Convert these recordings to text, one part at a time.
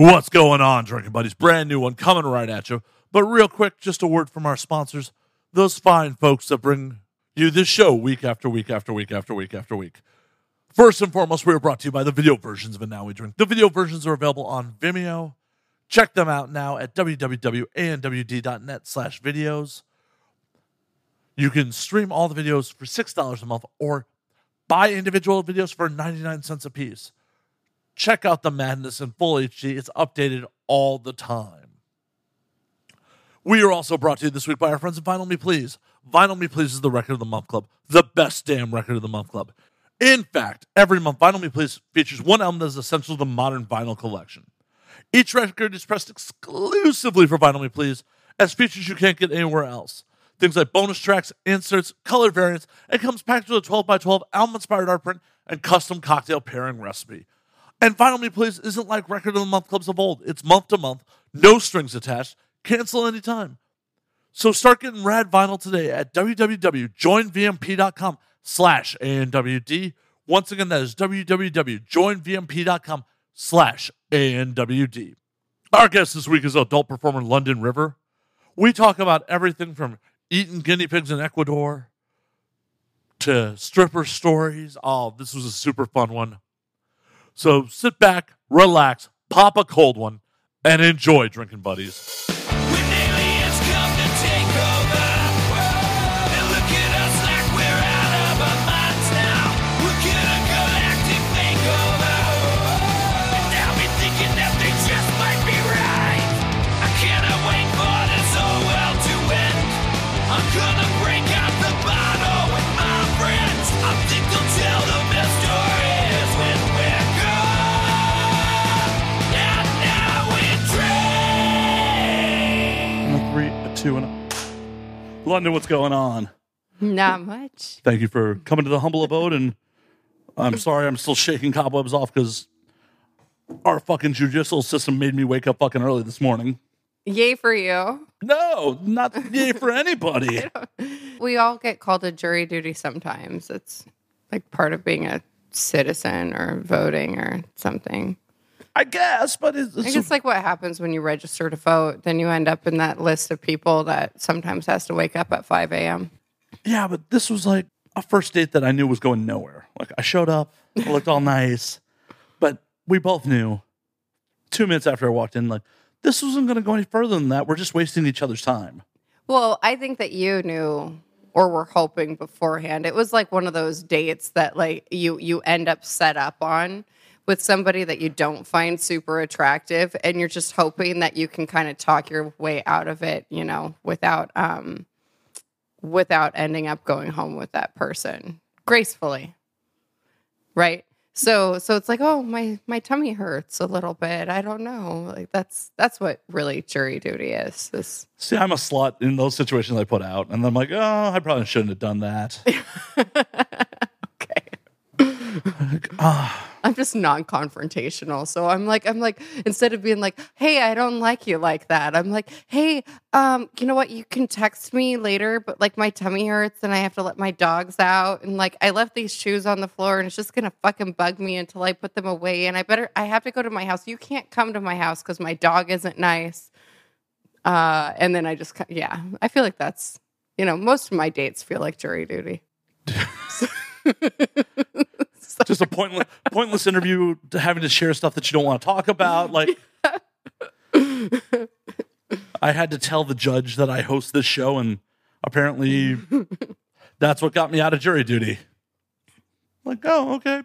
What's going on, Drinking Buddies? Brand new one coming right at you. But real quick, just a word from our sponsors, those fine folks that bring you this show week after week after week after week after week. First and foremost, we are brought to you by the video versions of And Now We Drink. The video versions are available on Vimeo. Check them out now at www.anwd.net slash videos. You can stream all the videos for $6 a month or buy individual videos for 99 cents a piece. Check out the madness in full HD. It's updated all the time. We are also brought to you this week by our friends at Vinyl Me Please. Vinyl Me Please is the record of the month club, the best damn record of the month club. In fact, every month, Vinyl Me Please features one album that is essential to the modern vinyl collection. Each record is pressed exclusively for Vinyl Me Please as features you can't get anywhere else. Things like bonus tracks, inserts, color variants, and comes packed with a 12 by 12 album inspired art print and custom cocktail pairing recipe. And Vinyl Me Please isn't like Record of the Month clubs of old. It's month to month, no strings attached, cancel anytime. So start getting rad vinyl today at www.joinvmp.com slash ANWD. Once again, that is www.joinvmp.com slash ANWD. Our guest this week is adult performer London River. We talk about everything from eating guinea pigs in Ecuador to stripper stories. Oh, this was a super fun one. So sit back, relax, pop a cold one, and enjoy drinking buddies. London, what's going on? Not much. Thank you for coming to the humble abode, and I'm sorry I'm still shaking cobwebs off because our fucking judicial system made me wake up fucking early this morning. Yay for you. No, not yay for anybody. We all get called to jury duty sometimes. It's like part of being a citizen or voting or something. I guess, but it's, I it's guess like what happens when you register to vote, then you end up in that list of people that sometimes has to wake up at 5 a.m. yeah, but this was like a first date that I knew was going nowhere. Like I showed up, I looked all nice, but we both knew two minutes after I walked in, like this wasn't going to go any further than that. We're just wasting each other's time. Well, I think that you knew or were hoping beforehand. It was like one of those dates that like you you end up set up on with somebody that you don't find super attractive and you're just hoping that you can kind of talk your way out of it, you know, without um without ending up going home with that person gracefully. Right? So so it's like, "Oh, my my tummy hurts a little bit. I don't know." Like that's that's what really jury duty is. This See, I'm a slut in those situations I put out, and I'm like, oh, I probably shouldn't have done that. I'm just non-confrontational. So I'm like, I'm like, instead of being like, hey, I don't like you like that, I'm like, hey, um, you know what? You can text me later, but like my tummy hurts and I have to let my dogs out. And like I left these shoes on the floor and it's just gonna fucking bug me until I put them away. And I better I have to go to my house. You can't come to my house because my dog isn't nice. Uh, and then I just yeah, I feel like that's you know, most of my dates feel like jury duty. just a pointless, pointless interview to having to share stuff that you don't want to talk about. Like, I had to tell the judge that I host this show, and apparently, that's what got me out of jury duty. Like, oh, okay.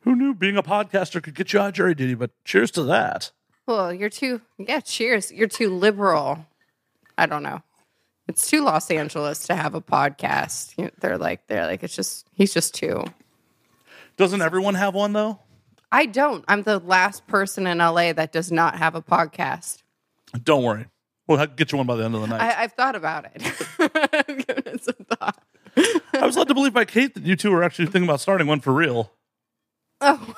Who knew being a podcaster could get you out of jury duty? But cheers to that. Well, you're too, yeah, cheers. You're too liberal. I don't know. It's too Los Angeles to have a podcast. You know, they're like, they're like, it's just, he's just too. Doesn't everyone have one though? I don't. I'm the last person in LA that does not have a podcast. Don't worry. We'll get you one by the end of the night. I, I've thought about it. I've given it some thought. I was led to believe by Kate that you two were actually thinking about starting one for real. Oh.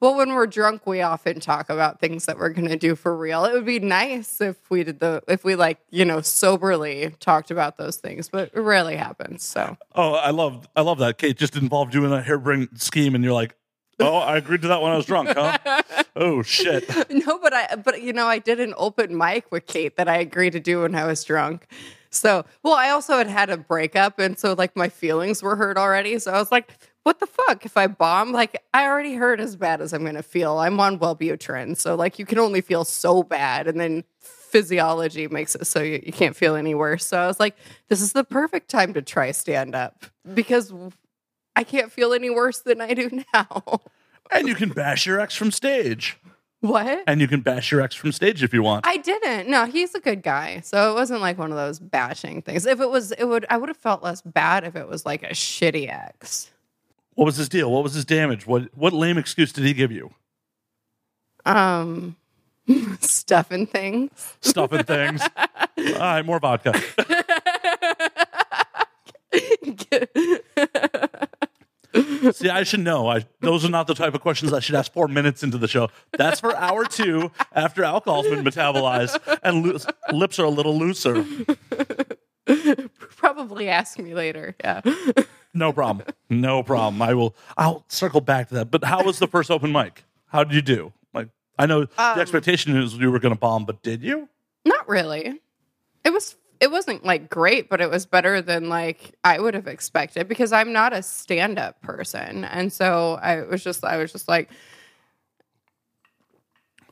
Well, when we're drunk, we often talk about things that we're going to do for real. It would be nice if we did the, if we like, you know, soberly talked about those things, but it rarely happens. So, Oh, I love I love that. Kate just involved you in a harebrained scheme, and you're like, oh, I agreed to that when I was drunk, huh? oh shit. no, but I but you know I did an open mic with Kate that I agreed to do when I was drunk. So well, I also had had a breakup, and so like my feelings were hurt already. So I was like, what the fuck? If I bomb, like I already hurt as bad as I'm gonna feel. I'm on Wellbutrin, so like you can only feel so bad, and then physiology makes it so you, you can't feel any worse. So I was like, this is the perfect time to try stand up because I can't feel any worse than I do now. And you can bash your ex from stage. what? And you can bash your ex from stage if you want. I didn't. No, he's a good guy. So it wasn't like one of those bashing things. If it was, it would, I would have felt less bad if it was like a shitty ex. What was his deal? What was his damage? What what lame excuse did he give you? Um, stuff and things. Stuff and things. All right, more vodka. See, I should know. I those are not the type of questions I should ask four minutes into the show. That's for hour two after alcohol's been metabolized and lo- lips are a little looser. Probably ask me later. Yeah. No problem. No problem. I will. I'll circle back to that. But how was the first open mic? How did you do? Like, I know the um, expectation is you were going to bomb, but did you? Not really. It was it wasn't like great, but it was better than like I would have expected because I'm not a stand-up person. And so I was just I was just like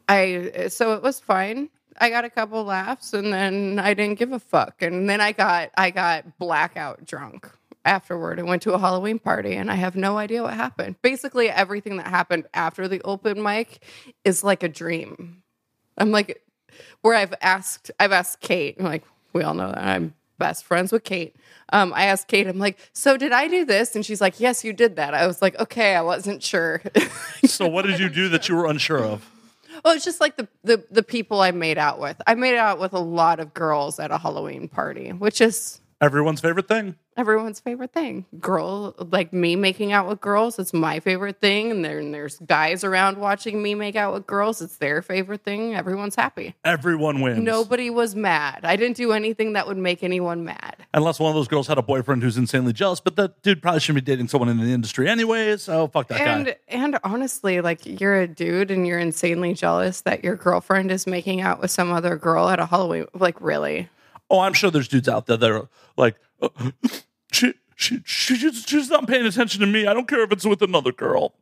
I so it was fine. I got a couple laughs and then I didn't give a fuck. And then I got I got blackout drunk afterward and went to a Halloween party and I have no idea what happened. Basically everything that happened after the open mic is like a dream. I'm like where I've asked I've asked Kate, I'm like we all know that I'm best friends with Kate. Um, I asked Kate, I'm like, so did I do this? And she's like, yes, you did that. I was like, okay, I wasn't sure. So, what did you do that you were unsure of? well, it's just like the, the the people I made out with. I made out with a lot of girls at a Halloween party, which is Everyone's favorite thing. Everyone's favorite thing. Girl, like me making out with girls, it's my favorite thing. And then there's guys around watching me make out with girls. It's their favorite thing. Everyone's happy. Everyone wins. Nobody was mad. I didn't do anything that would make anyone mad. Unless one of those girls had a boyfriend who's insanely jealous, but that dude probably shouldn't be dating someone in the industry anyways. So fuck that And guy. and honestly, like you're a dude and you're insanely jealous that your girlfriend is making out with some other girl at a Halloween. Like really? Oh, I'm sure there's dudes out there that are like, uh, she, she, she, she's, she's not paying attention to me. I don't care if it's with another girl.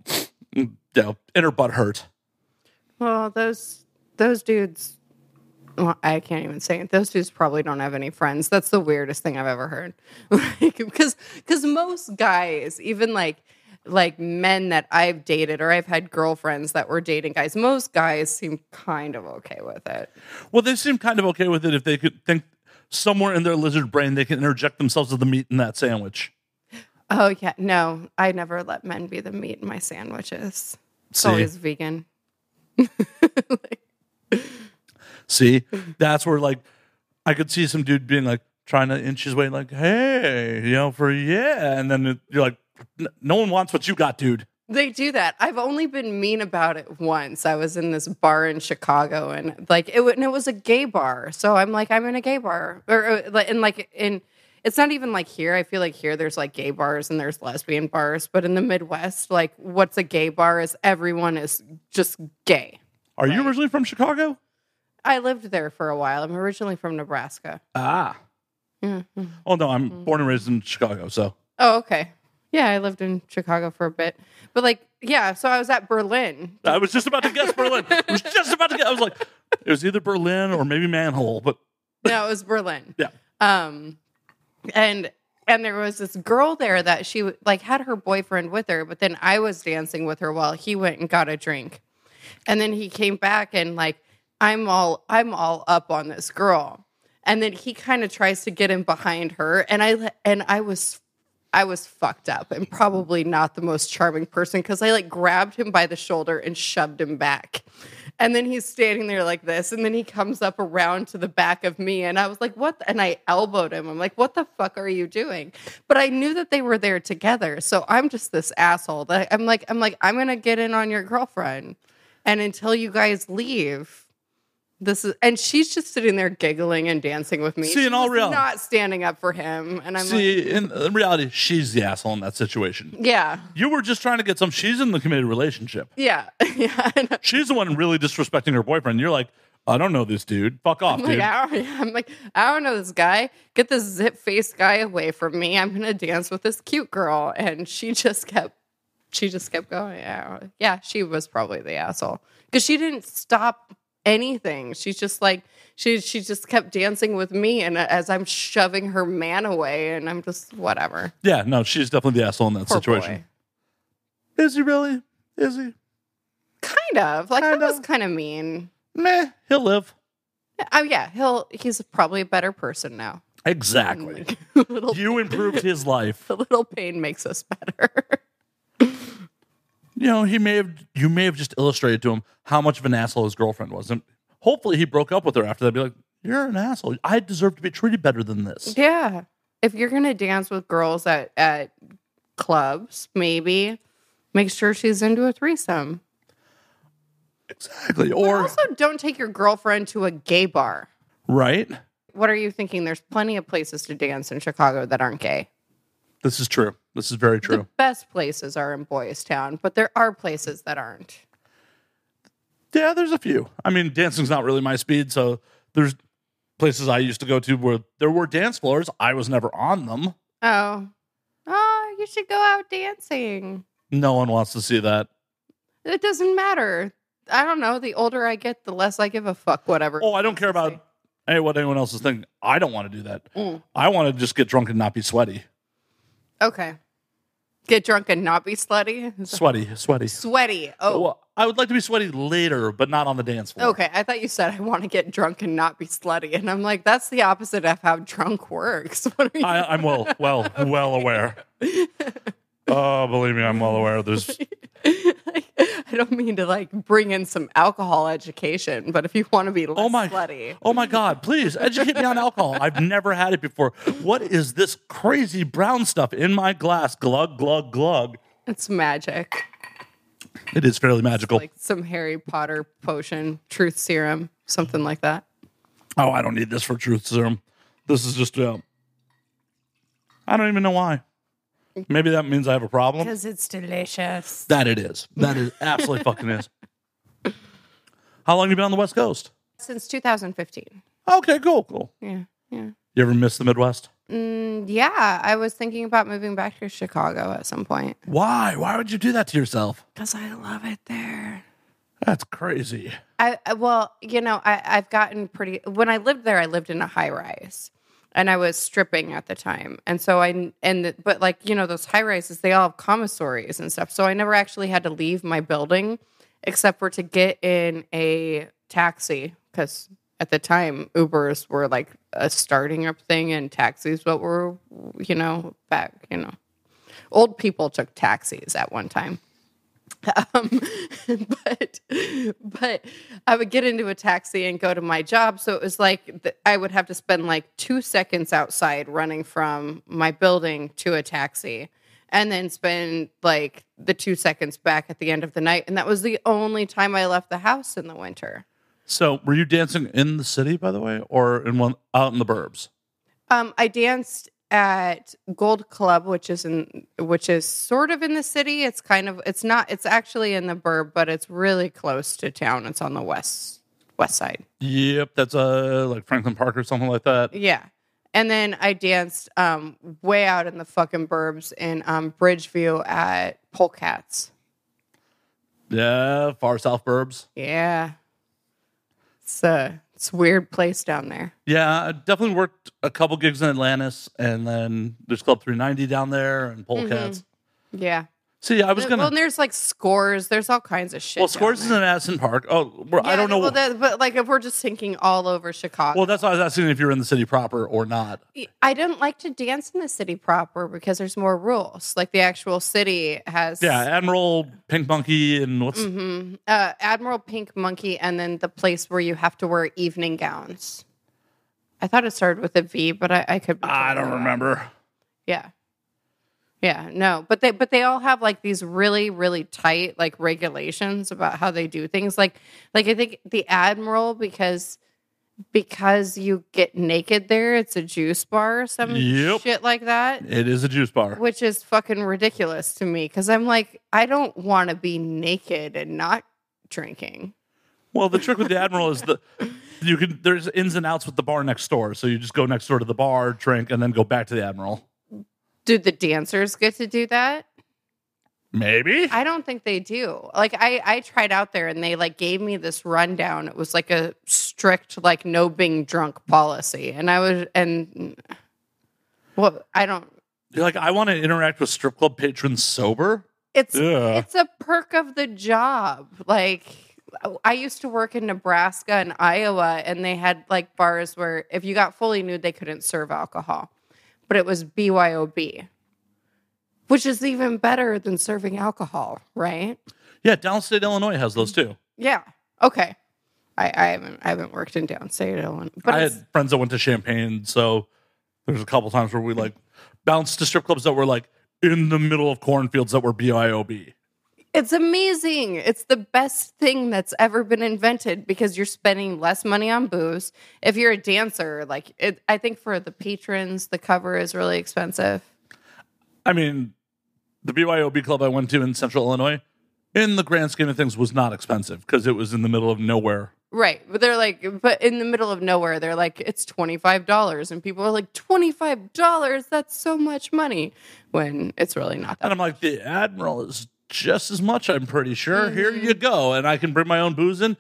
Mm, Yeah, inner butt hurt. Well, those those dudes. Well, I can't even say it. Those dudes probably don't have any friends. That's the weirdest thing I've ever heard. Like, because because most guys, even like like men that I've dated or I've had girlfriends that were dating guys, most guys seem kind of okay with it. Well, they seem kind of okay with it if they could think somewhere in their lizard brain they can interject themselves with the meat in that sandwich. Oh yeah, no, I never let men be the meat in my sandwiches. It's See? always vegan. See, that's where like I could see some dude being like trying to inch his way, like, hey, you know, for yeah, and then it- you're like, "N- no one wants what you got, dude. They do that. I've only been mean about it once. I was in this bar in Chicago, and like it, and it was a gay bar. So I'm like, I'm in a gay bar, or uh, like, and like in. It's not even like here. I feel like here there's like gay bars and there's lesbian bars, but in the Midwest, like what's a gay bar is everyone is just gay. Are you originally from Chicago? I lived there for a while. I'm originally from Nebraska. Ah. Mm-hmm. Oh no, I'm born and raised in Chicago, so Oh, okay. Yeah, I lived in Chicago for a bit. But like, yeah, so I was at Berlin. I was just about to guess Berlin. I was just about to guess. I was like, it was either Berlin or maybe Manhole, but No, it was Berlin. yeah. Um and and there was this girl there that she like had her boyfriend with her, but then I was dancing with her while he went and got a drink. And then he came back and like I'm all I'm all up on this girl. And then he kind of tries to get in behind her and I and I was I was fucked up and probably not the most charming person because I like grabbed him by the shoulder and shoved him back. And then he's standing there like this. And then he comes up around to the back of me. And I was like, what? And I elbowed him. I'm like, what the fuck are you doing? But I knew that they were there together. So I'm just this asshole that I'm like, I'm like, I'm going to get in on your girlfriend. And until you guys leave, This is, and she's just sitting there giggling and dancing with me. See, in all reality- not standing up for him. And I'm like, See, in, in reality, she's the asshole in that situation. yeah, You were just trying to get some. She's in the committed relationship. yeah, yeah. She's the one really disrespecting her boyfriend. You're like, I don't know this dude. Fuck off, I'm like, dude. I don't, I'm like, I don't know this guy. Get this zip faced guy away from me. I'm gonna dance with this cute girl. And she just kept, she just kept going. Yeah, yeah. She was probably the asshole because she didn't stop anything. She's just like, she she just kept dancing with me, and as I'm shoving her man away, and I'm just whatever. Yeah, no, she's definitely the asshole in that Poor situation. boy. Is he really? Is he? Kind of like Kind that was kind of mean. Meh, he'll live. Oh yeah, he'll he's probably a better person now. Exactly. you improved his life. a little pain makes us better. You know, he may have you may have just illustrated to him how much of an asshole his girlfriend was. And hopefully he broke up with her after that. Be like, You're an asshole. I deserve to be treated better than this. yeah, if you're gonna dance with girls at at clubs, maybe make sure she's into a threesome. Exactly. Or Or also, don't take your girlfriend to a gay bar. right? What are you thinking? There's plenty of places to dance in Chicago that aren't gay. This is true. This is very The true. best places are in Boys Town, but there are places that aren't. Yeah, there's a few. I mean, dancing's not really my speed, so there's places I used to go to where there were dance floors. I was never on them. Oh, oh, you should go out dancing. No one wants to see that. It doesn't matter. I don't know. The older I get, the less I give a fuck. Whatever. Oh, I don't care about hey, what anyone else is thinking. I don't want to do that. Mm. I want to just get drunk and not be sweaty. Okay. Get drunk and not be slutty. Sweaty, sweaty. Sweaty. Oh. Well, I would like to be sweaty later, but not on the dance floor. Okay, I thought you said I want to get drunk and not be slutty, and I'm like, that's the opposite of how drunk works. What are you? I, I'm well, well, well aware. Oh, believe me, I'm well aware. There's I don't mean to like bring in some alcohol education, but if you want to be less oh my, slutty, oh my God! Please educate me on alcohol. I've never had it before. What is this crazy brown stuff in my glass? Glug, glug, glug. it's magic. It is fairly magical. Like some Harry Potter potion, truth serum, something like that. oh, I don't need this for truth serum. This is just. Uh, I don't even know why. Maybe that means I have a problem. Because it's delicious. That it is. That is absolutely fucking is. How long have you been on the West Coast? Since 2015. Okay, cool, cool. Yeah, yeah. You ever miss the Midwest? Mm, yeah, I was thinking about moving back to Chicago at some point. Why? Why would you do that to yourself? Because I love it there. That's crazy. I, I well, you know, I, I've gotten pretty. When I lived there, I lived in a high rise, and I was stripping at the time, and so I and the, but like you know those high rises, they all have commissaries and stuff. So I never actually had to leave my building, except for to get in a taxi because at the time Ubers were like a starting up thing, and taxis what were you know back you know. Old people took taxis at one time um, but but I would get into a taxi and go to my job. So it was like th- I would have to spend like two seconds outside running from my building to a taxi, and then spend like the two seconds back at the end of the night. And that was the only time I left the house in the winter. So, were you dancing in the city, by the way, or in one out in the burbs? Um, I danced at Gold Club, which is in which is sort of in the city. It's kind of it's not it's actually in the burb, but it's really close to town. It's on the west west side. Yep, that's uh like Franklin Park or something like that. Yeah. And then I danced um, way out in the fucking burbs in um, Bridgeview at Polecats. Yeah, far south burbs. Yeah. A, it's a weird place down there. Yeah, I definitely worked a couple gigs in Atlantis, and then there's Club 390 down there and Polecats. Mm-hmm. Yeah. See, I was gonna. Well, and there's like scores. There's all kinds of shit. well, Scores is in Addison Park. Oh, we're, I don't know. Well, that, but like if we're just thinking all over Chicago. well, that's why I was asking if you're in the city proper or not. I don't like to dance in the city proper because there's more rules. Like the actual city has Yeah, Admiral, Pink Monkey, and what's hmm uh, Admiral Pink Monkey, and then the place where you have to wear evening gowns. I thought it started with a V, but I, I could. I don't remember. Yeah, Yeah, no, but they but they all have like these really really tight like regulations about how they do things. Like like I think the Admiral because because you get naked there, it's a juice bar or some Yep. shit like that, It is a juice bar. which is fucking ridiculous to me because I'm like I don't want to be naked and not drinking. Well, the trick with the Admiral is the you can there's ins and outs with the bar next door. So you just go next door to the bar, drink, and then go back to the Admiral. Do the dancers get to do that? Maybe. I don't think they do. Like I, I tried out there and they like gave me this rundown. It was like a strict like no being drunk policy, and I was and well, I don't. You're like, I want to interact with strip club patrons sober. It's Yeah. it's a perk of the job. Like I used to work in Nebraska and Iowa, and they had like bars where if you got fully nude, they couldn't serve alcohol, but it was BYOB, which is even better than serving alcohol, right? Yeah, downstate Illinois has those too. Yeah. Okay. I, I haven't I haven't worked in downstate Illinois, but I had friends that went to Champaign, so there's a couple times where we like bounced to strip clubs that were like in the middle of cornfields that were BYOB. It's amazing. It's the best thing that's ever been invented because you're spending less money on booze. If you're a dancer, like it, I think for the patrons, the cover is really expensive. I mean, the BYOB club I went to in Central Illinois, in the grand scheme of things, was not expensive because it was in the middle of nowhere. Right. But they're like, but in the middle of nowhere, they're like, it's $25. And people are like, $25? That's so much money. When it's really not that And I'm like, the Admiral is just as much, I'm pretty sure. Here you go. And I can bring my own booze in.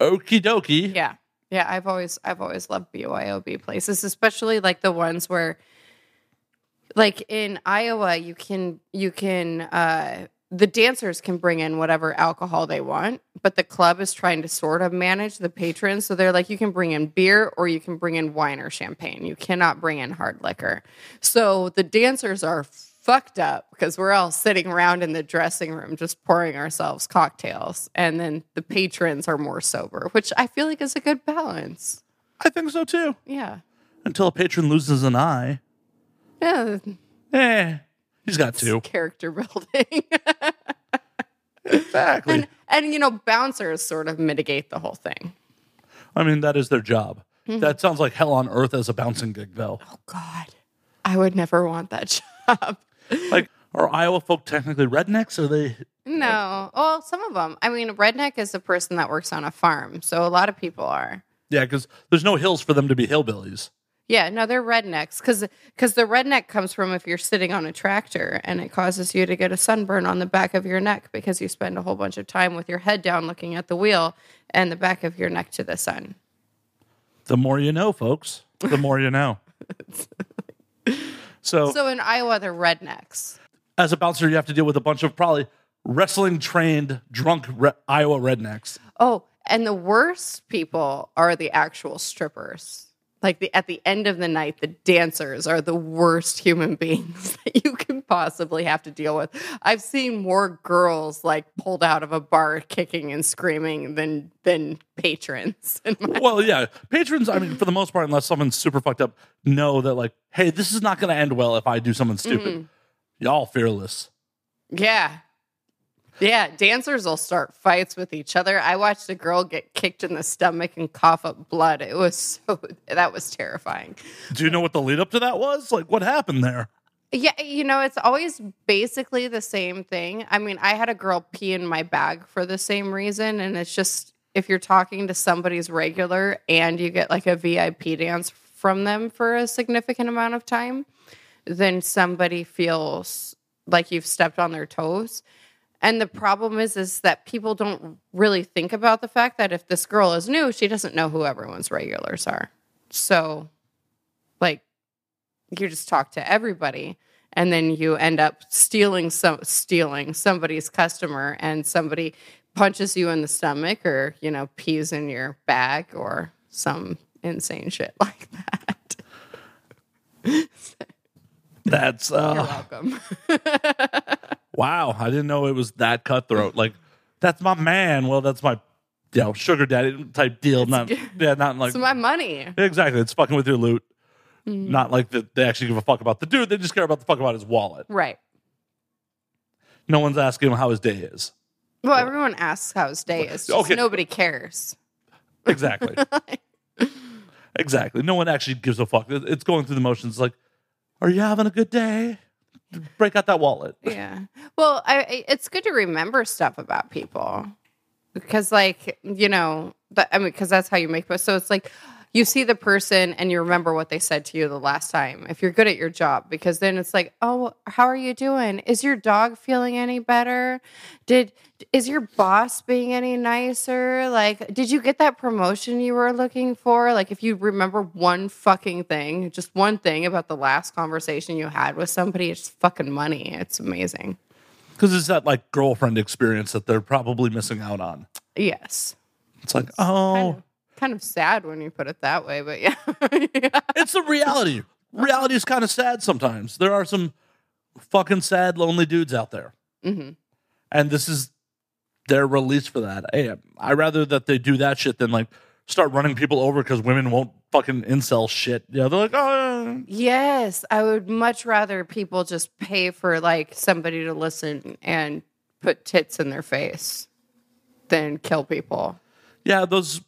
Okie dokie. Yeah. Yeah, I've always I've always loved BYOB places, especially like the ones where like in Iowa you can you can uh the dancers can bring in whatever alcohol they want, but the club is trying to sort of manage the patrons. So they're like, you can bring in beer or you can bring in wine or champagne. You cannot bring in hard liquor. So the dancers are fucked up because we're all sitting around in the dressing room just pouring ourselves cocktails. And then the patrons are more sober, which I feel like is a good balance. I think so too. Yeah. Until a patron loses an eye. Yeah. Eh, he's got two. Character building. Exactly. and, and, you know, bouncers sort of mitigate the whole thing. I mean, that is their job. Mm-hmm. That sounds like hell on earth as a bouncing gig, though. Oh, God, I would never want that job. Like, are Iowa folk technically rednecks? Are they? No. Well, some of them. I mean, redneck is a person that works on a farm. So a lot of people are. Yeah, because there's no hills for them to be hillbillies. Yeah, no, they're rednecks because because the redneck comes from if you're sitting on a tractor and it causes you to get a sunburn on the back of your neck because you spend a whole bunch of time with your head down looking at the wheel and the back of your neck to the sun. The more you know, folks, the more you know. so, So in Iowa, they're rednecks. as a bouncer, you have to deal with a bunch of probably wrestling trained, drunk re- Iowa rednecks. Oh, and the worst people are the actual strippers. Like the at the end of the night, the dancers are the worst human beings that you can possibly have to deal with. I've seen more girls like pulled out of a bar kicking and screaming than than patrons. Well, yeah, patrons. I mean, for the most part, unless someone's super fucked up, know that like, hey, this is not going to end well if I do something stupid. Mm. Y'all fearless. yeah. Yeah, dancers will start fights with each other. I watched a girl get kicked in the stomach and cough up blood. It was so that was terrifying. Do you know what the lead up to that was? Like, what happened there? Yeah, you know, it's always basically the same thing. I mean, I had a girl pee in my bag for the same reason. And it's just if you're talking to somebody's regular and you get like a VIP dance from them for a significant amount of time, then somebody feels like you've stepped on their toes. And the problem is, is that people don't really think about the fact that if this girl is new, she doesn't know who everyone's regulars are. So, like, you just talk to everybody and then you end up stealing some stealing somebody's customer and somebody punches you in the stomach or you know pees in your bag or some insane shit like that That's you're uh, welcome wow. I didn't know it was that cutthroat. Like, that's my man. Well, that's my, you know, sugar daddy type deal. Not, yeah, not like it's my money exactly. It's fucking with your loot. Mm. Not like that they actually give a fuck about the dude. They just care about the fuck about his wallet. Right. No one's asking him how his day is. Well, everyone asks how his day is. Okay. Nobody cares. Exactly. exactly. No one actually gives a fuck. It's going through the motions. Like, are you having a good day? Break out that wallet. Yeah. Well, I, it's good to remember stuff about people because, like, you know, that, I mean, because that's how you make. So it's like you see the person and you remember what they said to you the last time. If you're good at your job, because then it's like, oh, how are you doing? Is your dog feeling any better? Did is your boss being any nicer? Like, did you get that promotion you were looking for? Like, if you remember one fucking thing, just one thing about the last conversation you had with somebody, it's fucking money. It's amazing. Because it's that like girlfriend experience that they're probably missing out on. Yes. It's like, oh, Kind of, sad when you put it that way, but yeah. it's the reality. Reality is kind of sad sometimes. There are some fucking sad, lonely dudes out there. Mhm. And this is their release for that. Hey, I rather that they do that shit than like start running people over because women won't fucking incel shit. Yeah, they're like, oh, Yes, I would much rather people just pay for like somebody to listen and put tits in their face than kill people. yeah, those.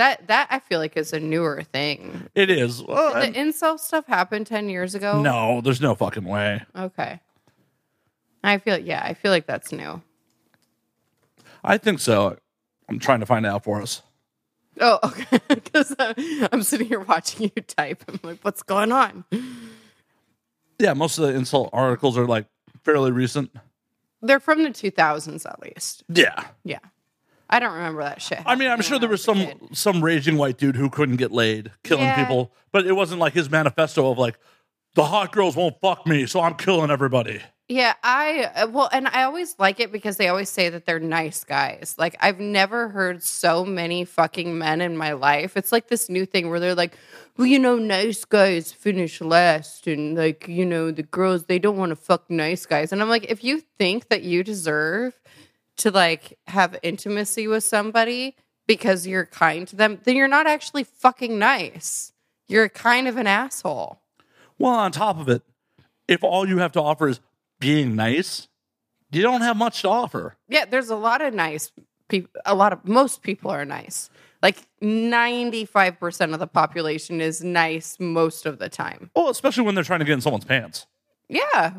That that I feel like is a newer thing. It is. Well, The and- incel stuff happened ten years ago. no, there's no fucking way. Okay. I feel yeah, I feel like that's new. I think so. I'm trying to find out for us. Oh, okay. Because I'm sitting here watching you type. I'm like, what's going on? Yeah, most of the incel articles are like fairly recent. They're from the 2000s at least. Yeah. Yeah. I don't remember that shit. I mean, I'm sure there was some kid. some raging white dude who couldn't get laid, killing Yeah. people, but it wasn't like his manifesto of like the hot girls won't fuck me, so I'm killing everybody. Yeah, I uh, well, and I always like it because they always say that they're nice guys. Like I've never heard so many fucking men in my life. It's like this new thing where they're like, "Well, you know, nice guys finish last, and like, you know, the girls they don't want to fuck nice guys." And I'm like, if you think that you deserve to like have intimacy with somebody because you're kind to them, then you're not actually fucking nice. You're kind of an asshole. Well, on top of it, if all you have to offer is being nice, you don't have much to offer. Yeah, there's a lot of nice people. A lot of most people are nice. Like 95% of the population is nice most of the time. Well, especially when they're trying to get in someone's pants. Yeah.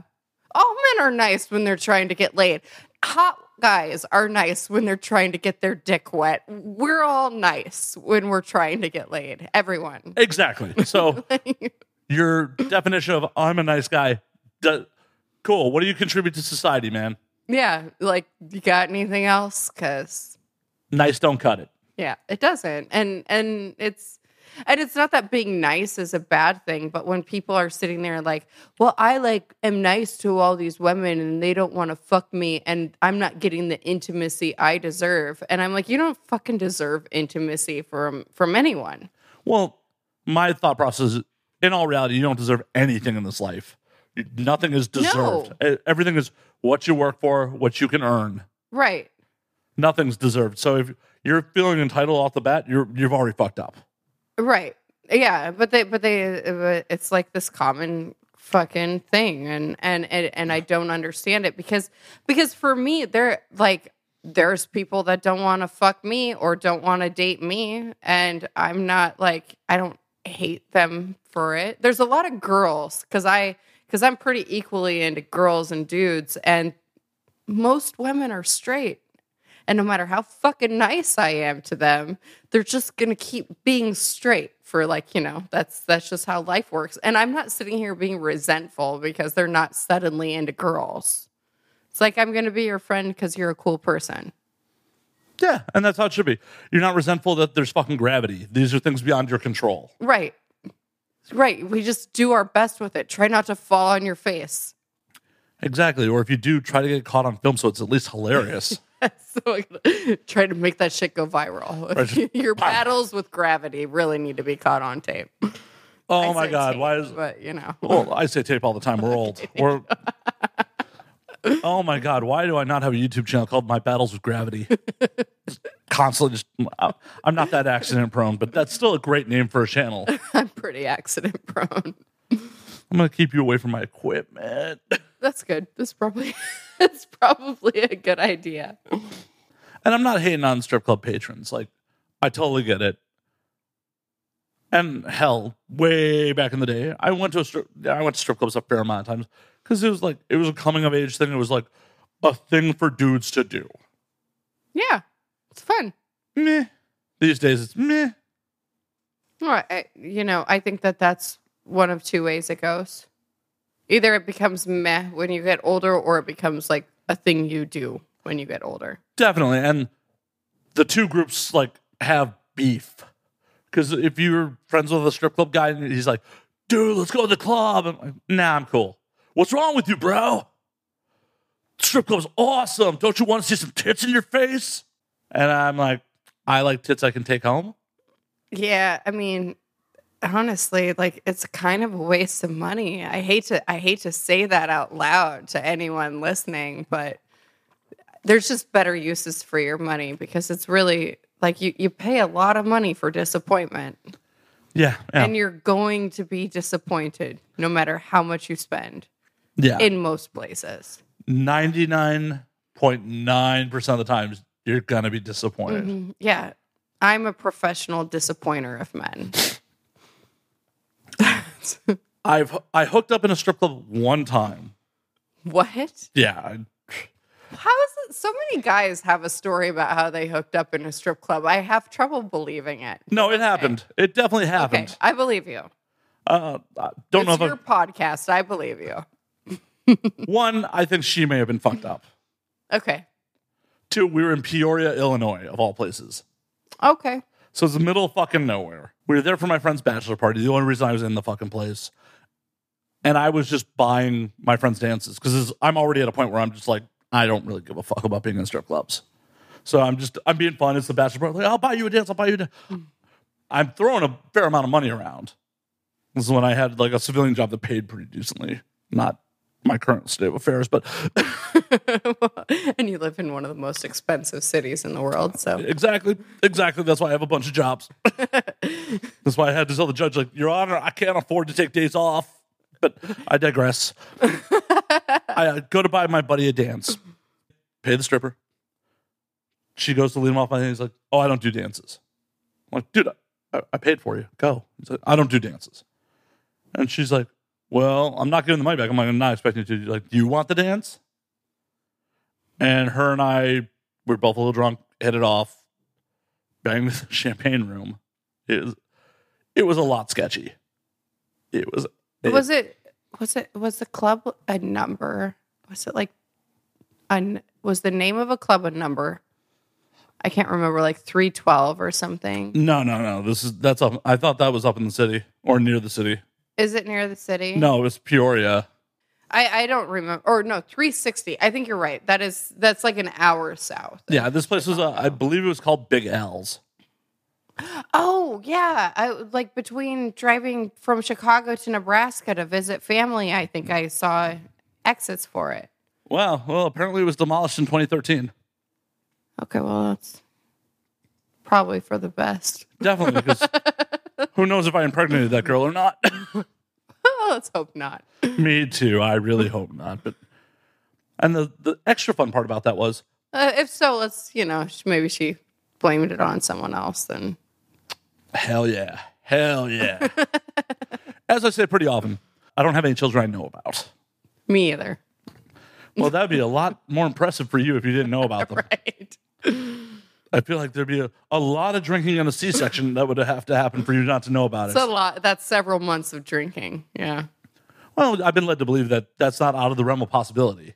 All men are nice when they're trying to get laid. Hot guys are nice when they're trying to get their dick wet. We're all nice when we're trying to get laid. Everyone. Exactly. So your definition of I'm a nice guy, do- cool. What do you contribute to society, man? Yeah. Like, you got anything else? Because Nice don't cut it. Yeah, it doesn't. And and it's and it's not that being nice is a bad thing, but when people are sitting there like, "Well, I like am nice to all these women and they don't want to fuck me and I'm not getting the intimacy I deserve." And I'm like, "You don't fucking deserve intimacy from from anyone." Well, my thought process is in all reality, you don't deserve anything in this life. Nothing is deserved. E- Everything is what you work for, what you can earn. Right. Nothing's deserved. So if you're feeling entitled off the bat, you're you've already fucked up. Right. Yeah, but they but they it's like this common fucking thing and and and, and I don't understand it because because for me there like there's people that don't want to fuck me or don't want to date me and I'm not like I don't hate them for it. There's a lot of girls cuz I cuz I'm pretty equally into girls and dudes and most women are straight. And no matter how fucking nice I am to them, they're just gonna keep being straight for like, you know, that's that's just how life works. And I'm not sitting here being resentful because they're not suddenly into girls. It's like I'm gonna be your friend because you're a cool person. Yeah, and that's how it should be. You're not resentful that there's fucking gravity. These are things beyond your control. Right. Right. We just do our best with it. Try not to fall on your face. Exactly. Or if you do, try to get caught on film so it's at least hilarious. so try to make that shit go viral. Right. Your ah. battles with gravity really need to be caught on tape. Oh I my god, tape, why is But you know, well, I say tape all the time. We're old. We're oh my god, why do I not have a YouTube channel called My Battles with Gravity? Constantly, just uh, I'm not that accident prone, but that's still a great name for a channel. I'm pretty accident prone. I'm gonna keep you away from my equipment. That's good. That's probably that's probably a good idea. And I'm not hating on strip club patrons. Like, I totally get it. And hell, way back in the day, I went to a strip. I went to strip clubs a fair amount of times because it was like it was a coming of age thing. It was like a thing for dudes to do. Yeah, it's fun. Meh. These days, it's meh. Well, I, you know, I think that that's one of two ways it goes. Either it becomes meh when you get older, or it becomes like a thing you do when you get older. Definitely. And the two groups like have beef. Because if you're friends with a strip club guy and he's like, dude, let's go to the club. I'm like, nah, I'm cool. What's wrong with you, bro? Strip club's awesome. Don't you want to see some tits in your face? And I'm like, I like tits I can take home. Yeah, I mean, honestly, like it's kind of a waste of money. I hate to I hate to say that out loud to anyone listening, but there's just better uses for your money because it's really like you, you pay a lot of money for disappointment Yeah. Yeah. and you're going to be disappointed no matter how much you spend yeah. in most places. 99.9% of the times, you're going to be disappointed. Mm-hmm. Yeah. I'm a professional disappointer of men. I've I hooked up in a strip club one time. what? Yeah. How is it? So many guys have a story about how they hooked up in a strip club. I have trouble believing it. No, it happened. It definitely Okay, happened. I believe you. Uh, I don't know it's if your I, podcast. I believe you. one. I think she may have been fucked up. Okay. Two, we were in Peoria, Illinois, of all places. Okay. So it's the middle of fucking nowhere. We were there for my friend's bachelor party. The only reason I was in the fucking place, and I was just buying my friend's dances because I'm already at a point where I'm just like, I don't really give a fuck about being in strip clubs. So I'm just I'm being fun. It's the bachelor party. Like, I'll buy you a dance. I'll buy you a dance. I'm throwing a fair amount of money around. This is when I had like a civilian job that paid pretty decently. Not my current state of affairs, but and you live in one of the most expensive cities in the world. So Exactly. Exactly. That's why I have a bunch of jobs. That's why I had to tell the judge, like, Your Honor, I can't afford to take days off. But I digress. I uh, go to buy my buddy a dance, pay the stripper. She goes to lead him off my hand. He's like, Oh, I don't do dances. I'm like, dude, I, I paid for you. Go. He's like, I don't do dances. And she's like, Well, I'm not giving the money back. I'm like, I'm not expecting you to. Like, do you want the dance? And her and I were both a little drunk, headed off, banged the champagne room. It was, it was a lot sketchy. It was. It, was it was it was the club a number? Was it like an was the name of a club a number? I can't remember, like three twelve or something. No, no, no. This is that's up. I thought that was up in the city or near the city. Is it near the city? No, it was Peoria. I, I don't remember. Or no, 360. I think you're right. That is that's like an hour south. Yeah, this place was. Uh, I believe it was called Big Al's. Oh yeah, I like between driving from Chicago to Nebraska to visit family. I think I saw exits for it. Wow. Well, apparently it was demolished in 2013. Okay, well that's probably for the best. Definitely, because who knows if I impregnated that girl or not? Let's hope not. Me too. I really hope not. But and the the extra fun part about that was Uh, if so, let's you know maybe she blamed it on someone else. Then Hell yeah. Hell yeah. As I say pretty often, I don't have any children I know about. me either. Well, that'd be a lot more impressive for you if you didn't know about them. Right. I feel like there'd be a, a lot of drinking and a C section that would have to happen for you not to know about it. It's a lot. That's several months of drinking. Yeah. well, I've been led to believe that that's not out of the realm of possibility.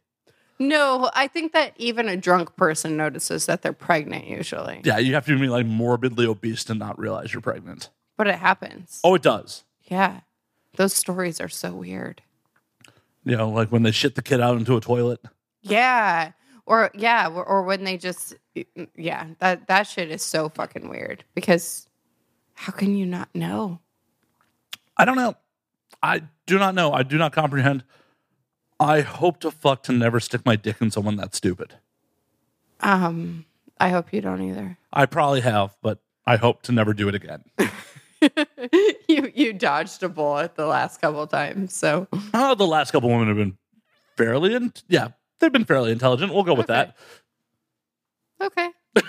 No, I think that even a drunk person notices that they're pregnant usually. Yeah, you have to be like morbidly obese to not realize you're pregnant. But it happens. Oh, it does. Yeah. Those stories are so weird. You know, like when they shit the kid out into a toilet. Yeah. Or yeah, or, or when they just yeah, that that shit is so fucking weird because how can you not know? I don't know. I do not know. I do not comprehend. I hope to fuck to never stick my dick in someone that stupid. Um, I hope you don't either. I probably have, but I hope to never do it again. you you dodged a bullet the last couple times, so Oh, the last couple women have been fairly, in- yeah, they've been fairly intelligent. We'll go with Okay. that. Okay.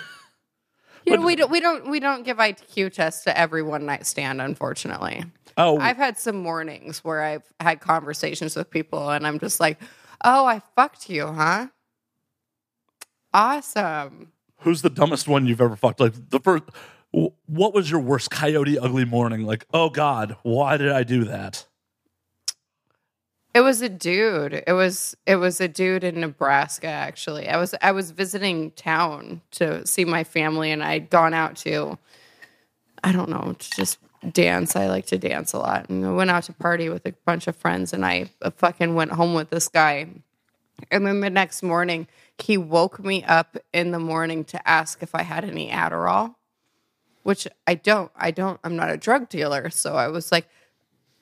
You know, we don't we don't we don't give IQ tests to every one night stand, unfortunately. Oh, I've had some mornings where I've had conversations with people and I'm just like, oh, I fucked you, huh? Awesome. who's the dumbest one you've ever fucked? Like the first, what was your worst coyote ugly morning? Like, oh God, why did I do that? It was a dude. It was it was a dude in Nebraska actually. I was I was visiting town to see my family and I'd gone out to I don't know, to just dance. I like to dance a lot. And I went out to party with a bunch of friends and I uh, fucking went home with this guy. And then the next morning, he woke me up in the morning to ask if I had any Adderall, which I don't. I don't. I'm not a drug dealer. So I was like,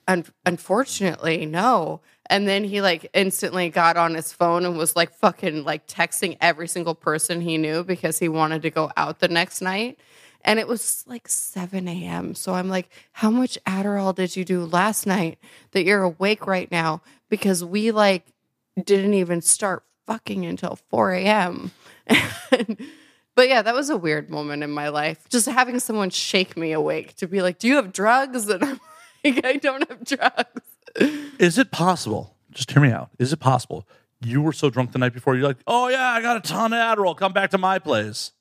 Un- unfortunately, no. And then he like instantly got on his phone and was like fucking like texting every single person he knew because he wanted to go out the next night. And it was like 7 a.m. So I'm like, how much Adderall did you do last night that you're awake right now? Because we like didn't even start fucking until 4 a.m. but yeah, that was a weird moment in my life. Just having someone shake me awake to be like, do you have drugs? And I'm like, I don't have drugs. Is it possible? Just hear me out. Is it possible you were so drunk the night before you're like, oh yeah, I got a ton of Adderall. Come back to my place.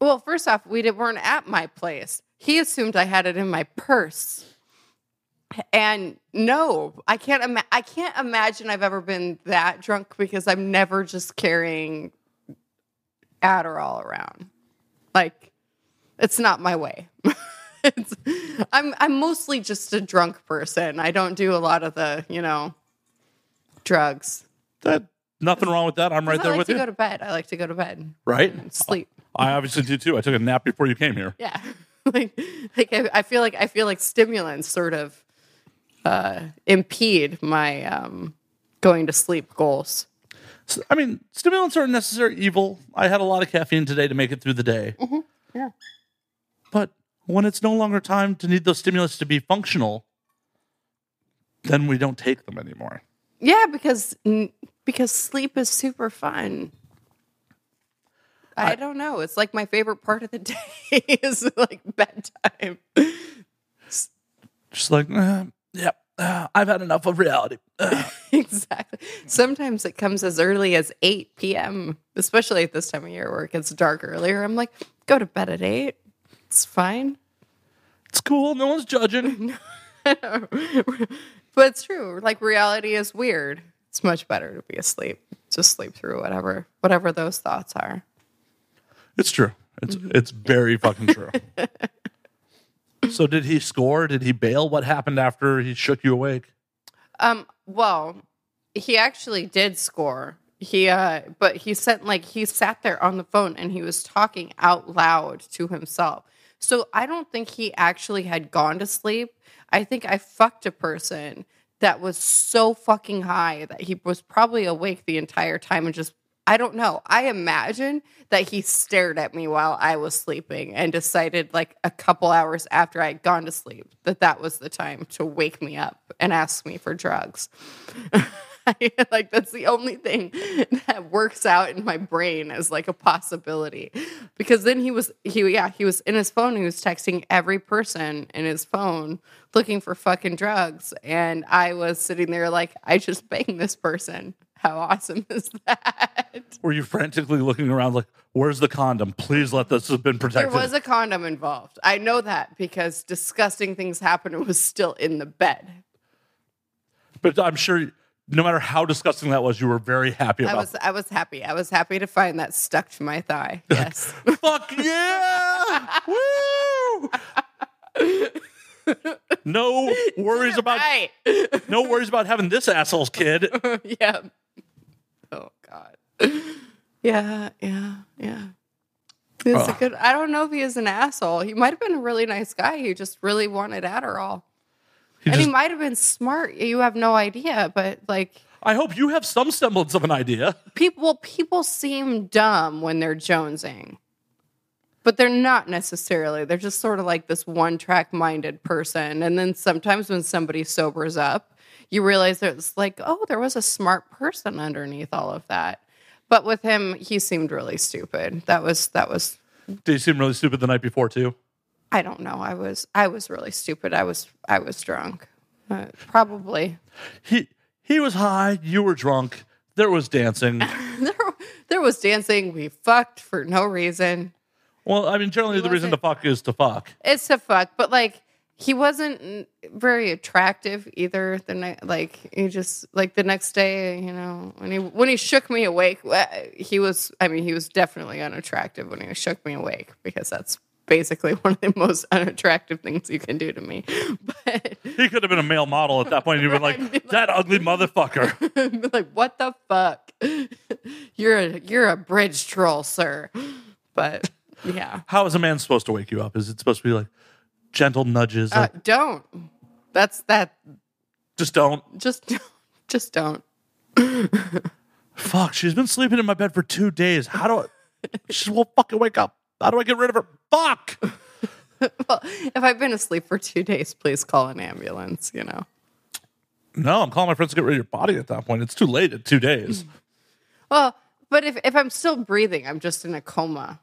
Well, first off, we weren't at my place. He assumed I had it in my purse. And no, I can't. Ima- I can't imagine I've ever been that drunk because I'm never just carrying Adderall around. Like, it's not my way. I'm I'm mostly just a drunk person. I don't do a lot of the you know drugs. That nothing wrong with that. I'm right I there like with to you. go to bed. I like to go to bed, right? sleep. I obviously do too. I took a nap before you came here. Yeah. like like I, I feel like I feel like stimulants sort of uh impede my um going to sleep goals. I mean, stimulants are a necessary evil. I had a lot of caffeine today to make it through the day. Yeah. When it's no longer time to need those stimulants to be functional, then we don't take them anymore. Yeah, because because sleep is super fun. I, don't know. It's like my favorite part of the day is like bedtime. Just like, uh, yeah, uh, I've had enough of reality. Uh, exactly. Sometimes it comes as early as 8 p.m., especially at this time of year where it gets dark earlier. I'm like, go to bed at 8. It's fine. it's cool. No one's judging. but it's true. Like reality is weird. It's much better to be asleep. Just sleep through whatever whatever those thoughts are. It's true. It's it's very fucking true. so did he score? Did he bail? What happened after he shook you awake? Um, well, he actually did score. He uh but he sent like he sat there on the phone and he was talking out loud to himself. So I don't think he actually had gone to sleep. I think I fucked a person that was so fucking high that he was probably awake the entire time and just I don't know. I imagine that he stared at me while I was sleeping and decided, like a couple hours after I had gone to sleep, that that was the time to wake me up and ask me for drugs. like that's the only thing that works out in my brain as like a possibility. Because then he was he yeah, he was in his phone, he was texting every person in his phone looking for fucking drugs. And I was sitting there like, I just banged this person. How awesome is that? Were you frantically looking around like, where's the condom? Please let this have been protected. There was a condom involved. I know that because disgusting things happened and was still in the bed. but I'm sure no matter how disgusting that was, you were very happy I about was I was happy. I was happy to find that stuck to my thigh. Yes. Fuck yeah! Woo! no worries about right. no worries about having this asshole's kid. yeah. Oh God. Yeah, yeah, yeah. He's a good. I don't know if he is an asshole. He might have been a really nice guy. He just really wanted Adderall, He and just- he might have been smart. You have no idea, but like, I hope you have some semblance of an idea. people people seem dumb when they're jonesing but they're not necessarily they're just sort of like this one track minded person and then sometimes when somebody sobers up you realize there's like oh there was a smart person underneath all of that but with him he seemed really stupid that was that was Did he seem really stupid the night before too? I don't know i was i was really stupid i was i was drunk uh, probably He he was high, you were drunk, there was dancing. there, there was dancing we fucked for no reason Well, I mean, generally the reason to fuck is to fuck. It's a fuck, but like he wasn't very attractive either. The night, like he just like the next day, you know, when he when he shook me awake, uh, he was. I mean, he was definitely unattractive when he shook me awake because that's basically one of the most unattractive things you can do to me. But He could have been a male model at that point. You'd been like, that ugly motherfucker. like, what the fuck? You're a you're a bridge troll, sir. But yeah, How is a man supposed to wake you up? Is it supposed to be like gentle nudges? uh, Like, don't. That's that. just don't. Just just don't. Fuck, she's been sleeping in my bed for two days. How do I? She won't fucking wake up. How do I get rid of her? Fuck. Well, if I've been asleep for two days, please call an ambulance. You know. No, I'm calling my friends to get rid of your body at that point. It's too late at two days. Well, but if if I'm still breathing, I'm just in a coma.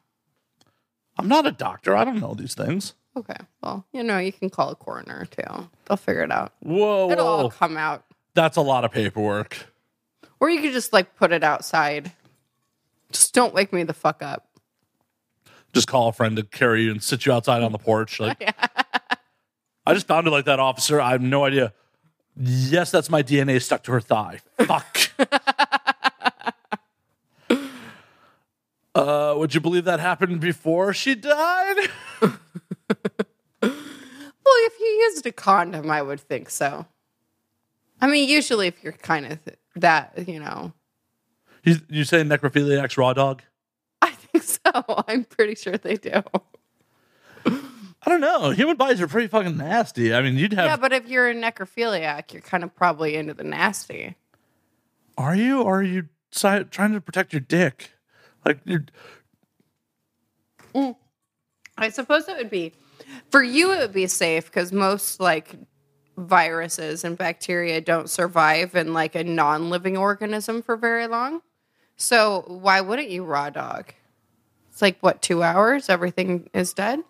I'm not a doctor. I don't know these things. Okay. Well, you know, you can call a coroner too. They'll figure it out. Whoa, It'll all come out. That's a lot of paperwork. Or you could just like put it outside. Just don't wake me the fuck up. Just call a friend to carry you and sit you outside on the porch. Like, I just found it like that, officer. I have no idea. Yes, that's my DNA stuck to her thigh. Fuck. uh, would you believe that happened before she died? Well, if you used a condom, I would think so. I mean, usually if you're kind of th- that, you know, You, you say necrophiliac's raw dog? Think so. I'm pretty sure they do. I don't know. Human bodies are pretty fucking nasty. I mean, you'd have. Yeah, but if you're a necrophiliac, you're kind of probably into the nasty. are you? Or are you si- trying to protect your dick? Like, you're. Mm. I suppose it would be for you. It would be safe because most like viruses and bacteria don't survive in like a non-living organism for very long. So why wouldn't you raw dog? It's like what two hours? Everything is dead.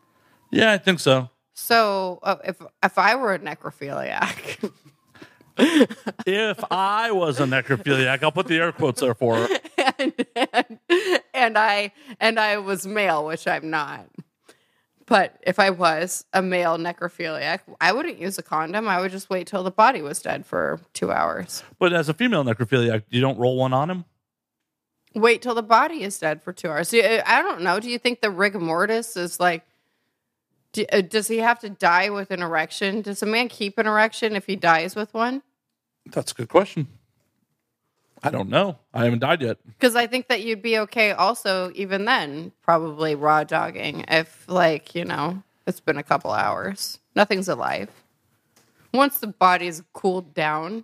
Yeah, I think so. So uh, if if I were a necrophiliac, If I was a necrophiliac, I'll put the air quotes there for her. and, and and I and I was male, which I'm not. But if I was a male necrophiliac, I wouldn't use a condom. I would just wait till the body was dead for two hours. But as a female necrophiliac, you don't roll one on him? Wait till the body is dead for two hours. I don't know. Do you think the rigor mortis is like? Do, uh, does he have to die with an erection? Does a man keep an erection if he dies with one? That's a good question. I don't know. I haven't died yet. Because I think that you'd be okay also, even then, probably raw dogging if, like, you know, it's been a couple hours. Nothing's alive. Once the body's cooled down,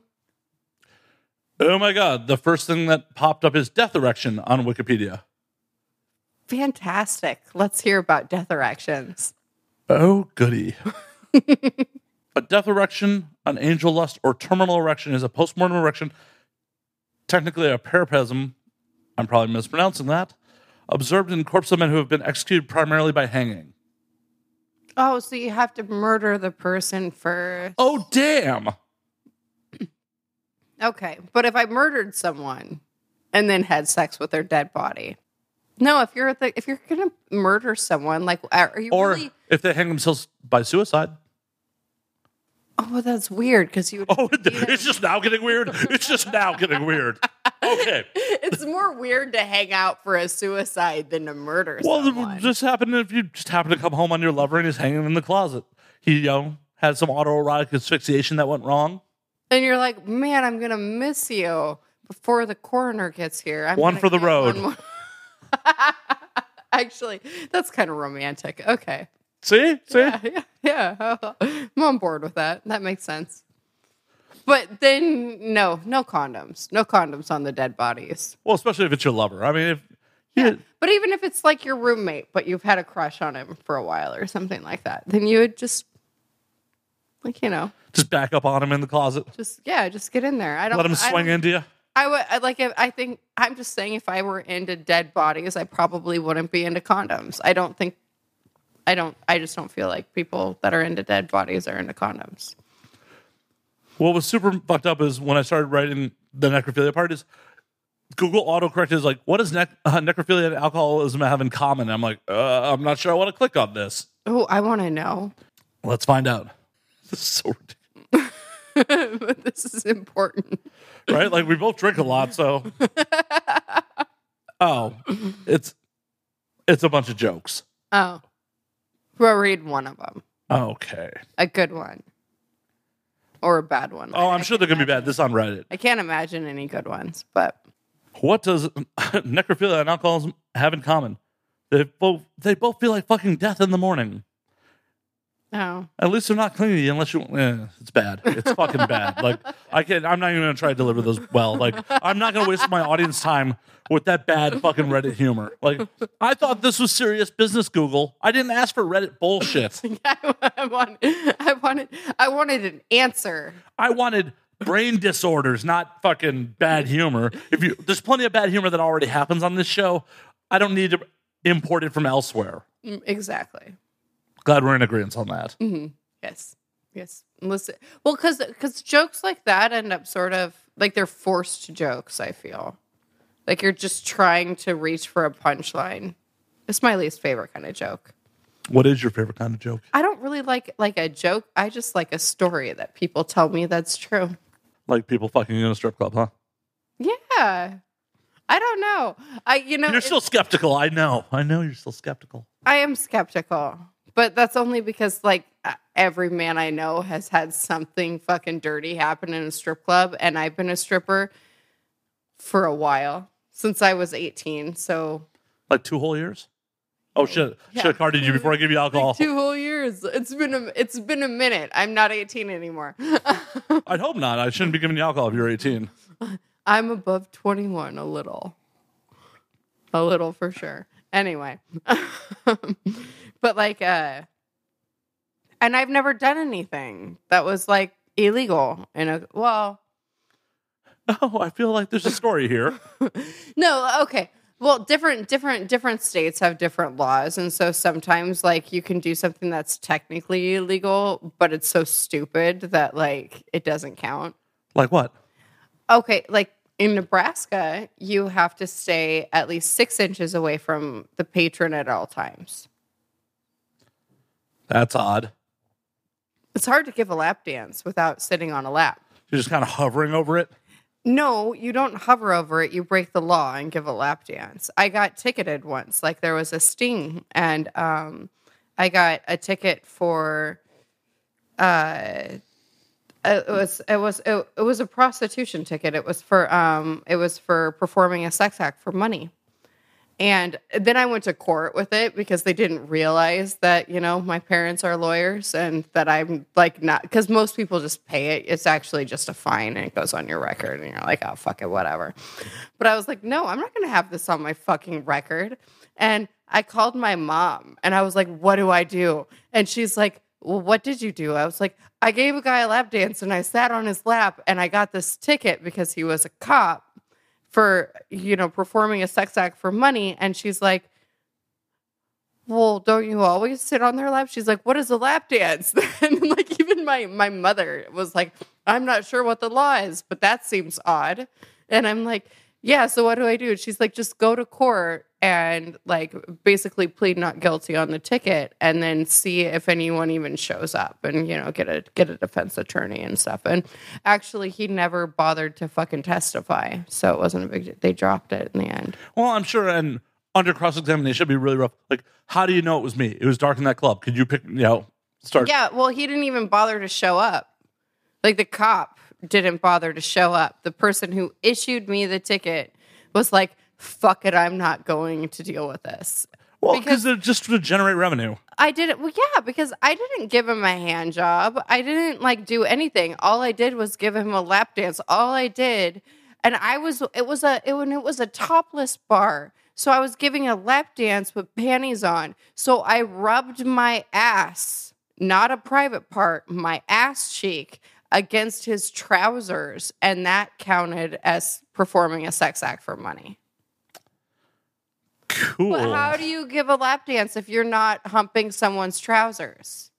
Oh my god, the first thing that popped up is death erection on Wikipedia. fantastic. Let's hear about death erections. Oh goody. a death erection, an angel lust, or terminal erection is a postmortem erection, technically a parapesm, I'm probably mispronouncing that, observed in corpses of men who have been executed primarily by hanging. Oh, so you have to murder the person first. Oh damn! Okay, but if I murdered someone and then had sex with their dead body, no. If you're the, if you're gonna murder someone, like, are you Or really? if they hang themselves by suicide. Oh, well, that's weird because you. Would Oh, it's just now getting weird. It's just now getting weird. Okay. it's more weird to hang out for a suicide than to murder Well, someone. this happened if you just happen to come home on your lover and he's hanging in the closet. He, you know, had some autoerotic asphyxiation that went wrong. And you're like, man, I'm gonna miss you before the coroner gets here. I'm One for the road. Actually, that's kind of romantic. Okay. See? See? Yeah, yeah, yeah. I'm on board with that. That makes sense. But then no, no condoms. No condoms on the dead bodies. Well, especially if it's your lover. I mean, if yeah, But even if it's like your roommate, but you've had a crush on him for a while or something like that, then you would just like, you know, just back up on him in the closet, just yeah, just get in there. I don't let him swing into you. I would I like if I think I'm just saying if I were into dead bodies, I probably wouldn't be into condoms. I don't think I don't I just don't feel like people that are into dead bodies are into condoms. What was super fucked up is when I started writing the necrophilia part is Google autocorrect is like, what does nec- uh, necrophilia and alcoholism have in common? I'm like, uh, I'm not sure I want to click on this. Oh, I want to know. Let's find out. This is so ridiculous, but this is important. right? Like we both drink a lot, so oh, it's it's a bunch of jokes. Oh. We'll read one of them. Okay. A good one. Or a bad one. Oh, I'm I sure they're gonna be bad. This on Reddit. I can't imagine any good ones, but What does necrophilia and alcoholism have in common? They both they both feel like fucking death in the morning. Oh. At least they're not cleaning unless you. Eh, it's bad. It's fucking bad. Like I can. I'm not even gonna try to deliver those well. Like I'm not gonna waste my audience time with that bad fucking Reddit humor. Like I thought this was serious business. Google. I didn't ask for Reddit bullshit. I wanted, I wanted, I wanted an answer. I wanted brain disorders, not fucking bad humor. If you, there's plenty of bad humor that already happens on this show. I don't need to import it from elsewhere. Mm, Exactly. Glad we're in agreement on that. Mm-hmm. Yes. Yes. Listen. Well, because because jokes like that end up sort of like they're forced jokes. I feel like you're just trying to reach for a punchline. It's my least favorite kind of joke. What is your favorite kind of joke? I don't really like like a joke. I just like a story that people tell me that's true. Like people fucking in a strip club, huh? Yeah. I don't know. I you know You're still skeptical. I know. I know you're still skeptical. I am skeptical, but that's only because like every man I know has had something fucking dirty happen in a strip club, and I've been a stripper for a while since I was 18. So Like two whole years? Oh shit! Yeah. Should have carded you before I give you alcohol. two whole years. It's been a it's been a minute. I'm not 18 anymore. I'd hope not. I shouldn't be giving you alcohol if you're 18. I'm above 21 a little. A little for sure. Anyway. but like uh and I've never done anything that was like illegal in a well, Oh, I feel like there's a story here. no, okay. Well, different different different states have different laws and so sometimes like you can do something that's technically illegal, but it's so stupid that like it doesn't count. Like what? Okay, like in Nebraska, you have to stay at least six inches away from the patron at all times. That's odd. It's hard to give a lap dance without sitting on a lap. You're just kind of hovering over it. No, you don't hover over it. You break the law and give a lap dance. I got ticketed once. Like there was a sting, and um, I got a ticket for. Uh, it was it was it, it was a prostitution ticket. It was for um it was for performing a sex act for money. And then I went to court with it because they didn't realize that, you know, my parents are lawyers and that I'm like not because most people just pay it. It's actually just a fine and it goes on your record and you're like, oh fuck it, whatever. But I was like, no, I'm not gonna have this on my fucking record. And I called my mom and I was like, what do I do? And she's like, well, what did you do? I was like, I gave a guy a lap dance and I sat on his lap and I got this ticket because he was a cop for, you know, performing a sex act for money. And she's like, well, don't you always sit on their lap? She's like, what is a lap dance? and like even my my mother was like, I'm not sure what the law is, but that seems odd. And I'm like, yeah, so what do I do? She's like, just go to court and like basically plead not guilty on the ticket and then see if anyone even shows up and you know get a get a defense attorney and stuff. And actually he never bothered to fucking testify. So it wasn't a big. They dropped it in the end. Well, I'm sure, and under cross examination, it'd be really rough. Like, how do you know it was me? It was dark in that club. Could you pick, you know, start? Yeah, well, he didn't even bother to show up. Like the cop didn't bother to show up. The person who issued me the ticket was like, "Fuck it, I'm not going to deal with this." Well, Because- they're just to generate revenue. I didn't. Well, yeah, because I didn't give him a hand job. I didn't like do anything. All I did was give him a lap dance. All I did, and I was. It was a. It when it was a topless bar. So I was giving a lap dance with panties on. So I rubbed my ass, not a private part, my ass cheek against his trousers, and that counted as performing a sex act for money. Cool. But how do you give a lap dance if you're not humping someone's trousers?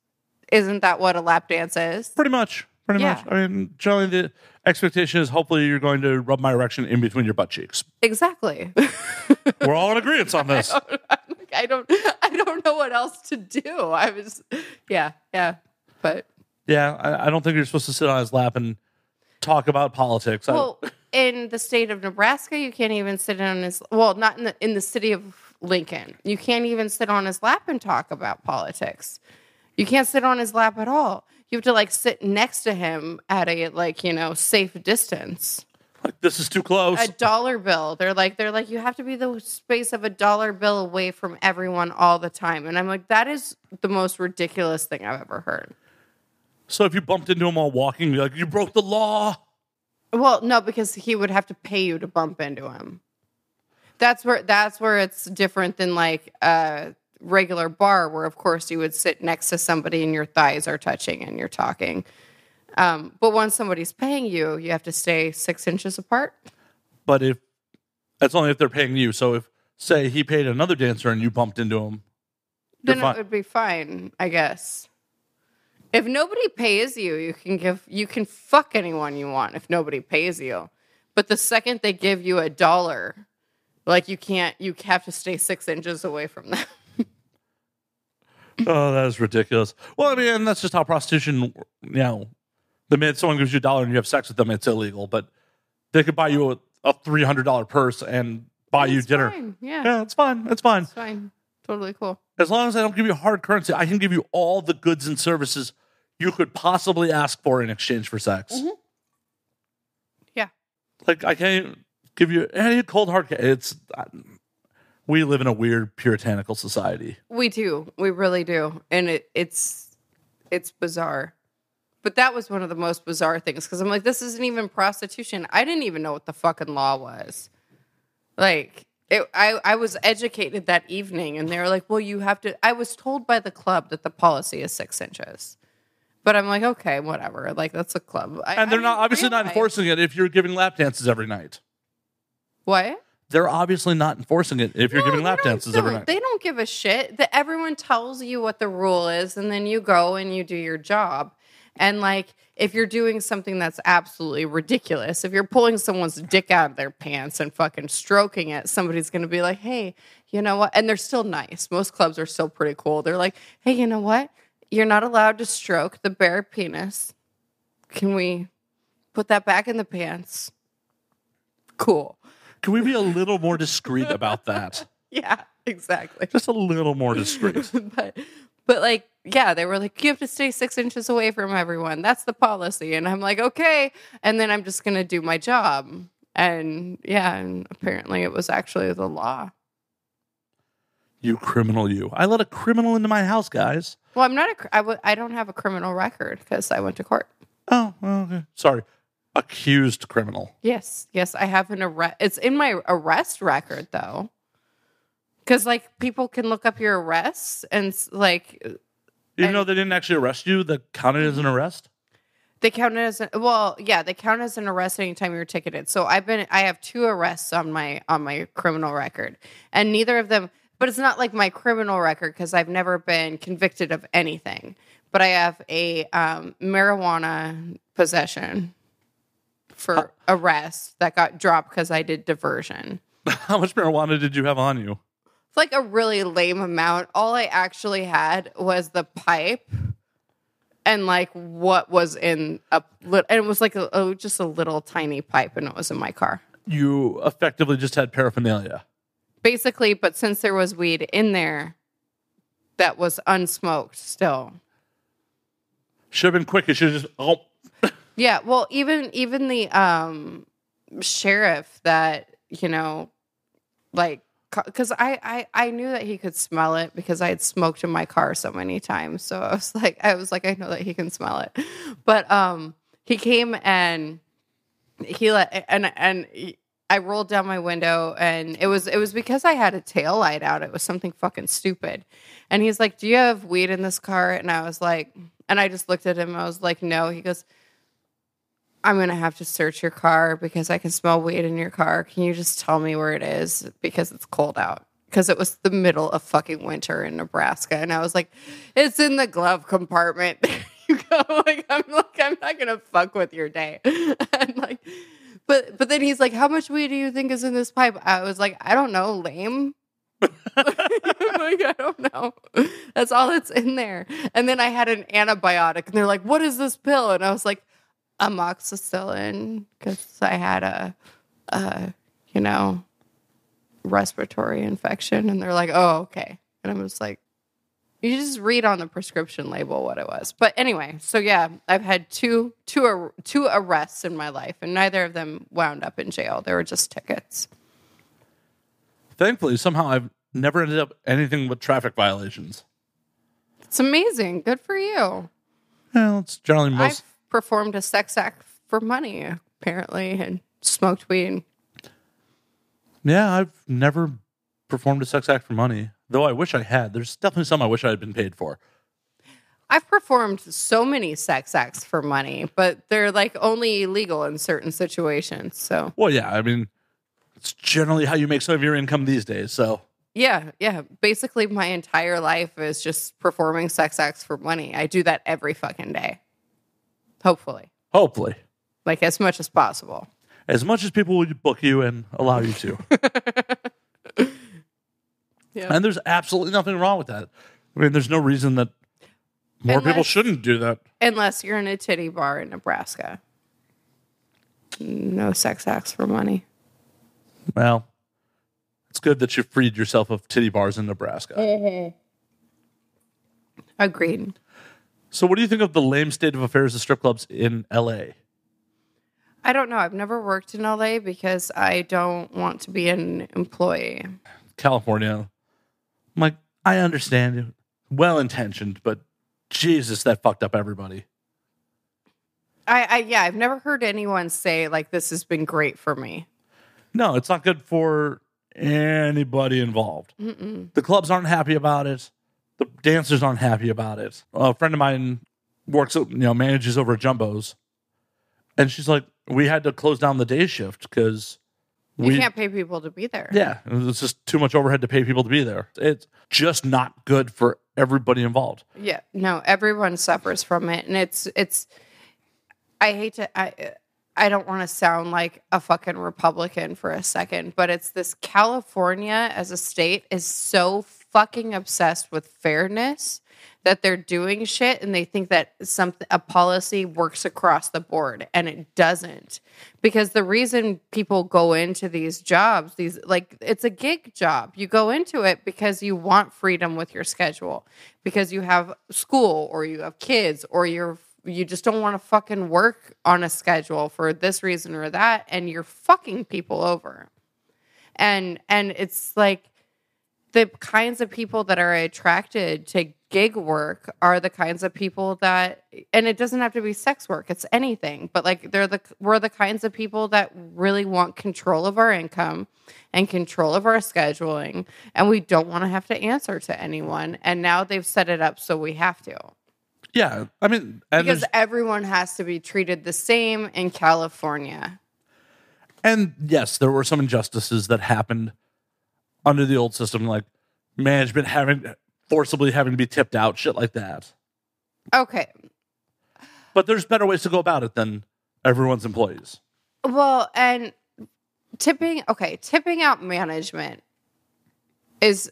Isn't that what a lap dance is? Pretty much. Pretty Yeah. much. I mean, generally the expectation is hopefully you're going to rub my erection in between your butt cheeks. Exactly. We're all in agreement on this. I don't I don't know what else to do. I was yeah, yeah. But Yeah, I, I don't think you're supposed to sit on his lap and talk about politics. I- well, in the state of Nebraska, you can't even sit on his well, not in the in the city of Lincoln. You can't even sit on his lap and talk about politics. You can't sit on his lap at all. You have to like sit next to him at a like, you know, safe distance. like, this is too close. a dollar bill. They're like they're like you have to be the space of a dollar bill away from everyone all the time. And I'm like that is the most ridiculous thing I've ever heard. so if you bumped into him while walking, you're like, you broke the law. Well, no, because he would have to pay you to bump into him. That's where that's where it's different than like a regular bar where of course you would sit next to somebody and your thighs are touching and you're talking. Um, but once somebody's paying you, you have to stay six inches apart. But if that's only if they're paying you. So if say he paid another dancer and you bumped into him, then it would be fine, I guess. If nobody pays you, you can give you can fuck anyone you want if nobody pays you. But the second they give you a dollar, like you can't you have to stay six inches away from them. oh, that is ridiculous. Well, I mean, that's just how prostitution. You know, the minute someone gives you a dollar and you have sex with them, it's illegal. But they could buy you a, a three hundred dollar purse and buy you dinner. fine. Yeah, Yeah, it's fine. It's fine. it's fine. Totally cool. As long as I don't give you hard currency, I can give you all the goods and services you could possibly ask for in exchange for sex. Mm-hmm. Yeah. Like I can't give you any cold hard. It's we live in a weird puritanical society. We do. We really do. And it, it's it's bizarre. But that was one of the most bizarre things because I'm like, this isn't even prostitution. I didn't even know what the fucking law was. Like, it, I, I was educated that evening and they were like, well, you have to. I was told by the club that the policy is six inches. But I'm like, okay, whatever. Like, that's a club. I, And they're I not obviously not enforcing it if you're giving lap dances every night. What? They're obviously not enforcing it if you're No, giving they lap don't- dances every night. They don't give a shit. That everyone tells you what the rule is, and then you go and you do your job. And like, if you're doing something that's absolutely ridiculous, if you're pulling someone's dick out of their pants and fucking stroking it, somebody's gonna be like, "Hey, you know what?" And they're still nice. Most clubs are still pretty cool. They're like, "Hey, you know what? You're not allowed to stroke the bare penis. Can we put that back in the pants?" Cool. Can we be a little more discreet about that? Yeah, exactly. Just a little more discreet. but but like yeah they were like you have to stay six inches away from everyone that's the policy and i'm like okay and then i'm just gonna do my job and yeah and apparently it was actually the law You criminal, you. I let a criminal into my house, guys. well i'm not a I w- I don't have a criminal record because i went to court Oh, okay. Sorry. Accused criminal. yes yes i have an arrest it's in my arrest record though because like people can look up your arrests and like uh, Even though they didn't actually arrest you, that counted as an arrest? They count it as an, well, yeah, they count as an arrest anytime you're ticketed. So I've been I have two arrests on my on my criminal record. And neither of them but it's not like my criminal record because I've never been convicted of anything. But I have a um, marijuana possession for arrest that got dropped because I did diversion. How much marijuana did you have on you? It's like a really lame amount. All I actually had was the pipe and like what was in a lit- and it was like a, oh, just a little tiny pipe and it was in my car. You effectively just had paraphernalia. Basically, but since there was weed in there that was unsmoked still. Should have been quick. It should have just, oh, Yeah, well, even even the um sheriff that, you know, like because I, I I knew that he could smell it because I had smoked in my car so many times. So I was like, I was like, I know that he can smell it. But um, he came and he let and and he- I rolled down my window and it was it was because I had a tail light out. It was something fucking stupid. And he's like, "Do you have weed in this car?" And I was like, and I just looked at him. I was like, "No." He goes, I'm gonna have to search your car because I can smell weed in your car. Can you just tell me where it is because it's cold out? Because it was the middle of fucking winter in Nebraska, and I was like, "It's in the glove compartment." you go like, "I'm like, I'm not gonna fuck with your day." and like, but but then he's like, "How much weed do you think is in this pipe?" I was like, "I don't know, lame." I'm like, I don't know. That's all that's in there. And then I had an antibiotic, and they're like, "What is this pill?" And I was like, amoxicillin because I had a, a, you know, respiratory infection. And they're like, oh, okay. And I was like, you just read on the prescription label what it was. But anyway, so yeah, I've had two, two, two arrests in my life, and neither of them wound up in jail. They were just tickets. Thankfully, somehow I've never ended up anything but traffic violations. It's amazing. Good for you. Well, it's generally most. I've performed a sex act for money, apparently, and smoked weed. Yeah, I've never performed a sex act for money, though I wish I had. There's definitely some I wish I had been paid for. I've performed so many sex acts for money, but they're like only illegal in certain situations. So, Well, yeah, I mean, it's generally how you make some of your income these days. So, yeah, yeah. Basically, my entire life is just performing sex acts for money. I do that every fucking day. Hopefully, hopefully, like as much as possible. as much as people would book you and allow you to. Yeah. And there's absolutely nothing wrong with that. I mean, there's no reason that more people shouldn't do that. Unless you're in a titty bar in Nebraska. No sex acts for money. Well, it's good that you freed yourself of titty bars in Nebraska. Agreed. So, what do you think of the lame state of affairs of strip clubs in LA? I don't know. I've never worked in LA because I don't want to be an employee. California. I'm like, I understand it. Well intentioned, but Jesus, that fucked up everybody. I, I yeah, I've never heard anyone say like this has been great for me. No, it's not good for anybody involved. The clubs aren't happy about it. The dancers aren't happy about it. A friend of mine works, you know, manages over at Jumbo's, and she's like, "We had to close down the day shift because You we can't pay people to be there. yeah, it's just too much overhead to pay people to be there. It's just not good for everybody involved." Yeah, no, everyone suffers from it, and it's it's. I hate to. I I don't want to sound like a fucking Republican for a second, but it's this California as a state is so fucking obsessed with fairness that they're doing shit and they think that something a policy works across the board and it doesn't. Because the reason people go into these jobs these like it's a gig job. You go into it because you want freedom with your schedule because you have school or you have kids or you're you just don't want to fucking work on a schedule for this reason or that and you're fucking people over. And and it's like the kinds of people that are attracted to gig work are the kinds of people that and it doesn't have to be sex work it's anything but like they're the we're the kinds of people that really want control of our income and control of our scheduling and we don't want to have to answer to anyone and now they've set it up so we have to. Yeah, I mean, because everyone has to be treated the same in California. And yes, there were some injustices that happened under the old system, like management having forcibly having to be tipped out, shit like that. okay But there's better ways to go about it than everyone's employees. Well, and tipping, okay, tipping out management is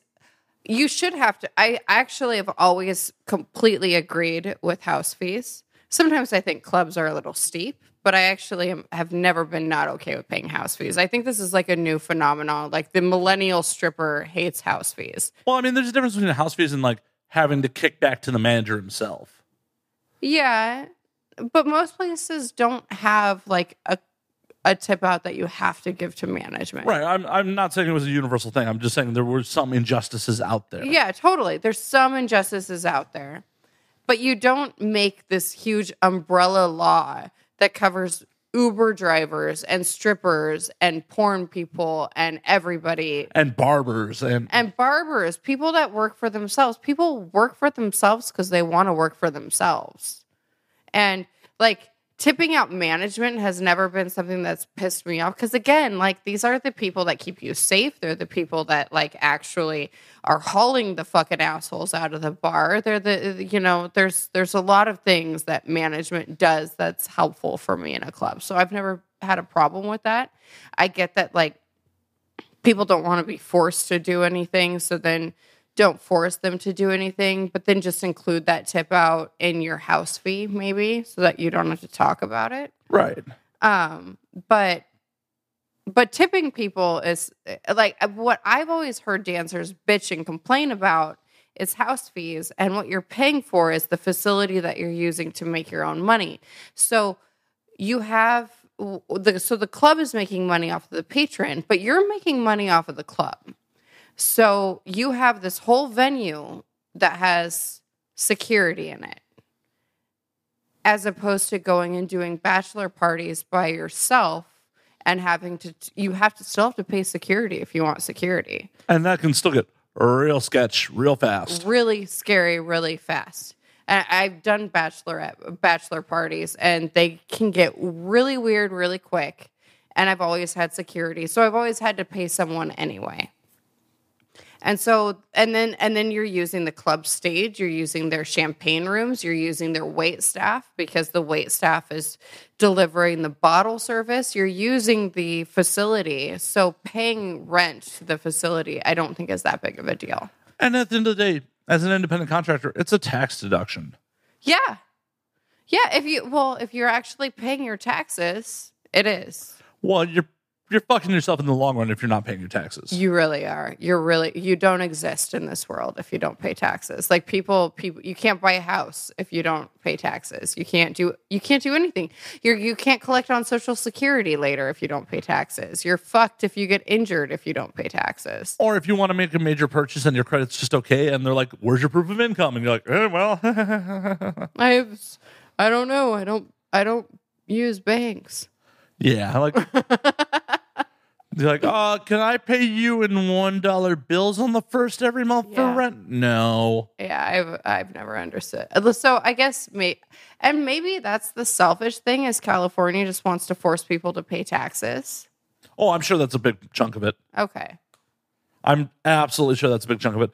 you should have to. I actually have always completely agreed with house fees. Sometimes I think clubs are a little steep, but I actually am, have never been not okay with paying house fees. I think this is like a new phenomenon. Like the millennial stripper hates house fees. Well, I mean, there's a difference between house fees and like having to kick back to the manager himself. Yeah, but most places don't have like a a tip out that you have to give to management. Right. I'm I'm not saying it was a universal thing. I'm just saying there were some injustices out there. Yeah, totally. There's some injustices out there, but you don't make this huge umbrella law that covers Uber drivers and strippers and porn people and everybody And barbers and and barbers, people that work for themselves. People work for themselves because they want to work for themselves. And like tipping out management has never been something that's pissed me off because again, like these are the people that keep you safe. They're the people that like actually are hauling the fucking assholes out of the bar. They're the you know, there's there's a lot of things that management does that's helpful for me in a club. So I've never had a problem with that. I get that like people don't want to be forced to do anything so then don't force them to do anything but then just include that tip out in your house fee maybe so that you don't have to talk about it. Right. um but but tipping people is like what i've always heard dancers bitch and complain about is house fees and what you're paying for is the facility that you're using to make your own money. So you have the so the club is making money off of the patron but you're making money off of the club so you have this whole venue that has security in it as opposed to going and doing bachelor parties by yourself and having to you have to still have to pay security if you want security. And that can still get real sketch real fast. really scary really fast. And i've done bachelor bachelor parties and they can get really weird really quick. And i've always had security. So i've always had to pay someone anyway and so and then and then you're using the club stage you're using their champagne rooms you're using their wait staff because the wait staff is delivering the bottle service you're using the facility so paying rent to the facility i don't think is that big of a deal And at the end of the day, as an independent contractor, it's a tax deduction. Yeah. Yeah, if you well, if you're actually paying your taxes, it is. Well, you're you're fucking yourself in the long run if you're not paying your taxes. You really are. You're really you don't exist in this world if you don't pay taxes. Like people people you can't buy a house if you don't pay taxes. You can't do you can't do anything. You're you can't collect on social security later if you don't pay taxes. You're fucked if you get injured if you don't pay taxes. or if you want to make a major purchase and your credit's just okay, and they're like, "Where's your proof of income?" and you're like, eh, "Well, I I don't know. I don't I don't use banks. yeah." Like, they're like, "Oh, can I pay you in one dollar bills on the first every month Yeah. for rent?" No. Yeah, I've I've never understood. Uh, So I guess may and maybe that's the selfish thing is California just wants to force people to pay taxes. Oh, I'm sure that's a big chunk of it. Okay. I'm absolutely sure that's a big chunk of it.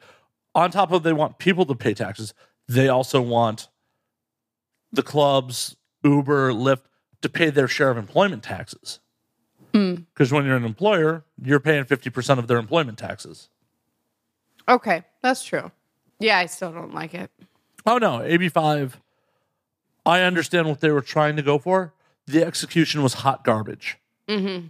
On top of they want people to pay taxes, they also want the clubs, Uber, Lyft to pay their share of employment taxes. Because when you're an employer, you're paying 50% of their employment taxes. Okay, that's true. Yeah, I still don't like it. Oh no, AB5. I understand what they were trying to go for. The execution was hot garbage. Mm-hmm.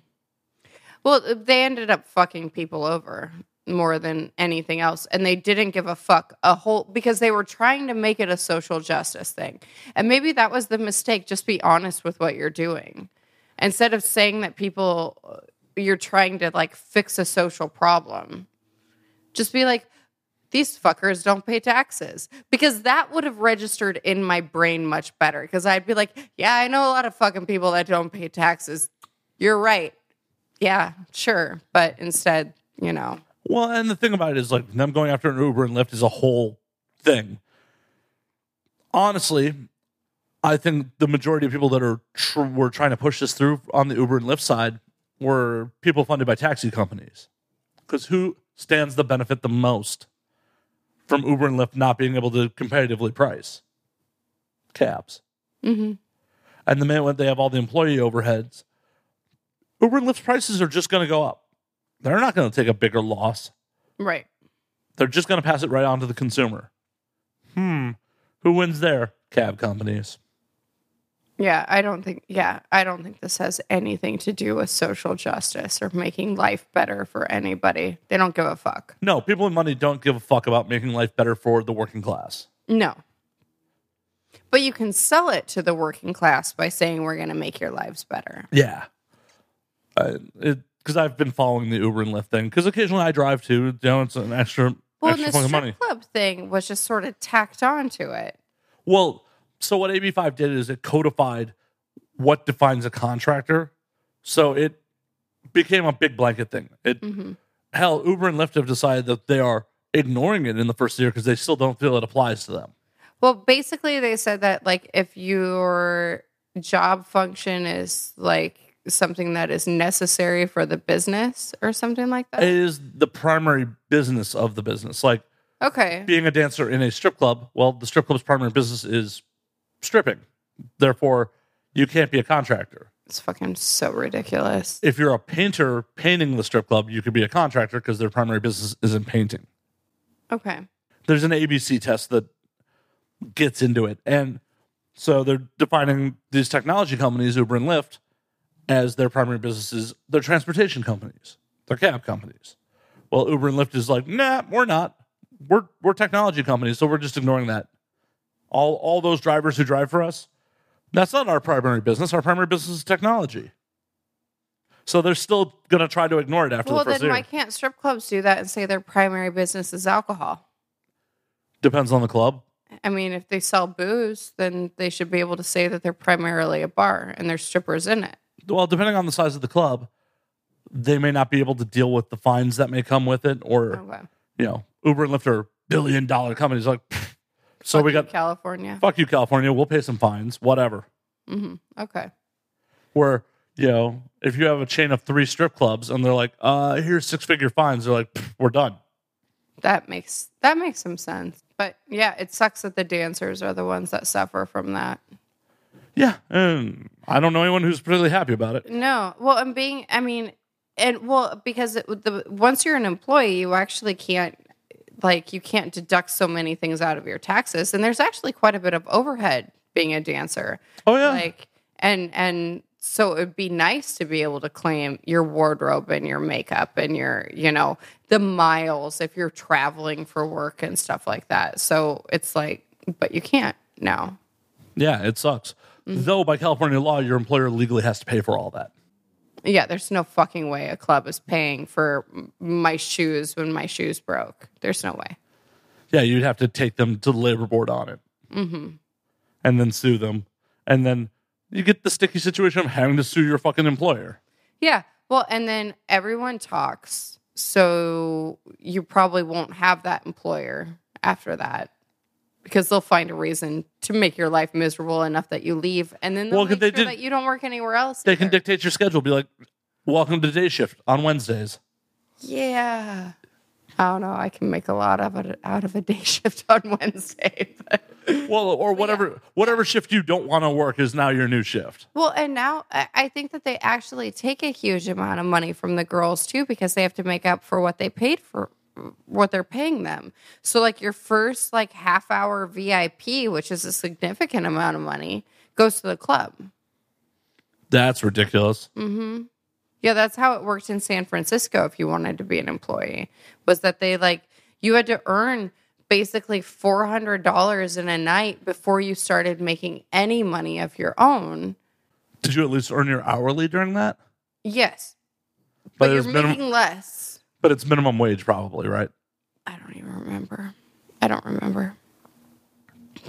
Well, they ended up fucking people over more than anything else and they didn't give a fuck a whole because they were trying to make it a social justice thing. And maybe that was the mistake. Just be honest with what you're doing. Instead of saying that people uh, you're trying to like fix a social problem. Just be like these fuckers don't pay taxes because that would have registered in my brain much better because I'd be like, yeah, I know a lot of fucking people that don't pay taxes. You're right. Yeah, sure. But instead, you know, Well, and the thing about it is, like, them going after an Uber and Lyft is a whole thing. Honestly, I think the majority of people that are tr- were trying to push this through on the Uber and Lyft side were people funded by taxi companies. Because who stands to benefit the most from Uber and Lyft not being able to competitively price? Cabs. Mhm. And the minute when they have all the employee overheads, Uber and Lyft's prices are just going to go up. They're not going to take a bigger loss. right. They're just going to pass it right on to the consumer. Hmm. Who wins there? Cab companies. Yeah, I don't think, yeah, I don't think this has anything to do with social justice or making life better for anybody. They don't give a fuck. No, people with money don't give a fuck about making life better for the working class. No. But you can sell it to the working class by saying we're going to make your lives better. Yeah. because I've been following the Uber and Lyft thing. Because occasionally I drive too. You know, it's an extra Well, and extra the fucking strip money. club thing was just sort of tacked on to it. Well, so what AB5 did is it codified what defines a contractor. So it became a big blanket thing. It Mm-hmm. hell, Uber and Lyft have decided that they are ignoring it in the first year because they still don't feel it applies to them. Well, basically, they said that like if your job function is like something that is necessary for the business or something like that. It is the primary business of the business. Like okay. being a dancer in a strip club, well, the strip club's primary business is stripping. Therefore, you can't be a contractor. It's fucking so ridiculous. If you're a painter painting the strip club, you could be a contractor because their primary business is in painting. Okay. There's an ABC test that gets into it. And so they're defining these technology companies, Uber and Lyft, as their primary businesses. They're transportation companies, they're cab companies. Well, Uber and Lyft is like, nah, we're not. We're we're technology companies, so we're just ignoring that. All all those drivers who drive for us, that's not our primary business. Our primary business is technology. So they're still gonna try to ignore it after Well, the first then year. why can't strip clubs do that and say their primary business is alcohol? Depends on the club. I mean, if they sell booze, then they should be able to say that they're primarily a bar and there's strippers in it. well, depending on the size of the club, they may not be able to deal with the fines that may come with it, or Okay. you know, Uber and Lyft are billion dollar companies. Like, pfft. So Fuck we got California. fuck you, California. We'll pay some fines, whatever. Okay. Where you know, if you have a chain of three strip clubs and they're like, uh, here's six figure fines, they're like, we're done. That makes that makes some sense. But yeah, it sucks that the dancers are the ones that suffer from that. Yeah, and I don't know anyone who's particularly happy about it. No, well, I'm being. I mean, and well, because it, the once you're an employee, you actually can't like you can't deduct so many things out of your taxes, and there's actually quite a bit of overhead being a dancer. Oh yeah, Like, and and so it'd be nice to be able to claim your wardrobe and your makeup and your you know the miles if you're traveling for work and stuff like that. So it's like, but you can't now. yeah, it sucks. Mm-hmm. Though by California law, your employer legally has to pay for all that. Yeah, there's no fucking way a club is paying for my shoes when my shoes broke. There's no way. Yeah, you'd have to take them to the labor board on it, mm-hmm. and then sue them, and then you get the sticky situation of having to sue your fucking employer. Yeah. Well, and then everyone talks. So you probably won't have that employer after that because they'll find a reason to make your life miserable enough that you leave. And then they'll Well, make they sure did- that you don't work anywhere else. They can dictate your schedule. Be like, "Welcome to day shift on Wednesdays." Yeah. I don't know. I can make a lot of it out of a day shift on Wednesday. But. Well, or whatever whatever shift you don't want to work is now your new shift. Well, and now I think that they actually take a huge amount of money from the girls too because they have to make up for what they paid for what they're paying them. So like your first like half hour VIP, which is a significant amount of money, goes to the club. That's ridiculous. Mhm. Yeah, that's how it worked in San Francisco if you wanted to be an employee. Was that they like you had to earn basically $400 in a night before you started making any money of your own. Did you at least earn your hourly during that? Yes. But But, you're minimum- making less. But it's minimum wage, probably, right? I don't even remember. I don't remember.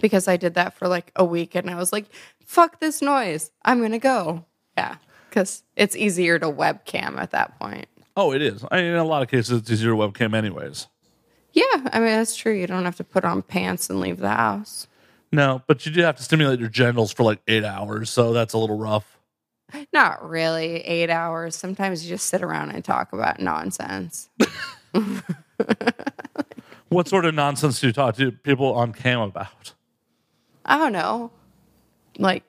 Because I did that for like a week and I was like, fuck this noise. I'm going to go. Yeah. Because it's easier to webcam at that point. Oh, it is. I mean, in a lot of cases, it's easier to webcam, anyways. Yeah. I mean, that's true. You don't have to put on pants and leave the house. No, but you do have to stimulate your genitals for like eight hours, so that's a little rough. Not really eight hours. Sometimes you just sit around and talk about nonsense. What sort of nonsense do you talk to people on cam about? I don't know. Like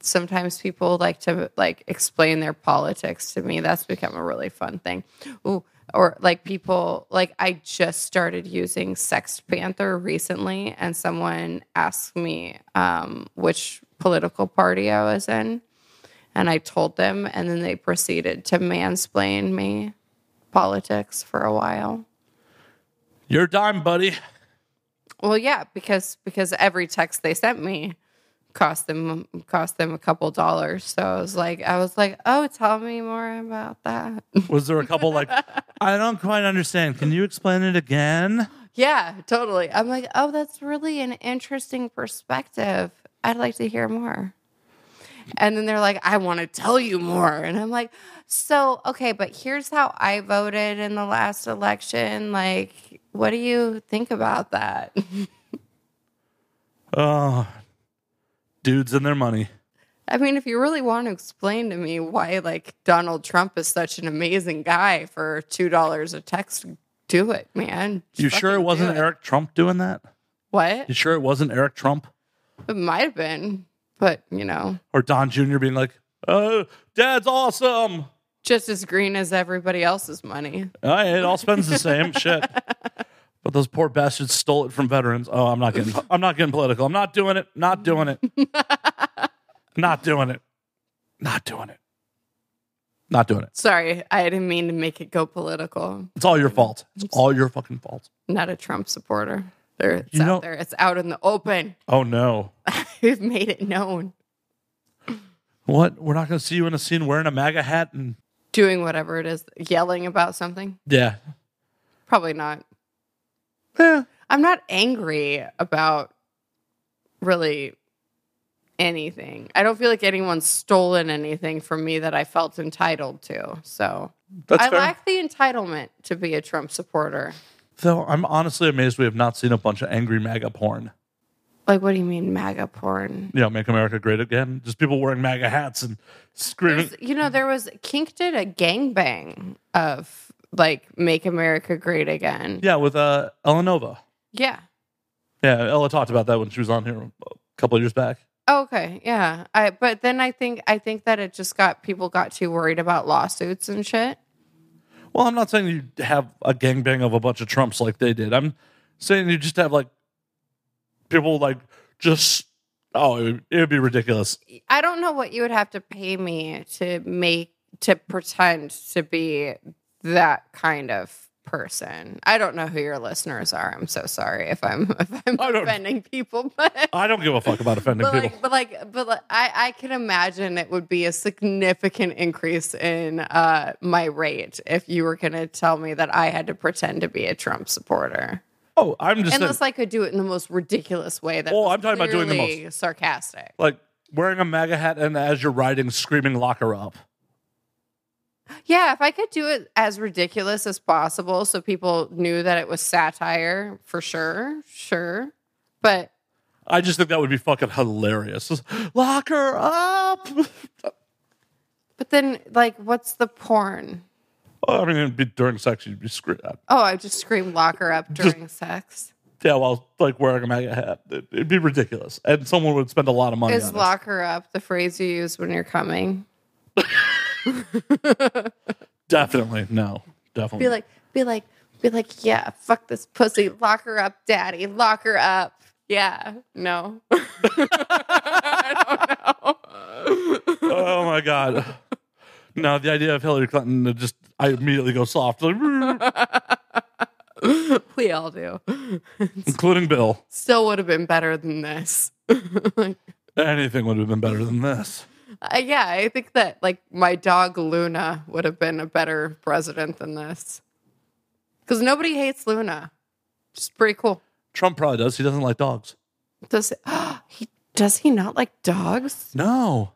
sometimes people like to like explain their politics to me. That's become a really fun thing. Ooh, or like people like I just started using SextPanther recently, and someone asked me um, which political party I was in, and I told them, and then they proceeded to mansplain me politics for a while. Your dime, buddy. Well, yeah, because because every text they sent me cost them cost them a couple dollars. So I was like, I was like, oh, tell me more about that. Was there a couple like, I don't quite understand. Can you explain it again? yeah, totally. I'm like, oh, that's really an interesting perspective. I'd like to hear more. And then they're like, I want to tell you more. And I'm like, so, okay, but here's how I voted in the last election. Like, what do you think about that? Oh, dudes and their money. I mean, if you really want to explain to me why, like, Donald Trump is such an amazing guy for $2 a text, do it, man. You sure it wasn't Eric Trump doing that? What? You sure it wasn't Eric Trump It might have been, but, you know, or Don Jr. being like, "Oh, Dad's awesome." just as green as everybody else's money. Uh, it all spends the same shit. But those poor bastards stole it from veterans. Oh, I'm not getting. I'm not getting political. I'm not doing it. Not doing it. not doing it. Not doing it. Not doing it. Sorry, I didn't mean to make it go political. It's all your fault. It's all your fucking fault. Not a Trump supporter. There, it's You out know- there. It's out in the open. Oh no. We've made it known. What? We're not going to see you in a scene wearing a MAGA hat and Doing whatever it is, yelling about something. yeah. Probably not. Yeah. I'm not angry about really anything. I don't feel like anyone's stolen anything from me that I felt entitled to. So That's I fair. lack the entitlement to be a Trump supporter. Though I'm honestly amazed we have not seen a bunch of angry MAGA porn. Like, what do you mean, MAGA porn? Yeah, make America great again. Just people wearing MAGA hats and screaming. There's- you know, there was Kink did a gangbang of like "Make America Great Again." Yeah, with uh, Ella Nova. Yeah. Yeah, Ella talked about that when she was on here a couple of years back. Oh, Okay. Yeah. I. But then I think I think that it just got people got too worried about lawsuits and shit. Well, I'm not saying you have a gangbang of a bunch of Trumps like they did. I'm saying you just have like people like just oh, it would, it would be ridiculous. I don't know what you would have to pay me to make to pretend to be that kind of person. I don't know who your listeners are. I'm so sorry if I'm if I'm offending people, but I don't give a fuck about offending but people. like, but like, but like, I, I can imagine it would be a significant increase in uh, my rate if you were going to tell me that I had to pretend to be a Trump supporter, oh, I'm just unless saying, I could do it in the most ridiculous way. That Well, I'm talking about doing the most sarcastic. like wearing a MAGA hat and as you're riding, screaming "lock her up." Yeah, if I could do it as ridiculous as possible, so people knew that it was satire, for sure, sure. But I just think that would be fucking hilarious. Just, Lock her up. but then, like, what's the porn? I mean, it'd be during sex, you'd be screwed up. Oh, I just scream "lock her up" during sex. Yeah, while like wearing a MAGA hat, It- it'd be ridiculous, and someone would spend a lot of money. Is on it. "lock her up" the phrase you use when you're coming? Definitely no, definitely. Be like, be like, be like, yeah, fuck this pussy, lock her up, daddy, lock her up. Yeah, no. I don't know. oh my god. No, the idea of Hillary Clinton to just I immediately go soft, like, we all do. including Bill. Still would have been better than this. Anything would have been better than this. Uh, yeah, I think that like my dog Luna would have been a better president than this. Because nobody hates Luna. It's pretty cool. Trump probably does. He doesn't like dogs. Does he? Does he not like dogs? No,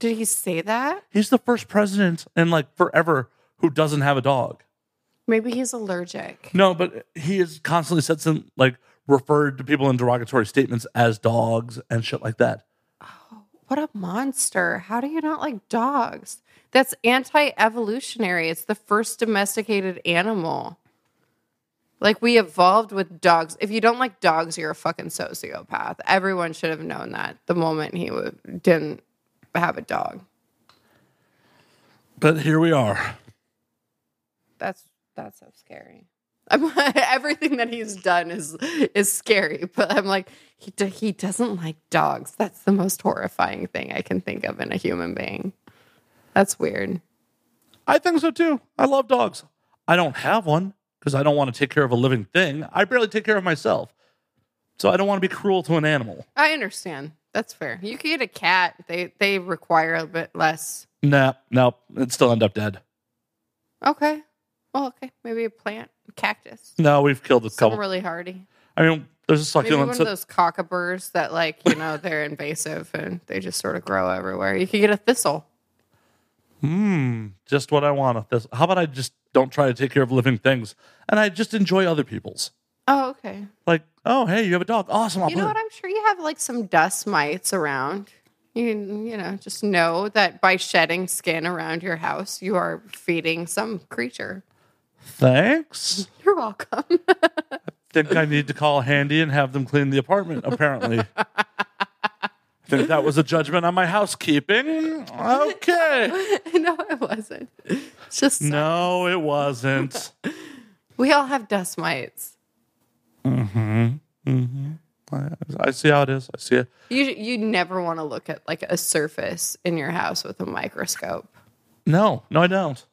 Did he say that? he's the first president in like forever who doesn't have a dog. Maybe he's allergic. No, but he has constantly said some like referred to people in derogatory statements as dogs and shit like that. Oh, What a monster. How do you not like dogs? That's anti evolutionary. It's the first domesticated animal. Like we evolved with dogs. If you don't like dogs, you're a fucking sociopath. Everyone should have known that the moment he w- didn't have a dog. But here we are. That's that's so scary. I'm, everything that he's done is is scary, but I'm like he do, he doesn't like dogs. That's the most horrifying thing I can think of in a human being. That's weird. I think so too. I love dogs. I don't have one because I don't want to take care of a living thing. I barely take care of myself. So I don't want to be cruel to an animal. I understand. That's fair. You could get a cat. They they require a bit less. Nah, nope. It'd still end up dead. Okay. Well, okay. Maybe a plant, cactus. No, we've killed a Something couple. really hardy. I mean, there's a Maybe one of those cockleburs that, like, you know, they're invasive and they just sort of grow everywhere. You could get a thistle. Hmm, just what I want. This. How about I just don't try to take care of living things, and I just enjoy other people's. Oh, okay. Like, oh, hey, you have a dog. Awesome. I'll You know what? I'm sure you have like some dust mites around. You you know, just know that by shedding skin around your house, you are feeding some creature. Thanks. You're welcome. I think I need to call Handy and have them clean the apartment. Apparently. I Think that was a judgment on my housekeeping. Okay. no, it wasn't. It's just No, it wasn't. we all have dust mites. Mm-hmm. Mm-hmm. I, I see how it is. I see it. You you never want to look at like a surface in your house with a microscope. No, no, I don't.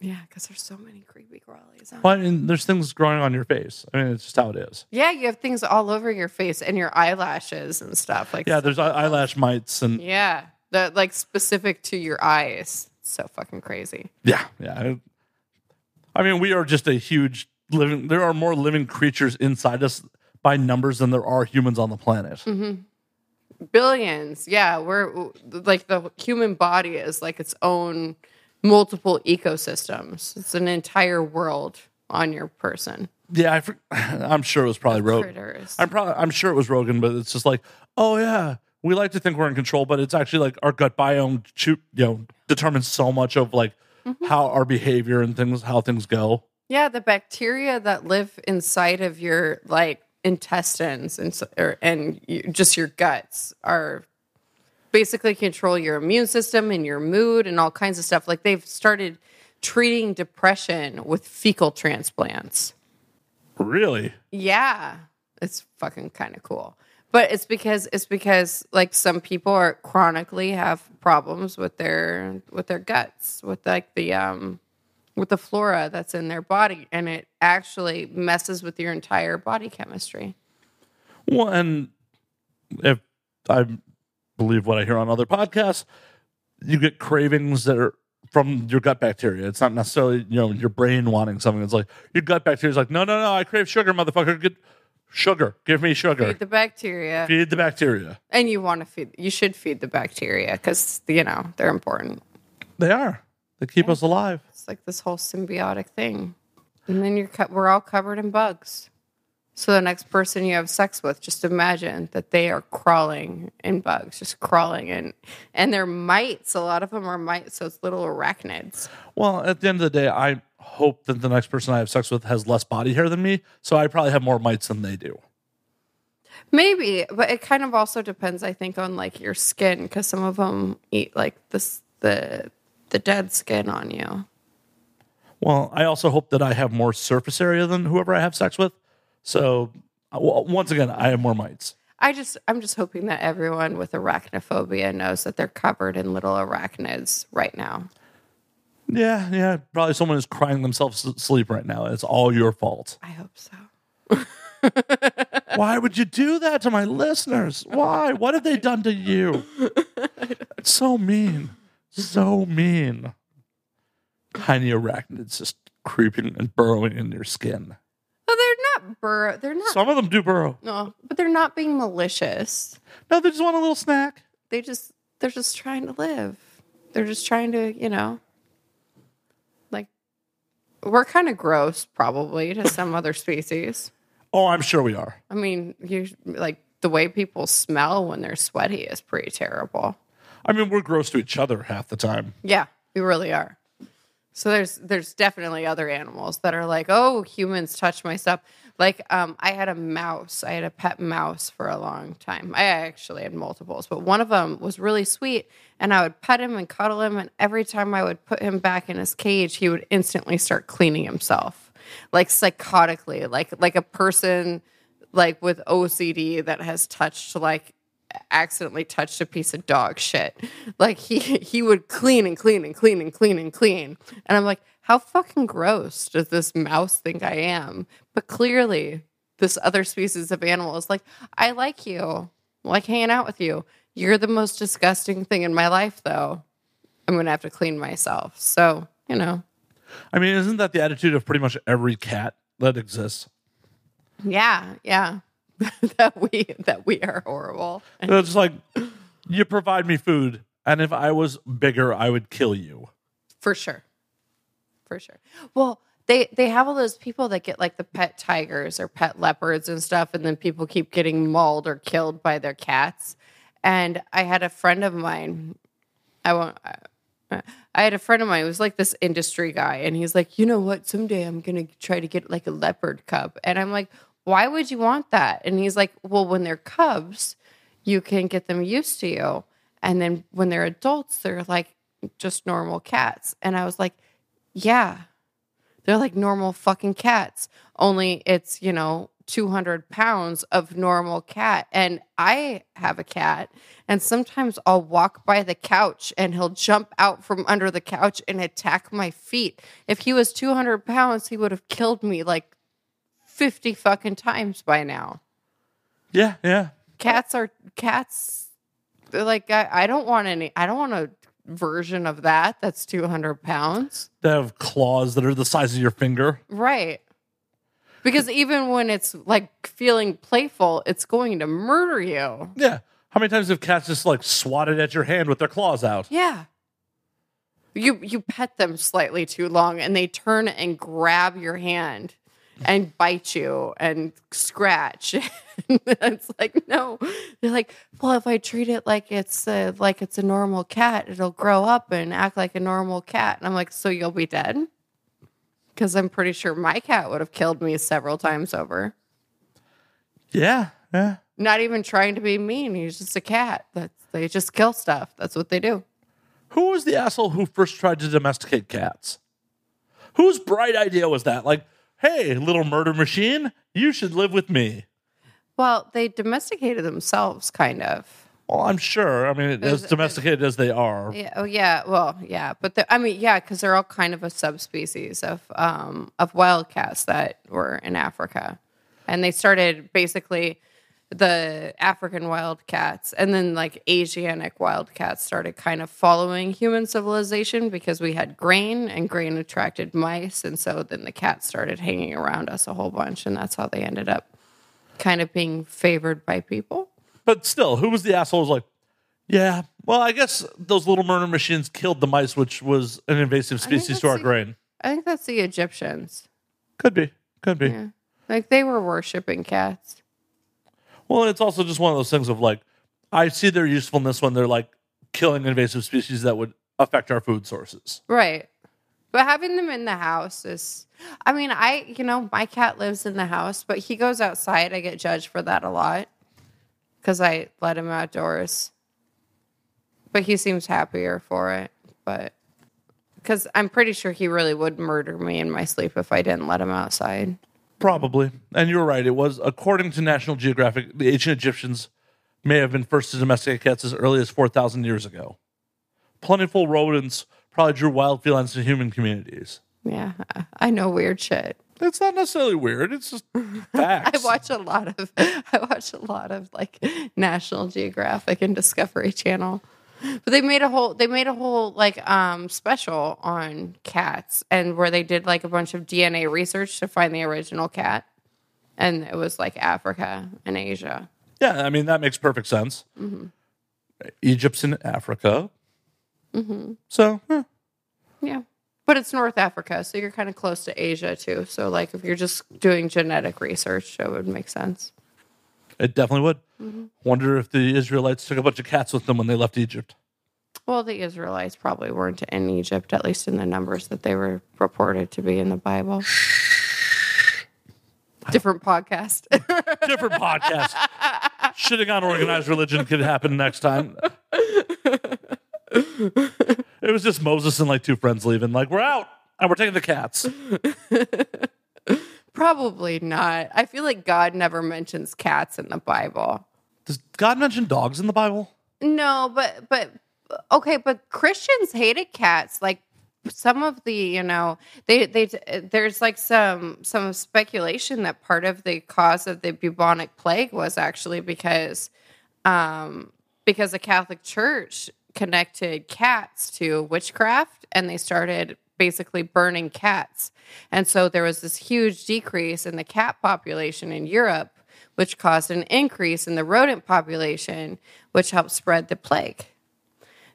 Yeah, because there's so many creepy crawlies. Well, I mean, there's things growing on your face. I mean, it's just how it is. Yeah, you have things all over your face and your eyelashes and stuff. Like Yeah, there's eye- eyelash mites and yeah, that like specific to your eyes. So fucking crazy. yeah, yeah. I mean, we are just a huge living. There are more living creatures inside us by numbers than there are humans on the planet. Mm-hmm. Billions. Yeah, we're like the human body is like its own multiple ecosystems. It's an entire world on your person. Yeah, I, i'm sure it was probably Rogan. I'm probably I'm sure it was Rogan, but it's just like, oh yeah, we like to think we're in control, but it's actually like our gut biome, you know, determines so much of like mm-hmm. how our behavior and things, how things go. Yeah, the bacteria that live inside of your like intestines and so, or, and you, just your guts are basically control your immune system and your mood and all kinds of stuff. Like they've started treating depression with fecal transplants. Really? Yeah, it's fucking kind of cool. But it's because it's because like some people are chronically have problems with their with their guts, with like the um with the flora that's in their body and it actually messes with your entire body chemistry. Well, and if I believe what I hear on other podcasts, you get cravings that are from your gut bacteria. It's not necessarily you know your brain wanting something. It's like your gut bacteria is like, no, no, no, I crave sugar, motherfucker. Get sugar. Give me sugar. Feed the bacteria Feed the bacteria. and you want to feed you should feed the bacteria cuz you know, they're important. They are. They keep us alive. Like this whole symbiotic thing. And then you're co- we're all covered in bugs. So the next person you have sex with, just imagine that they are crawling in bugs, just crawling in, and they're mites. A lot of them are mites, so it's little arachnids. Well, at the end of the day, I hope that the next person I have sex with has less body hair than me, so I probably have more mites than they do. Maybe, but it kind of also depends, I think, on like your skin, because some of them eat like this the the dead skin on you. Well, I also hope that I have more surface area than whoever I have sex with. So, uh, well, once again, I have more mites. I just I'm just hoping that everyone with arachnophobia knows that they're covered in little arachnids right now. Yeah, yeah. Probably someone is crying themselves to sleep right now. It's all your fault. I hope so. Why would you do that to my listeners? Why? What have they done to you? It's so mean. So mean. Tiny arachnids just creeping and burrowing in your skin. Oh, they're not burrow. They're not. Some of them do burrow. no, but they're not being malicious. No, they just want a little snack. They just they're just trying to live. They're just trying to, you know, like we're kind of gross probably to some other species. Oh, I'm sure we are. I mean, you like the way people smell when they're sweaty is pretty terrible. I mean, we're gross to each other half the time. Yeah, we really are. So there's there's definitely other animals that are like, oh, humans touch my stuff. Like um, I had a mouse. I had a pet mouse for a long time. I actually had multiples, but one of them was really sweet, and I would pet him and cuddle him. And every time I would put him back in his cage, he would instantly start cleaning himself, like psychotically, like like a person like with OCD that has touched like accidentally touched a piece of dog shit. Like he he would clean and clean and clean and clean and clean. And I'm like, how fucking gross does this mouse think I am? But clearly this other species of animal is like, I like you. like hanging out with you. You're the most disgusting thing in my life, though. I'm gonna have to clean myself. So you know, I mean, isn't that the attitude of pretty much every cat that exists? yeah, yeah, that we that we are horrible. It's like you provide me food, and if I was bigger, I would kill you. For sure. For sure. Well, they they have all those people that get like the pet tigers or pet leopards and stuff, and then people keep getting mauled or killed by their cats. And I had a friend of mine. I won't. I, I had a friend of mine who was like this industry guy, and he's like, you know what? Someday I'm gonna try to get like a leopard cub, and I'm like, why would you want that? And he's like, well, when they're cubs, you can get them used to you, and then when they're adults, they're like just normal cats. And I was like, yeah, they're like normal fucking cats. Only it's, you know, 200 pounds of normal cat. And I have a cat, and sometimes I'll walk by the couch and he'll jump out from under the couch and attack my feet. If he was 200 pounds, he would have killed me like 50 fucking times by now. Yeah, yeah. Cats are cats. They're like, I, I don't want any, I don't want a version of that that's 200 pounds. They have claws that are the size of your finger. Right. Because even when it's like feeling playful, it's going to murder you. Yeah. How many times have cats just like swatted at your hand with their claws out? Yeah. You you pet them slightly too long and they turn and grab your hand and bite you and scratch. it's like no. They're like, well, if I treat it like it's a, like it's a normal cat, it'll grow up and act like a normal cat. And I'm like, so you'll be dead? Because I'm pretty sure my cat would have killed me several times over. Yeah, yeah. Not even trying to be mean. He's just a cat. That's they just kill stuff. That's what they do. Who was the asshole who first tried to domesticate cats? Whose bright idea was that? Like, hey, little murder machine, you should live with me. Well, they domesticated themselves, kind of. Well, I'm sure. I mean, as domesticated as they are, Yeah. Oh, yeah. Well, yeah. But the, I mean, yeah, because they're all kind of a subspecies of um, of wildcats that were in Africa, and they started basically the African wildcats, and then like Asiatic wildcats started kind of following human civilization because we had grain, and grain attracted mice, and so then the cats started hanging around us a whole bunch, and that's how they ended up kind of being favored by people. but still, who was the asshole? who Was like, yeah. Well, I guess those little murder machines killed the mice, which was an invasive species to our the- grain. I think that's the Egyptians. Could be, could be. Yeah. Like they were worshiping cats. Well, it's also just one of those things of like, I see their usefulness when they're like killing invasive species that would affect our food sources. Right. But having them in the house is, I mean, I, you know, my cat lives in the house, but he goes outside. I get judged for that a lot because I let him outdoors. But he seems happier for it. But because I'm pretty sure he really would murder me in my sleep if I didn't let him outside. Probably. And you're right. It was, according to National Geographic, the ancient Egyptians may have been first to domesticate cats as early as 4,000 years ago. Plentiful rodents probably drew wild felines to human communities. Yeah. I- know weird shit. It's not necessarily weird. It's just facts. I watch a lot of I watch a lot of like National Geographic and Discovery Channel. But they made a whole they made a whole like um special on cats and where they did like a bunch of DNA research to find the original cat. And it was like Africa and Asia. Yeah, I mean, that makes perfect sense. Egypt's in Africa. So, eh, Yeah. But it's North Africa, so you're kind of close to Asia too. So like if you're just doing genetic research, it would make sense. it definitely would. Mm-hmm. Wonder if the Israelites took a bunch of cats with them when they left Egypt. Well, the Israelites probably weren't in Egypt, at least in the numbers that they were reported to be in the Bible. Different podcast. Different podcast. Shitting on organized religion could happen next time. it was just Moses and like two friends leaving. Like, we're out and we're taking the cats. probably not. I feel like God never mentions cats in the Bible. Does God mention dogs in the Bible? No, but but okay, but Christians hated cats. Like some of the, you know, they they there's like some some speculation that part of the cause of the bubonic plague was actually because um, because the Catholic Church connected cats to witchcraft and they started basically burning cats. And so there was this huge decrease in the cat population in Europe, which caused an increase in the rodent population, which helped spread the plague.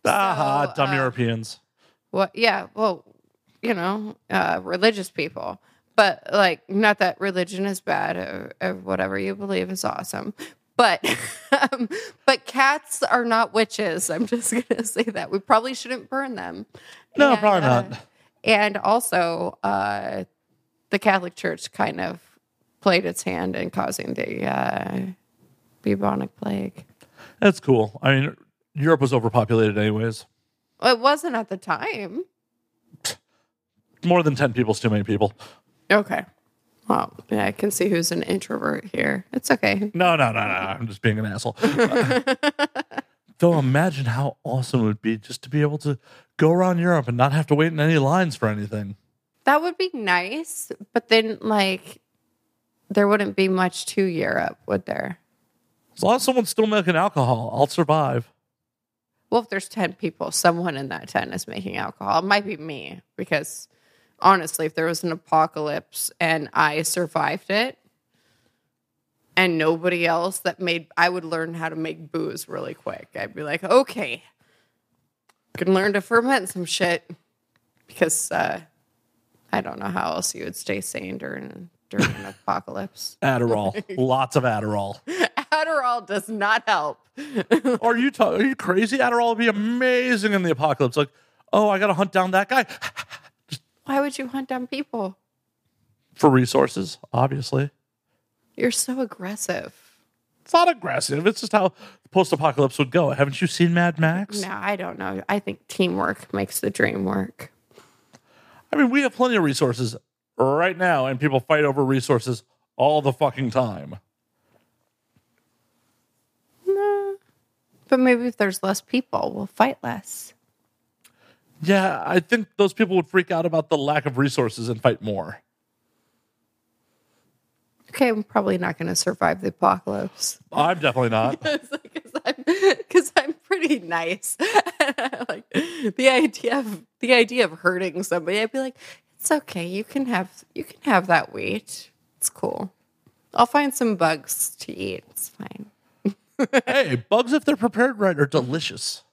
ah, dumb uh, Europeans. Well, yeah, well, you know, uh, religious people. But like, not that religion is bad or, or whatever you believe is awesome. But um, but cats are not witches. I'm just gonna say that we probably shouldn't burn them. No, And, probably uh, not. and also, uh, the Catholic Church kind of played its hand in causing the uh, bubonic plague. That's cool. I mean, Europe was overpopulated anyways. It wasn't at the time. More than 10 people is too many people. Okay. Well, yeah, I can see who's an introvert here. It's okay. No, no, no, no. I'm just being an asshole. Though imagine how awesome it would be just to be able to go around Europe and not have to wait in any lines for anything. That would be nice, but then like there wouldn't be much to Europe, would there? As long as someone's still making alcohol, I'll survive. Well, if there's 10 people, someone in that 10 is making alcohol. It might be me because honestly, if there was an apocalypse and I survived it and nobody else that made, I would learn how to make booze really quick. I'd be like, okay, I can learn to ferment some shit because uh, I don't know how else you would stay sane during during an apocalypse. Adderall. Lots of Adderall. Adderall does not help. Are you ta- are you crazy? Adderall would be amazing in the apocalypse. Like, oh, I got to hunt down that guy Why would you hunt down people? for resources, obviously. You're so aggressive. It's not aggressive. It's just how post apocalypse would go. Haven't you seen Mad Max? No, I don't know. I think teamwork makes the dream work. I mean, we have plenty of resources right now, and people fight over resources all the fucking time. But maybe if there's less people, we'll fight less. Yeah, I think those people would freak out about the lack of resources and fight more. Okay, I'm probably not going to survive the apocalypse I'm definitely not. because I'm, I'm pretty nice. like the idea of the idea of hurting somebody, I'd be like, it's okay. You can have you can have that wheat. It's cool. I'll find some bugs to eat. It's fine. hey, bugs, if they're prepared right, are delicious.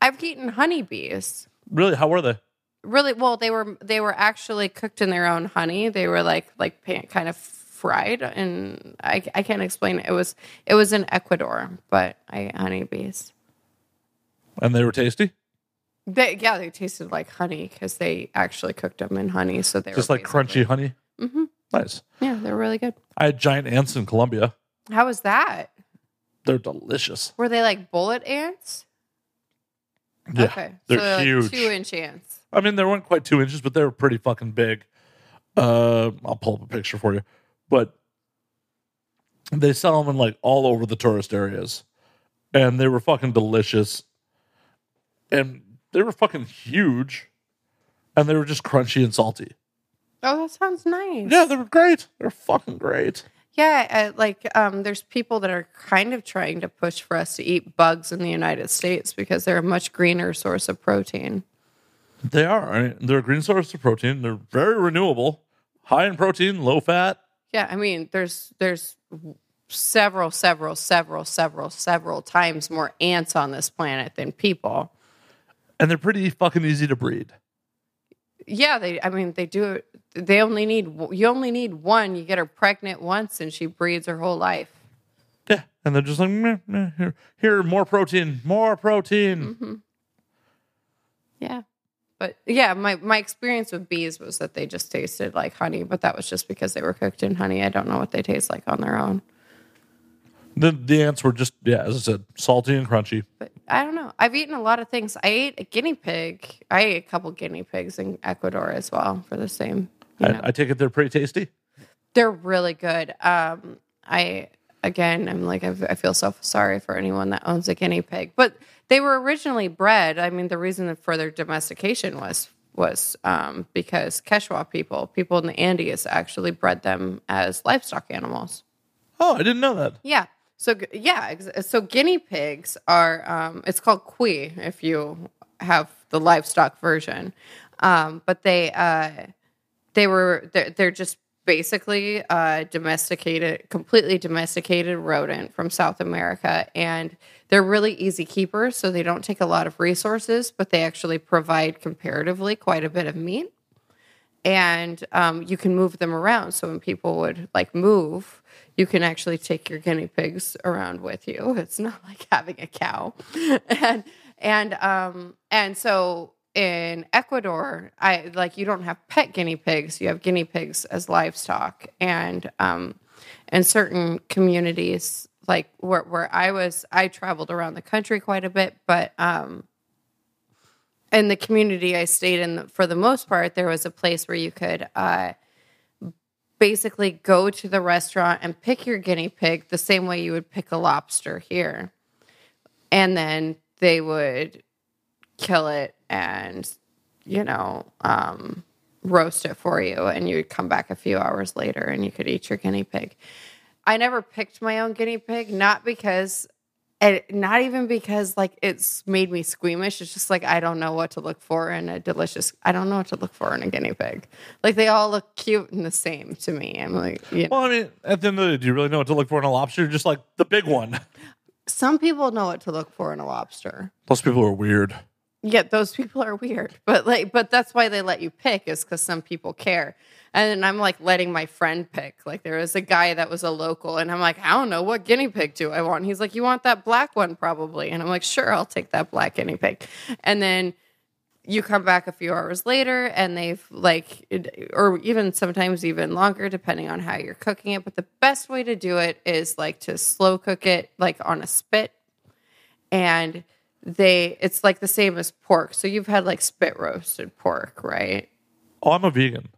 I've eaten honeybees. Really, how were they? really well they were they were actually cooked in their own honey they were like like pan, kind of fried and I, I can't explain it. it was it was in ecuador but i ate honeybees And they were tasty? They, yeah they tasted like honey because they actually cooked them in honey so they Just were like crunchy honey? Mhm. Nice. yeah they're really good I had giant ants in Colombia. how was that They're delicious. were they like bullet ants Yeah, okay they're so like huge. two inch ants I mean, they weren't quite two inches, but they were pretty fucking big. Uh, I'll pull up a picture for you. But they sell them in like all over the tourist areas, and they were fucking delicious, and they were fucking huge, and they were just crunchy and salty. oh that sounds nice Yeah, they were great. They're fucking great. Yeah, uh, like um, there's people that are kind of trying to push for us to eat bugs in the United States because they're a much greener source of protein. They are. I mean, they're a green source of protein. They're very renewable, high in protein, low fat. Yeah, I mean, there's there's several, several, several, several, several times more ants on this planet than people. And they're pretty fucking easy to breed. Yeah, they. I mean, they do. They only need you only need one. You get her pregnant once, and she breeds her whole life. Yeah, and they're just like, meh, meh, here, here, more protein, more protein. Mm-hmm. Yeah. But yeah, my, my experience with bees was that they just tasted like honey, but that was just because they were cooked in honey. I don't know what they taste like on their own. The the ants were just yeah, as I said, salty and crunchy. But I don't know. I've eaten a lot of things. I ate a guinea pig. I ate a couple guinea pigs in Ecuador as well for the same. You know. I, I take it they're pretty tasty. They're really good. Um, I again, I'm like I, I feel so sorry for anyone that owns a guinea pig, but they were originally bred. I mean, the reason for their domestication was was um, because Quechua people, people in the Andes, actually bred them as livestock animals. Oh, I didn't know that. Yeah. So yeah, so guinea pigs are um, it's called cuy if you have the livestock version, um, but they uh, they were they're, they're just basically uh, domesticated, completely domesticated rodent from South America, and they're really easy keepers. So they don't take a lot of resources, but they actually provide comparatively quite a bit of meat and um, you can move them around. So when people would like move, you can actually take your guinea pigs around with you. It's not like having a cow, and and um and so in Ecuador, I like you don't have pet guinea pigs. You have guinea pigs as livestock, and um, in certain communities, like where where I was, I traveled around the country quite a bit, but um in the community I stayed in, for the most part, there was a place where you could uh, basically go to the restaurant and pick your guinea pig the same way you would pick a lobster here. And then they would kill it and, you know, um, roast it for you. And you would come back a few hours later and you could eat your guinea pig. I never picked my own guinea pig, not because and not even because like it's made me squeamish. It's just like I don't know what to look for in a delicious. I don't know what to look for in a guinea pig. Like they all look cute and the same to me. I'm like, you know. Well, I mean, at the end of the day, do you really know what to look for in a lobster? Just like the big one. some people know what to look for in a lobster. Those people are weird. Yeah, those people are weird, but like, but that's why they let you pick is because some people care. And I'm like letting my friend pick. Like there was a guy that was a local, and I'm like, I don't know what guinea pig do I want. He's like, you want that black one probably, and I'm like, sure, I'll take that black guinea pig. And then you come back a few hours later, and they've like, or even sometimes even longer, depending on how you're cooking it. But the best way to do it is like to slow cook it, like on a spit and they it's like the same as pork. So you've had like spit roasted pork, right? Oh, I'm a vegan.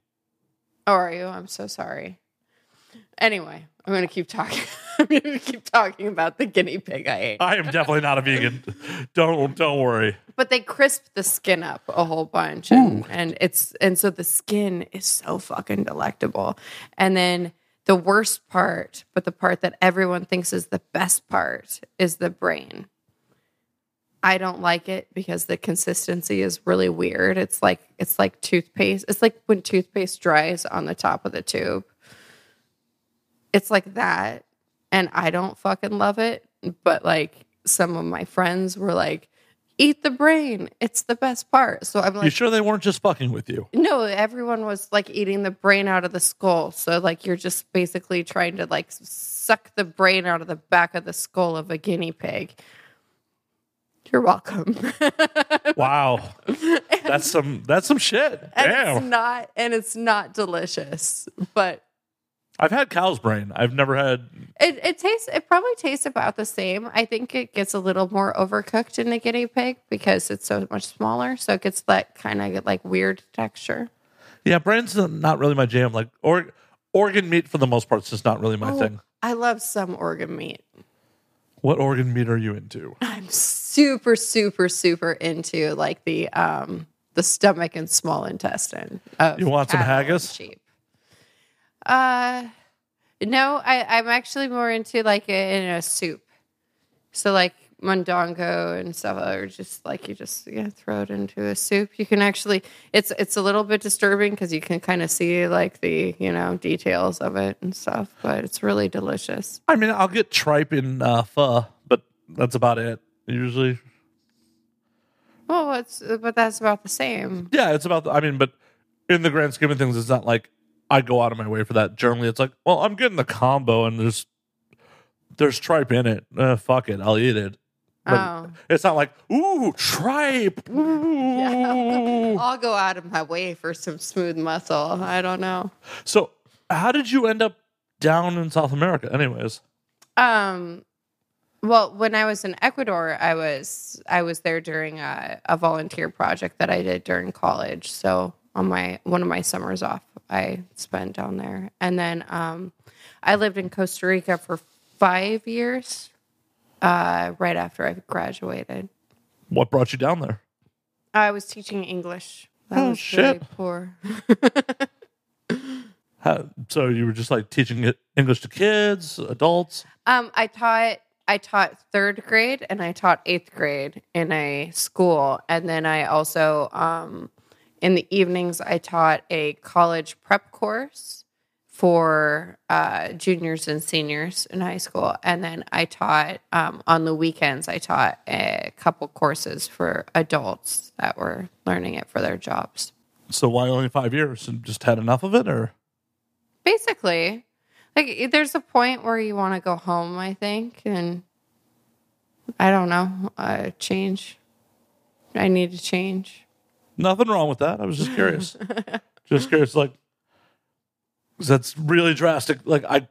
Oh, are you? I'm so sorry. Anyway, I'm gonna keep talking. I'm gonna keep talking about the guinea pig I ate. I am definitely not a vegan. don't don't worry. But they crisp the skin up a whole bunch, and, and it's and so the skin is so fucking delectable. And then the worst part, but the part that everyone thinks is the best part, is the brain. I don't like it because the consistency is really weird. It's like it's like toothpaste. It's like when toothpaste dries on the top of the tube. It's like that. And I don't fucking love it. But like some of my friends were like, eat the brain. It's the best part. So I'm like, You sure they weren't just fucking with you? no, everyone was like eating the brain out of the skull. So like you're just basically trying to like suck the brain out of the back of the skull of a guinea pig. You're welcome. Wow. That's some that's some shit. and it's not and it's not delicious. But I've had cow's brain. I've never had it, it tastes it probably tastes about the same. I think it gets a little more overcooked in a guinea pig because it's so much smaller. So it gets that kind of like weird texture. Yeah, brain's not really my jam. Like or organ meat for the most part is just not really my Oh, thing. I love some organ meat. What organ meat are you into? I'm super, super, super into like the um the stomach and small intestine. You want some haggis? Sheep. Uh, no, I I'm actually more into like a, in a soup. So like mondongo and stuff are just like you just yeah throw it into a soup. You can actually it's it's a little bit disturbing because you can kind of see like the you know details of it and stuff, but it's really delicious. I mean, I'll get tripe in uh, pho, but that's about it. Usually, Well, it's but that's about the same. yeah, it's about. The, I mean, but in the grand scheme of things, it's not like I go out of my way for that. Generally, it's like, well, I'm getting the combo, and there's there's tripe in it. Uh, fuck it, I'll eat it. But Oh. it's not like ooh tripe. Ooh. I'll go out of my way for some smooth muscle. I don't know. So, how did you end up down in South America? Anyways, Um, well, when I was in Ecuador, I was I was there during a, a volunteer project that I did during college. So on my one of my summers off, I spent down there, and then um, I lived in Costa Rica for five years. Uh, right after I graduated, what brought you down there? I was teaching English. That Oh, was shit. really poor. How, so you were just like teaching English to kids, adults. Um, I taught I taught third grade and I taught eighth grade in a school, and then I also um, in the evenings I taught a college prep course for uh, juniors and seniors in high school, and then I taught um, on the weekends. I taught a couple courses for adults that were learning it for their jobs. So why only five years? And just had enough of it, or Basically, like there's a point where you want to go home. I think, and I don't know, uh, change. I need to change. nothing wrong with that. I was just curious. just curious, like that's really drastic. Like I,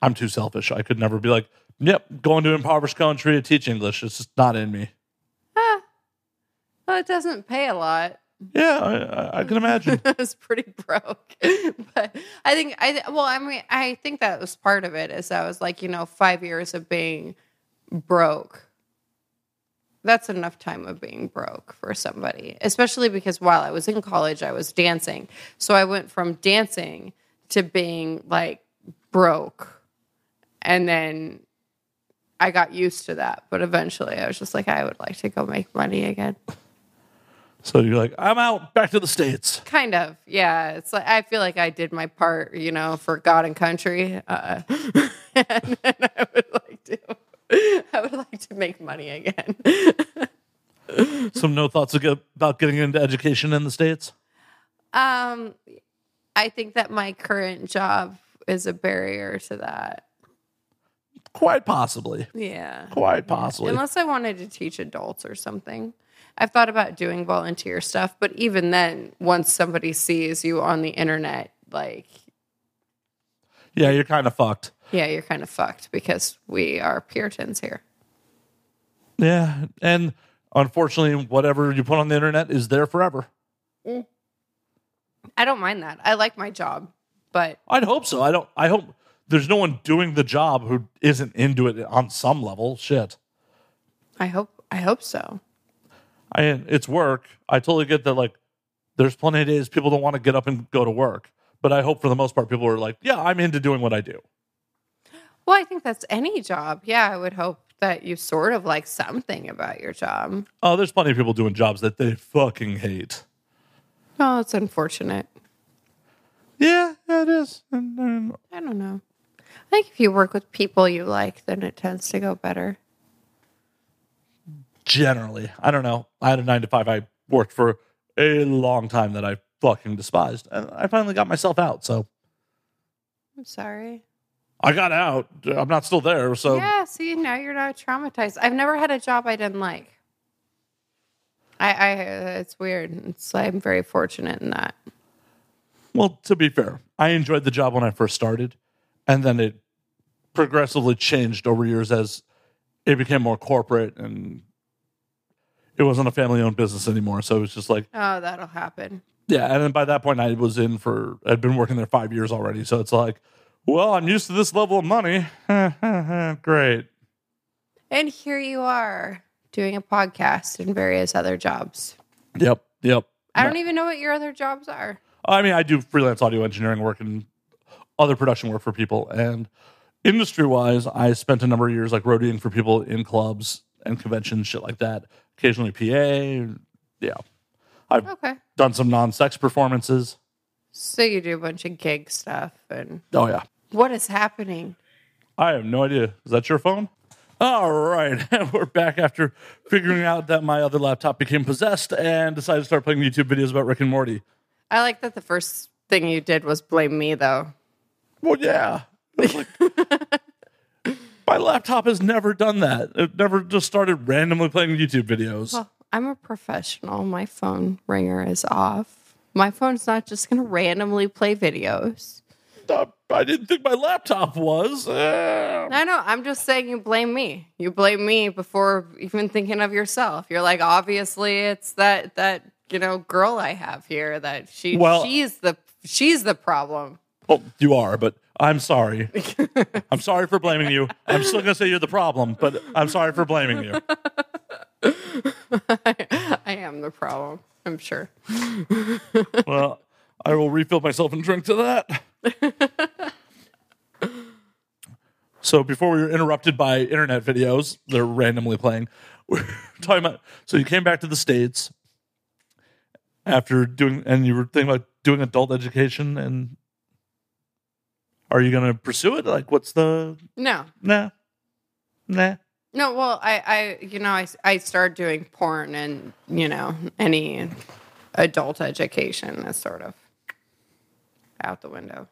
I'm too selfish. I could never be like, yep, going to impoverished country to teach English. It's just not in me. Ah, well, it doesn't pay a lot. Yeah, I, I, can imagine. it's pretty broke, but I think I well, I mean, I think that was part of it. Is I was like, you know, five years of being broke. That's enough time of being broke for somebody, especially because while I was in college, I was dancing. So I went from dancing to being like broke, and then I got used to that. But eventually, I was just like, I would like to go make money again. So you're like, I'm out, back to the states. Kind of, yeah. It's like I feel like I did my part, you know, for God and country, uh, and, and I would like to, I would like to make money again. Some no thoughts about getting into education in the states. um, I think that my current job is a barrier to that. Quite possibly. Yeah, Quite possibly. unless I wanted to teach adults or something. I've thought about doing volunteer stuff, but even then, once somebody sees you on the internet, like yeah, you're kind of fucked. yeah, you're kind of fucked because we are Puritans here. Yeah, and unfortunately, whatever you put on the internet is there forever. Mm. I don't mind that. I like my job, but I'd hope so. I don't. I hope there's no one doing the job who isn't into it on some level. Shit. I hope I hope so. I it's work. I totally get that. Like, there's plenty of days people don't want to get up and go to work, but I hope for the most part people are like, yeah, I'm into doing what I do. Well, I think that's any job. Yeah, I would hope that you sort of like something about your job. Oh, there's plenty of people doing jobs that they fucking hate. Oh, it's unfortunate. Yeah, yeah, it is. I don't know. I think if you work with people you like, then it tends to go better. Generally, I don't know. I had a nine to five. I worked for a long time that I fucking despised, and I finally got myself out. So I'm sorry. I got out. I'm not still there. So yeah, see, now you're not traumatized. I've never had a job I didn't like. I, I, it's weird. It's I'm very fortunate in that. Well, to be fair, I enjoyed the job when I first started, and then it progressively changed over years as it became more corporate and it wasn't a family owned business anymore. So it was just like, Oh, that'll happen. yeah. And then by that point, I was in for, I'd been working there five years already. So it's like, well, I'm used to this level of money. Great. And here you are doing a podcast and various other jobs. Yep. Yep. I don't even know what your other jobs are. I mean, I do freelance audio engineering work and other production work for people. And industry wise, I spent a number of years like roadieing for people in clubs and conventions, shit like that. Occasionally PA. Yeah. I've Okay. done some non sex performances. So you do a bunch of gig stuff and Oh, yeah. what is happening? I have no idea. Is that your phone? All right. We're back after figuring out that my other laptop became possessed and decided to start playing YouTube videos about Rick and Morty. I like that the first thing you did was blame me though. Well, yeah. Like- my laptop has never done that. It never just started randomly playing YouTube videos. Well, I'm a professional. My phone ringer is off. My phone's not just going to randomly play videos. Uh, I didn't think my laptop was. Uh, I know. I'm just saying you blame me. You blame me before even thinking of yourself. You're like, obviously, it's that that you know girl I have here that she Well- she's the she's the problem. well, you are, but I'm sorry. I'm sorry for blaming you. I'm still going to say you're the problem, but I'm sorry for blaming you. I am the problem. I'm sure. Well, I will refill myself and drink to that. so before we were interrupted by internet videos, they're randomly playing. We're talking about. So you came back to the states after doing, and you were thinking about doing adult education, and are you going to pursue it? Like, what's the No, nah, nah? no. Well, I, I, you know, I, I started doing porn, and you know, any adult education is sort of out the window.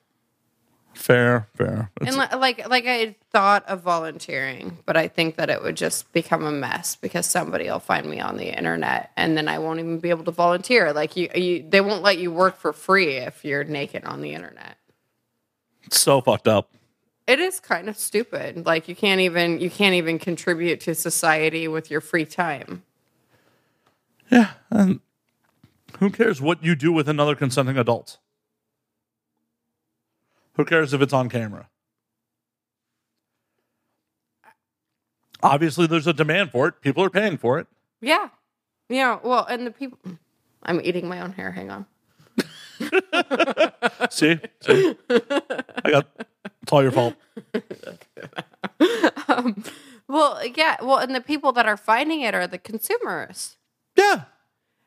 Fair, fair. And li- like, like I thought of volunteering, but I think that it would just become a mess because somebody will find me on the internet, and then I won't even be able to volunteer. Like you, you they won't let you work for free if you're naked on the internet. It's so fucked up. It is kind of stupid. Like you can't even you can't even contribute to society with your free time. Yeah, and who cares what you do with another consenting adult? Who cares if it's on camera? Obviously, there's a demand for it. People are paying for it. Yeah. Yeah. Well, and the people I'm eating my own hair. Hang on. See, see, I got. It's all your fault. Um, well, yeah. Well, and the people that are finding it are the consumers. Yeah,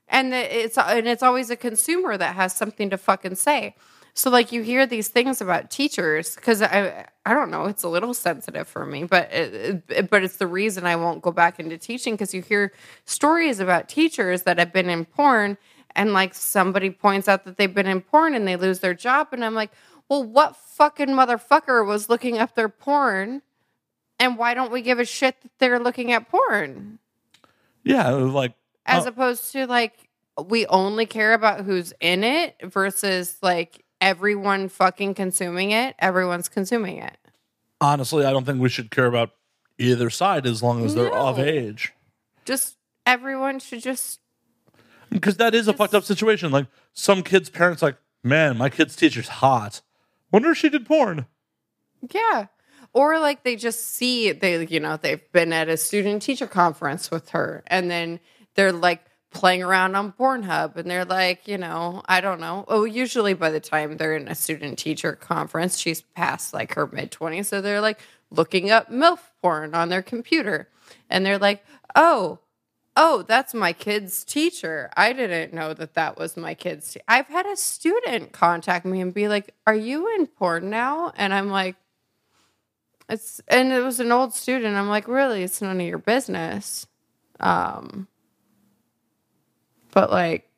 and the, it's and it's always a consumer that has something to fucking say. So like you hear these things about teachers because I I don't know it's a little sensitive for me, but it, it- but it's the reason I won't go back into teaching because you hear stories about teachers that have been in porn and like somebody points out that they've been in porn and they lose their job and I'm like, well, what fucking motherfucker was looking up their porn? And why don't we give a shit that they're looking at porn? yeah. Like, as Oh. opposed to like we only care about who's in it versus like everyone fucking consuming it everyone's consuming it honestly, I don't think we should care about either side as long as they're of age. just everyone should just Because that is a fucked up situation. Like some kids' parents, like, man, my kid's teacher's hot. Wonder if she did porn. yeah or like they just see they you know they've been at a student teacher conference with her and then they're like playing around on Pornhub and they're like, you know, I don't know. Oh, usually by the time they're in a student teacher conference, she's past like her mid 20s. So they're like looking up MILF porn on their computer. And they're like, oh, oh, that's my kid's teacher. I didn't know that that was my kid's. Te-. I've had a student contact me and be like, are you in porn now? And I'm like, it's, and it was an old student. I'm like, really? It's none of your business. Um, but like,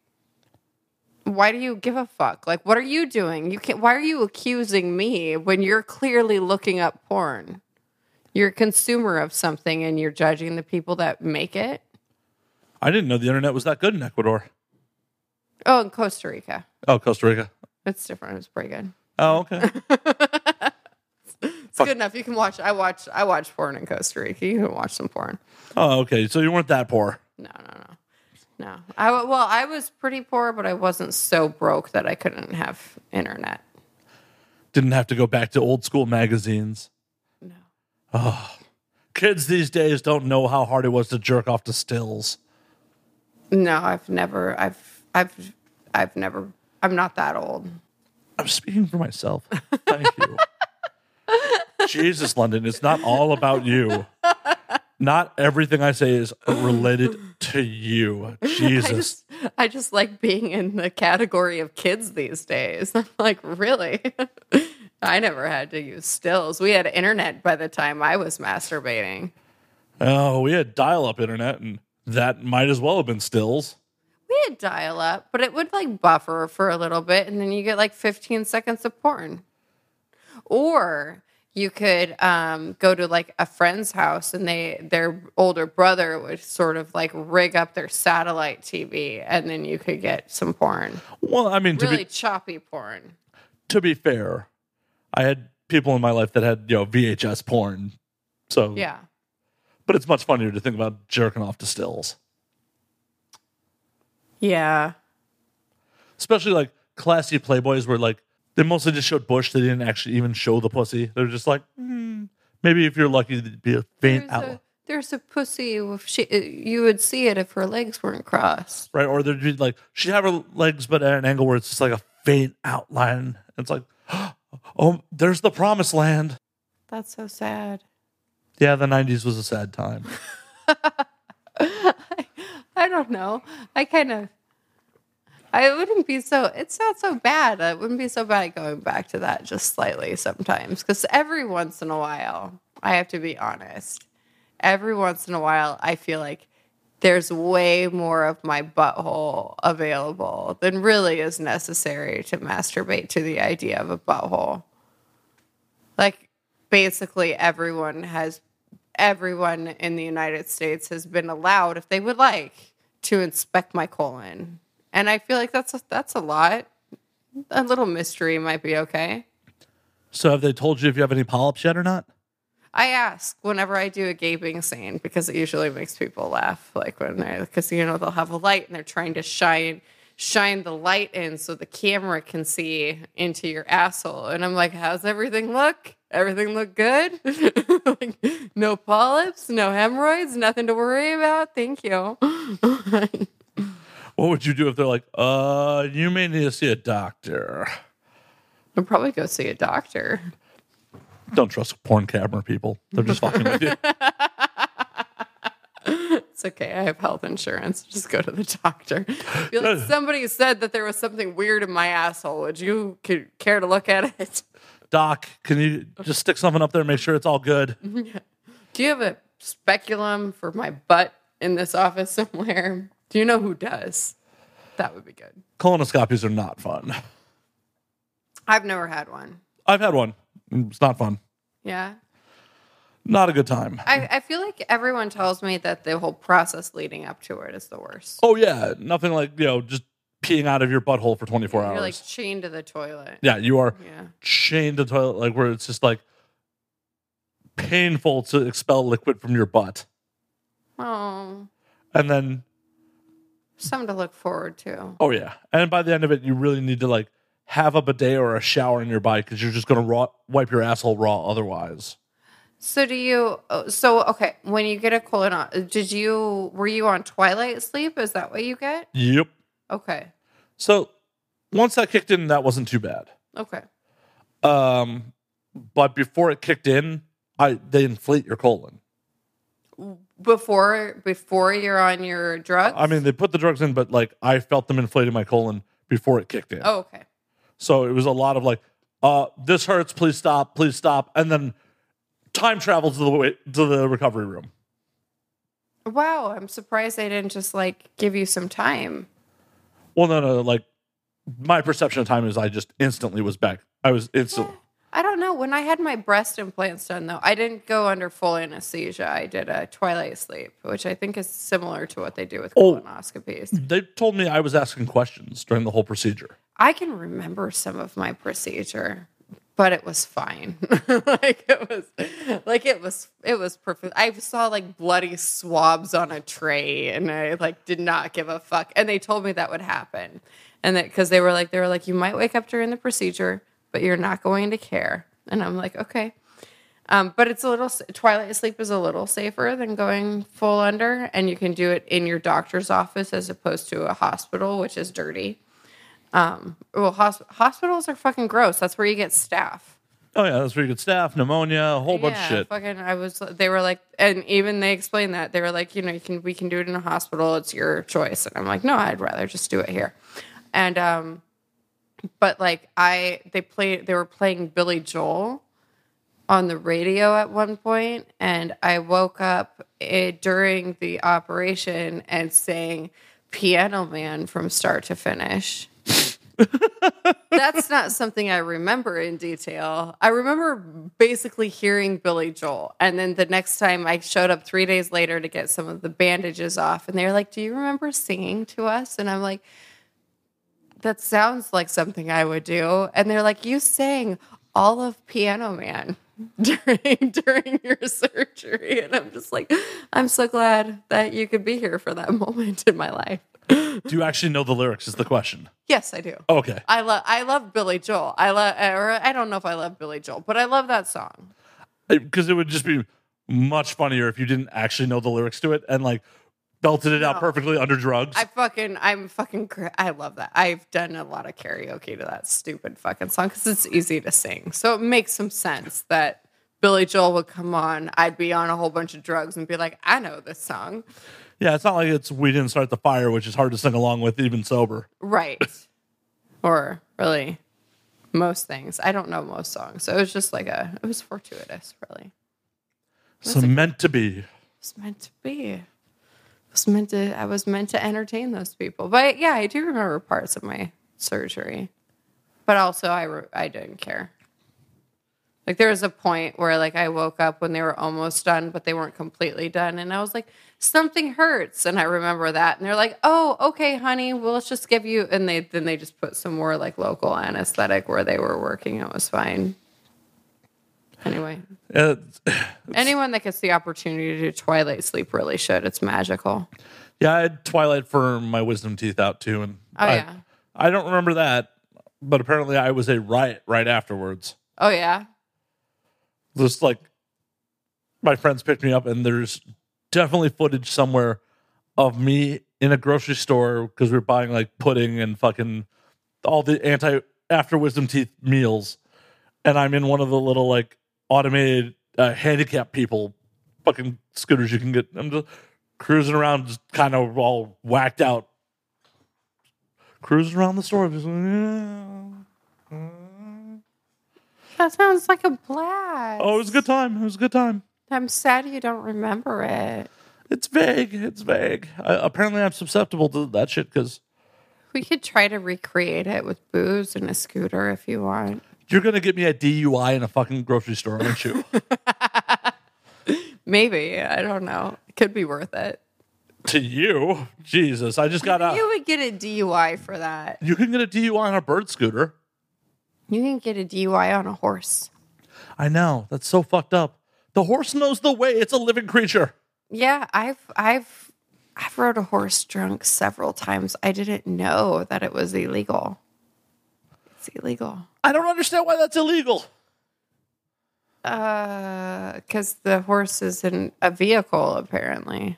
why do you give a fuck? Like, what are you doing? You can't. Why are you accusing me when you're clearly looking up porn? You're a consumer of something, and you're judging the people that make it. I didn't know the internet was that good in Ecuador. Oh, in Costa Rica, Oh, Costa Rica. it's different. It's pretty good. Oh, okay. It's good enough. You can watch. I watch. I watch porn in Costa Rica. You can watch some porn. oh, okay. So you weren't that poor. No, no, no, no. I well, I was pretty poor, but I wasn't so broke that I couldn't have internet. Didn't have to go back to old school magazines. No. Oh, kids these days don't know how hard it was to jerk off to stills. No, I've never. I've. I've. I've never. I'm not that old. I'm speaking for myself. Thank you. Jesus, London, it's not all about you. Not everything I say is related to you. I Jesus. just, I just like being in the category of kids these days. I'm like, really? I never had to use stills. We had internet by the time I was masturbating. Oh, we had dial up internet, and that might as well have been stills. We had dial up, but it would like buffer for a little bit, and then you get like 15 seconds of porn. Or you could um, go to like a friend's house, and they their older brother would sort of like rig up their satellite TV, and then you could get some porn, Well, I mean, to really be choppy porn. to be fair, I had people in my life that had you know VHS porn. So Yeah. But it's much funnier to think about jerking off to stills, Yeah. especially like classy Playboys where like they mostly just showed bush. They didn't actually even show the pussy. They're just like hmm, maybe if you're lucky, it'd be a faint There's out. a, there's a pussy. If she, you would see it if her legs weren't crossed. right? Or there'd be like she'd have her legs, but at an angle where it's just like a faint outline. It's like, Oh, there's the promised land. That's so sad. Yeah, the 90s was a sad time. I don't know. I kind of. I wouldn't be so. It's not so bad. It wouldn't be so bad going back to that just slightly sometimes. Because every once in a while, I have to be honest. Every once in a while, I feel like there's way more of my butthole available than really is necessary to masturbate to the idea of a butthole. Like, basically, everyone has, everyone in the United States has been allowed, if they would like, to inspect my colon. And I feel like that's a, that's a lot. A little mystery might be okay. So have they told you if you have any polyps yet or not? I ask whenever I do a gaping scene because it usually makes people laugh. Like when I, because you know they'll have a light and they're trying to shine shine the light in so the camera can see into your asshole. And I'm like, how's everything look? Everything look good? like, no polyps, no hemorrhoids, nothing to worry about. Thank you. What would you do if they're like, uh, you may need to see a doctor? I'll probably go see a doctor. Don't trust porn camera people. They're just fucking with you. It's okay. I have health insurance. Just go to the doctor. Like, somebody said that there was something weird in my asshole. Would you care to look at it? Doc, can you just stick something up there and make sure it's all good? Do you have a speculum for my butt in this office somewhere? Do you know who does? That would be good. Colonoscopies are not fun. I've never had one. I've had one. It's not fun. Yeah. Not a good time. I, I feel like everyone tells me that the whole process leading up to it is the worst. Oh yeah, nothing like you know just peeing out of your butthole for 24 hours. You're like chained to the toilet. yeah, you are Yeah. chained to the toilet, like where it's just like painful to expel liquid from your butt, Oh, and then something to look forward to. oh yeah, and by the end of it, you really need to like have a bidet or a shower in your bike because you're just gonna raw, wipe your asshole raw otherwise. So do you? oh, So okay, when you get a colon, uh, did you were you on twilight sleep? Is that what you get? Yep. Okay, So once that kicked in, that wasn't too bad. okay. Um, but before it kicked in, I they inflate your colon. Before before you're on your drugs. I mean, they put the drugs in, but like I felt them inflating my colon before it kicked in. oh, okay. So it was a lot of like, uh, this hurts, please stop, please stop, and then time travel to the way, to the recovery room. Wow, I'm surprised they didn't just like give you some time. Well, no, no, like my perception of time is I just instantly was back. I was instantly. I don't know. When I had my breast implants done, though, I didn't go under full anesthesia. I did a twilight sleep, which I think is similar to what they do with Oh. colonoscopies. They told me I was asking questions during the whole procedure. I can remember some of my procedure, but it was fine. like it was, like it was, it was perfect. I saw like bloody swabs on a tray, and I like did not give a fuck. And they told me that would happen, and that because they were like, they were like, you might wake up during the procedure, but you're not going to care. And I'm like, okay. Um, but it's a little twilight sleep is a little safer than going full under, and you can do it in your doctor's office as opposed to a hospital, which is dirty. Um, well, hos- hospitals are fucking gross. That's where you get staph. Oh yeah, that's where you get staph, pneumonia, a whole bunch of shit. Fucking, I was. They were like, and even they explained that they were like, you know, you can we can do it in a hospital. It's your choice. And I'm like, no, I'd rather just do it here. And um, but like I, they played. They were playing Billy Joel on the radio at one point, and I woke up eh, during the operation and sang "Piano Man" from start to finish. That's not something I remember in detail. I remember basically hearing Billy Joel. And then the next time I showed up three days later to get some of the bandages off, and they were like, Do you remember singing to us? And I'm like, That sounds like something I would do. And they're like, You sang all of Piano Man during during your surgery. And I'm just like, I'm so glad that you could be here for that moment in my life. Do you actually know the lyrics? Is the question. Yes, I do. Okay. I love I love Billy Joel. I love or I don't know if I love Billy Joel, but I love that song. because it would just be much funnier if you didn't actually know the lyrics to it and like belted it out perfectly under drugs. I fucking, I'm fucking, cra- I love that. I've done a lot of karaoke to that stupid fucking song because it's easy to sing. So it makes some sense that Billy Joel would come on. I'd be on a whole bunch of drugs and be like, I know this song. Yeah, it's not like it's we didn't start the fire, which is hard to sing along with even sober. Right. or really most things. I don't know most songs. So it was just like a, it was fortuitous, really. So meant to be. was meant to be. It was meant to. I was meant to entertain those people. But yeah, I do remember parts of my surgery. But also, I re- I didn't care. Like there was a point where like I woke up when they were almost done, but they weren't completely done, and I was like, something hurts, and I remember that, and they're like, oh, okay, honey, well, let's just give you, and they then they just put some more like local anesthetic where they were working. It was fine. Anyway, Uh, Anyone that gets the opportunity to do twilight sleep really should. It's magical. yeah, I had Twilight for my wisdom teeth out too, and Oh, I, yeah. I don't remember that, but apparently I was a riot right afterwards. Oh yeah. Just like my friends picked me up, and there's definitely footage somewhere of me in a grocery store because we were buying like pudding and fucking all the anti after wisdom teeth meals, and I'm in one of the little like automated uh, people fucking scooters you can get. I'm just cruising around, just kind of all whacked out, cruising around the store. Just, yeah. That sounds like a blast. Oh, it was a good time. It was a good time. I'm sad you don't remember it. It's vague. It's vague. I, apparently, I'm susceptible to that shit because We could try to recreate it with booze and a scooter if you want. you're gonna get me a DUI in a fucking grocery store, aren't you? Maybe. I don't know. It could be worth it. to you, Jesus! I just got out. You would get a DUI for that. You can get a DUI on a bird scooter. You can get a DUI on a horse. I know that's so fucked up. The horse knows the way. It's a living creature. Yeah, I've I've I've rode a horse drunk several times. I didn't know that it was illegal. It's illegal. I don't understand why that's illegal. Uh, because the horse is in a vehicle, apparently.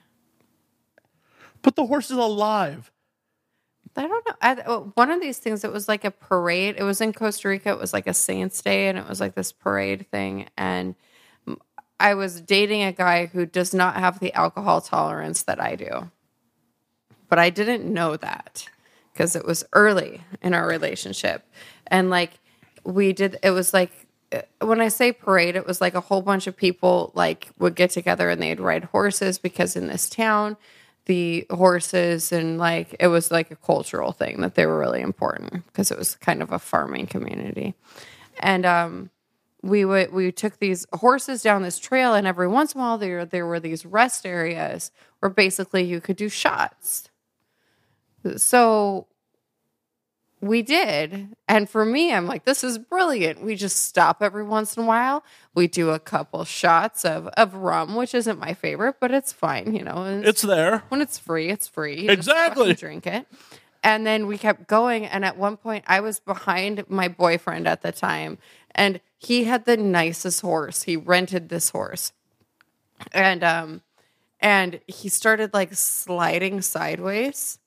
But the horse is alive. I don't know. I, oh, one of these things, it was like a parade. It was in Costa Rica. It was like a Saints Day, and it was like this parade thing. And I was dating a guy who does not have the alcohol tolerance that I do. But I didn't know that because it was early in our relationship. And like we did, it was like, uh, when I say parade, it was like a whole bunch of people like would get together and they'd ride horses because in this town, the horses and like it was like a cultural thing that they were really important because it was kind of a farming community. And um we would we took these horses down this trail and every once in a while there there were these rest areas where basically you could do shots. So we did. And for me, I'm like, this is brilliant. We just stop every once in a while. We do a couple shots of, of rum, which isn't my favorite, but it's fine, you know. and It's there. when it's free, it's free. You Exactly. drink it. And then we kept going. And at one point, I was behind my boyfriend at the time, and he had the nicest horse. He rented this horse, and um, and he started like sliding sideways,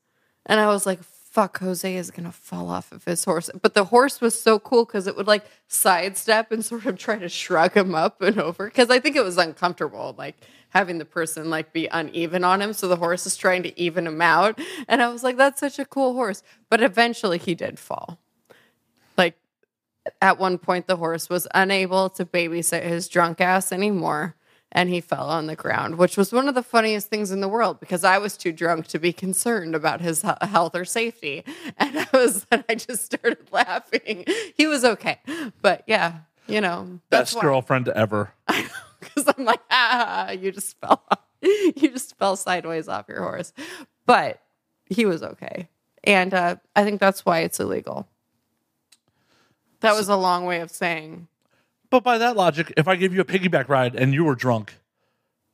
and I was like. Fuck, Jose is gonna fall off of his horse. But the horse was so cool because it would like sidestep and sort of try to shrug him up and over. Because I think it was uncomfortable, like having the person like be uneven on him. So the horse is trying to even him out. And I was like, that's such a cool horse. But eventually he did fall. Like at one point, the horse was unable to babysit his drunk ass anymore. And he fell on the ground, which was one of the funniest things in the world because I was too drunk to be concerned about his health or safety. And I was, and I just started laughing. He was okay. But yeah, you know, that's Best why girlfriend ever. because I'm like, ah, you just fell, off. you just fell sideways off your horse. But he was okay, and uh, I think that's why it's illegal. That was a long way of saying But by that logic, if I give you a piggyback ride and you were drunk,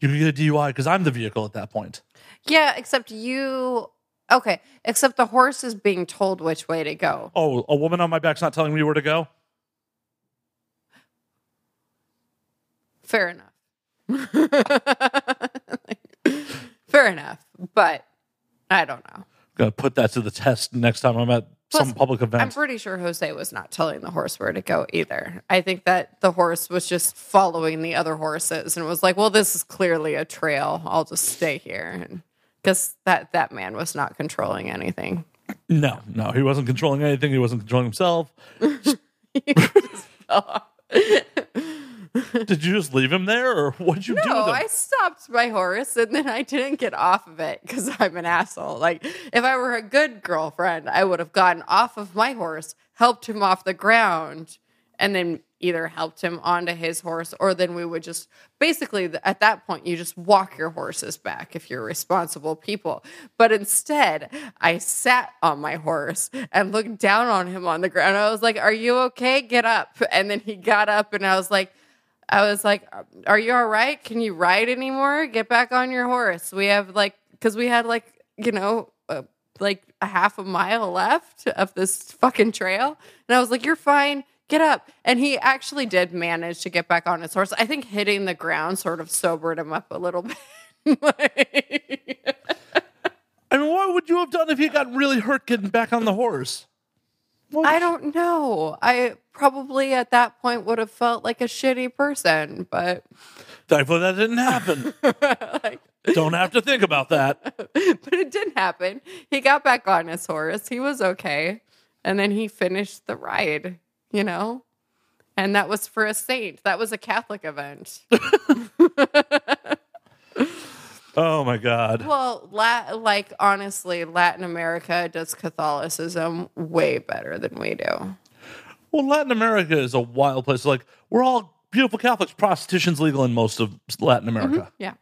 you could get a DUI because I'm the vehicle at that point. yeah. Except you, okay. Except the horse is being told which way to go. Oh, a woman on my back's not telling me where to go? Fair enough. Fair enough. but I don't know. Gonna put that to the test next time I'm at some public event. I'm pretty sure Jose was not telling the horse where to go either. I think that the horse was just following the other horses and was like, "Well, this is clearly a trail. I'll just stay here." Because that that man was not controlling anything. no, no, he wasn't controlling anything. He wasn't controlling himself. Oh. Did you just leave him there, or what'd you do No. I stopped my horse and then I didn't get off of it because I'm an asshole. Like, if I were a good girlfriend, I would have gotten off of my horse, helped him off the ground, and then either helped him onto his horse or then we would just basically at that point you just walk your horses back if you're responsible people but instead i sat on my horse and looked down on him on the ground i was like are you okay get up and then he got up and i was like I was like, "Are you all right? Can you ride anymore? Get back on your horse. We have like, because we had like, you know, uh, like a half a mile left of this fucking trail." And I was like, "You're fine. Get up." And he actually did manage to get back on his horse. I think hitting the ground sort of sobered him up a little bit. I mean, what would you have done if he got really hurt getting back on the horse? I don't know. I probably at that point would have felt like a shitty person, but Thankfully, that didn't happen. like. don't have to think about that. but it didn't happen. He got back on his horse. He was okay. And then he finished the ride, you know? And that was for a saint. That was a Catholic event. Oh my god. well, La- like honestly, Latin America does Catholicism way better than we do. Well, Latin America is a wild place. Like we're all beautiful Catholics. Prostitution's legal in most of Latin mm-hmm. America. Yeah.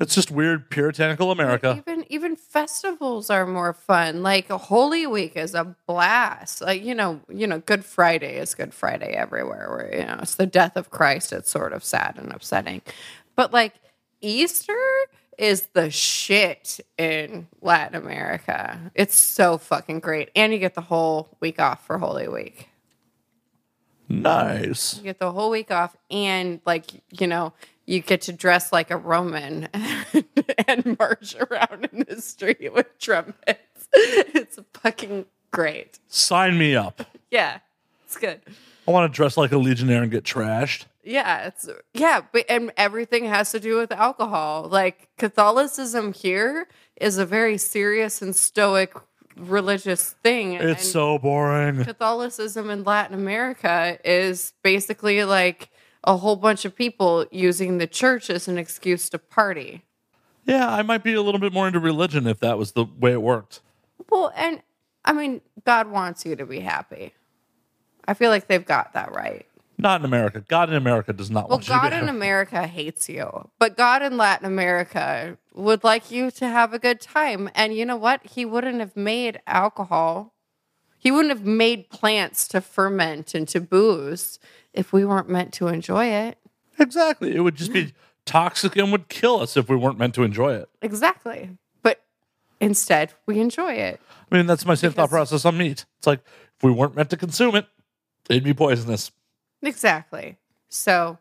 It's just weird puritanical America. Even even festivals are more fun. Like Holy Week is a blast. Like you know, you know, Good Friday is Good Friday everywhere. Where you know it's the death of Christ. It's sort of sad and upsetting, but like Easter is the shit in Latin America. It's so fucking great, and you get the whole week off for Holy Week. Nice. You get the whole week off, and like you know, you get to dress like a Roman and march around in the street with trumpets. It's fucking great. Sign me up. Yeah, it's good. I want to dress like a legionnaire and get trashed. Yeah, it's yeah, but and everything has to do with alcohol. Like Catholicism here is a very serious and stoic religious thing. It's and so boring. Catholicism in Latin America is basically like a whole bunch of people using the church as an excuse to party. Yeah, I might be a little bit more into religion if that was the way it worked. Well, and I mean, God wants you to be happy. I feel like they've got that right. Not in America. God in America does not Well, want you to God in happy. America hates you, but God in Latin America would like you to have a good time. And you know what? He wouldn't have made alcohol. He wouldn't have made plants to ferment into booze if we weren't meant to enjoy it. Exactly. It would just be toxic and would kill us if we weren't meant to enjoy it. Exactly. But instead, we enjoy it. I mean, that's my same thought process on meat. It's like if we weren't meant to consume it, it'd be poisonous. Exactly. So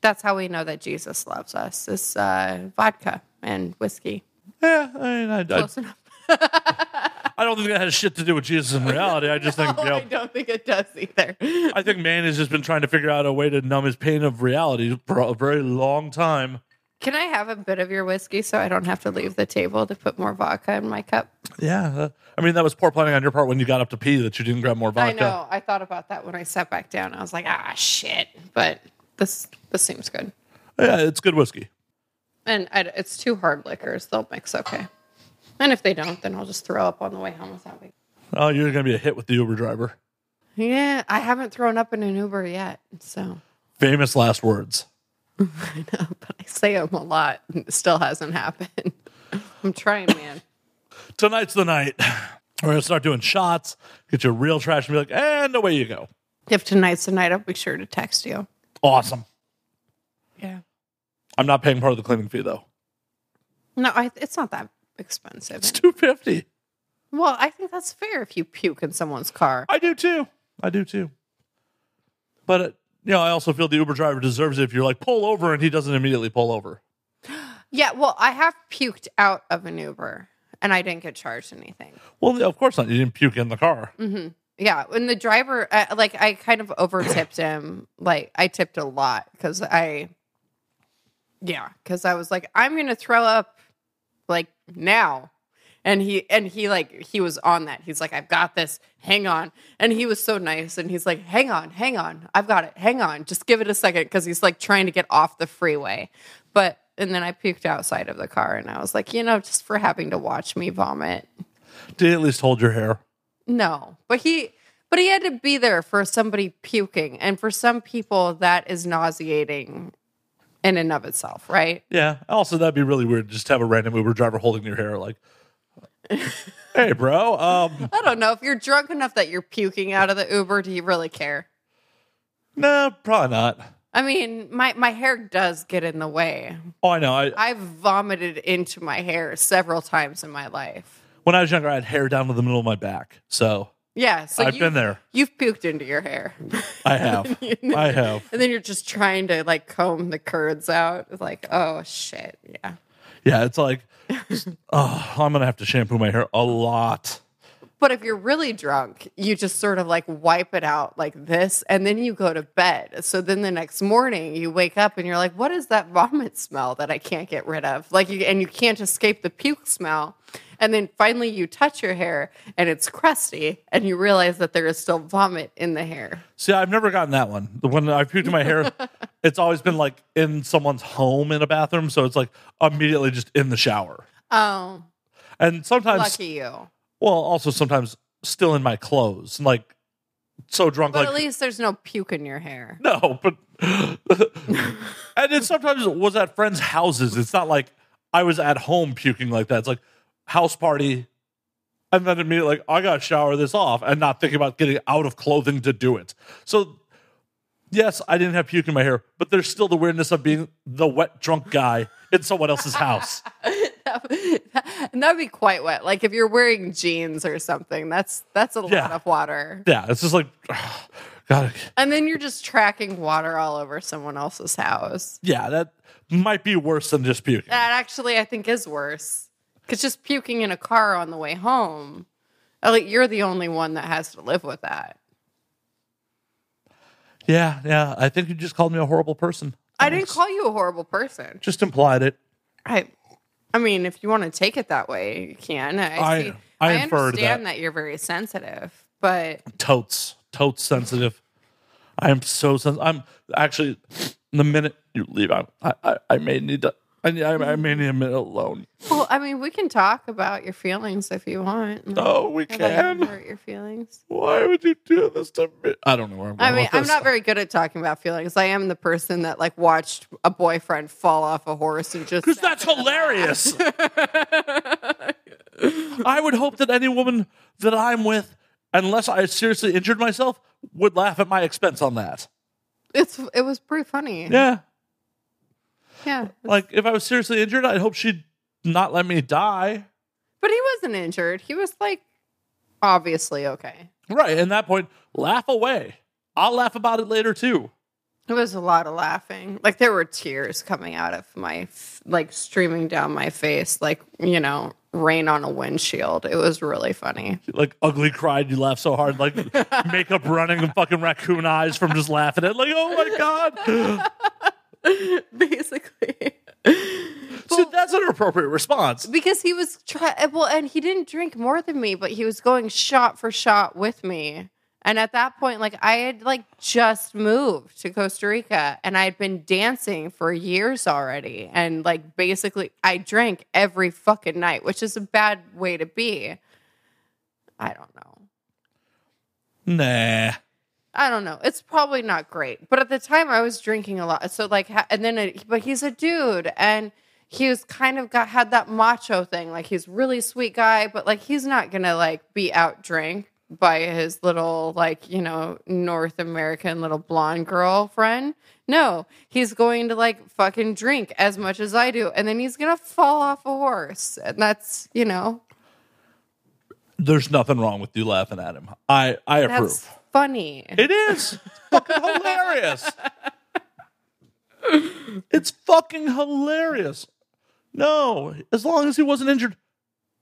that's how we know that Jesus loves us is uh, vodka and whiskey. Yeah, I mean, I, I, Close enough. I don't think that has shit to do with Jesus in reality. I just think, No, you know, I don't think it does either. I think man has just been trying to figure out a way to numb his pain of reality for a very long time. Can I have a bit of your whiskey so I don't have to leave the table to put more vodka in my cup? Yeah, uh, I mean that was poor planning on your part when you got up to pee that you didn't grab more vodka. I know. I thought about that when I sat back down. I was like, ah, shit. But this this seems good. Yeah, it's good whiskey. And I, it's two hard liquors. They'll mix okay. And if they don't, then I'll just throw up on the way home without me. Oh, you're gonna be a hit with the Uber driver. Yeah, I haven't thrown up in an Uber yet. So Famous last words. I know, but I say them a lot. And it still hasn't happened. I'm trying, man. Tonight's the night. We're gonna start doing shots, get you real trash, and be like, and away you go. If tonight's the night, I'll be sure to text you. Awesome. Yeah. I'm not paying part of the cleaning fee though. No, I, it's not that expensive. It's two fifty. Well, I think that's fair if you puke in someone's car. I do too. I do too. But uh, you know, I also feel the Uber driver deserves it if you're like pull over and he doesn't immediately pull over. Yeah, well, I have puked out of an Uber and I didn't get charged anything. Well, of course not. You didn't puke in the car. Yeah, when the driver, uh, like, I kind of over tipped him. Like, I tipped a lot because I, yeah, because I was like, I'm gonna throw up, like now, and he and he like he was on that. He's like, I've got this. Hang on, and he was so nice, and he's like, Hang on, hang on, I've got it. Hang on, just give it a second, because he's like trying to get off the freeway, but. And then I puked outside of the car, and I was like, you know, just for having to watch me vomit. Did he at least hold your hair? No, but he but he had to be there for somebody puking, and for some people that is nauseating in and of itself, right? Yeah. Also, that'd be really weird just to have a random Uber driver holding your hair, like, "Hey, bro. Um, I don't know if you're drunk enough that you're puking out of the Uber. Do you really care? no, probably not." I mean, my my hair does get in the way. Oh, I know. I, I've vomited into my hair several times in my life. when I was younger, I had hair down to the middle of my back, so Yeah, so I've you've- been there. You've puked into your hair. I have. I have. And then you're just trying to like comb the curds out. It's like, oh shit. Yeah. Yeah, it's like, oh, I'm gonna have to shampoo my hair a lot. But if you're really drunk, you just sort of like wipe it out like this and then you go to bed. So then the next morning you wake up and you're like, what is that vomit smell that I can't get rid of? Like you and you can't escape the puke smell. And then finally you touch your hair and it's crusty and you realize that there is still vomit in the hair. See, I've never gotten that one. The When I've puked in my hair, it's always been like in someone's home in a bathroom, so it's like immediately just in the shower. Oh, And sometimes, lucky you. well, also sometimes still in my clothes, like so drunk, But like at least there's no puke in your hair. no, but and then sometimes was at friends' houses. It's not like I was at home puking like that. It's like house party, and then immediately like I got to shower this off, and not thinking about getting out of clothing to do it. So yes, I didn't have puke in my hair, but there's still the weirdness of being the wet drunk guy in someone else's house. and that'd be quite wet. Like if you're wearing jeans or something, that's that's a Yeah. lot of water. Yeah, it's just like God. And then you're just tracking water all over someone else's house. Yeah, that might be worse than just puking. That actually I think is worse. Cause just puking in a car on the way home, like you're the only one that has to live with that. Yeah, yeah. I think you just called me a horrible person. I didn't call you a horrible person. Just implied it. I I mean, if you want to take it that way, you can. I I- see, I I, understand that. that. you're very sensitive, but totes totes sensitive i am so sensitive i'm actually the minute you leave i i, I may need to I, I, I may need alone well, I mean, we can talk about your feelings if you want. no we Have I can hurt your feelings? why would you do this to me i don't know where i'm going I mean, with I'm this. not very good at talking about feelings. I am the person that like watched a boyfriend fall off a horse and just because that's hilarious i would hope that any woman that i'm with unless i seriously injured myself would laugh at my expense on that it's it was pretty funny. yeah Yeah. like if i was seriously injured i'd hope she'd not let me die But he wasn't injured. He was like obviously okay. Right. And that point, laugh away. I'll laugh about it later too. It was a lot of laughing. Like there were tears coming out of my like streaming down my face like, you know, rain on a windshield. It was really funny. Like ugly cried, you laugh so hard, like makeup running and fucking raccoon eyes from just laughing at like, oh my god. Basically. So that's an appropriate response. because he was try well and he didn't drink more than me but he was going shot for shot with me and at that point like i had like just moved to costa rica and i had been dancing for years already and like basically i drank every fucking night which is a bad way to be i don't know Nah. I don't know. It's probably not great, but at the time I was drinking a lot. So like, and then, uh, it, but he's a dude, and he was kind of got had that macho thing. Like he's really sweet guy, but like he's not gonna like be out drink by his little like you know North American little blonde girlfriend. No, he's going to like fucking drink as much as I do, and then he's gonna fall off a horse, and that's you know There's nothing wrong with you laughing at him. I I approve. that's funny. It is fucking hilarious. It's fucking hilarious. No, as long as he wasn't injured,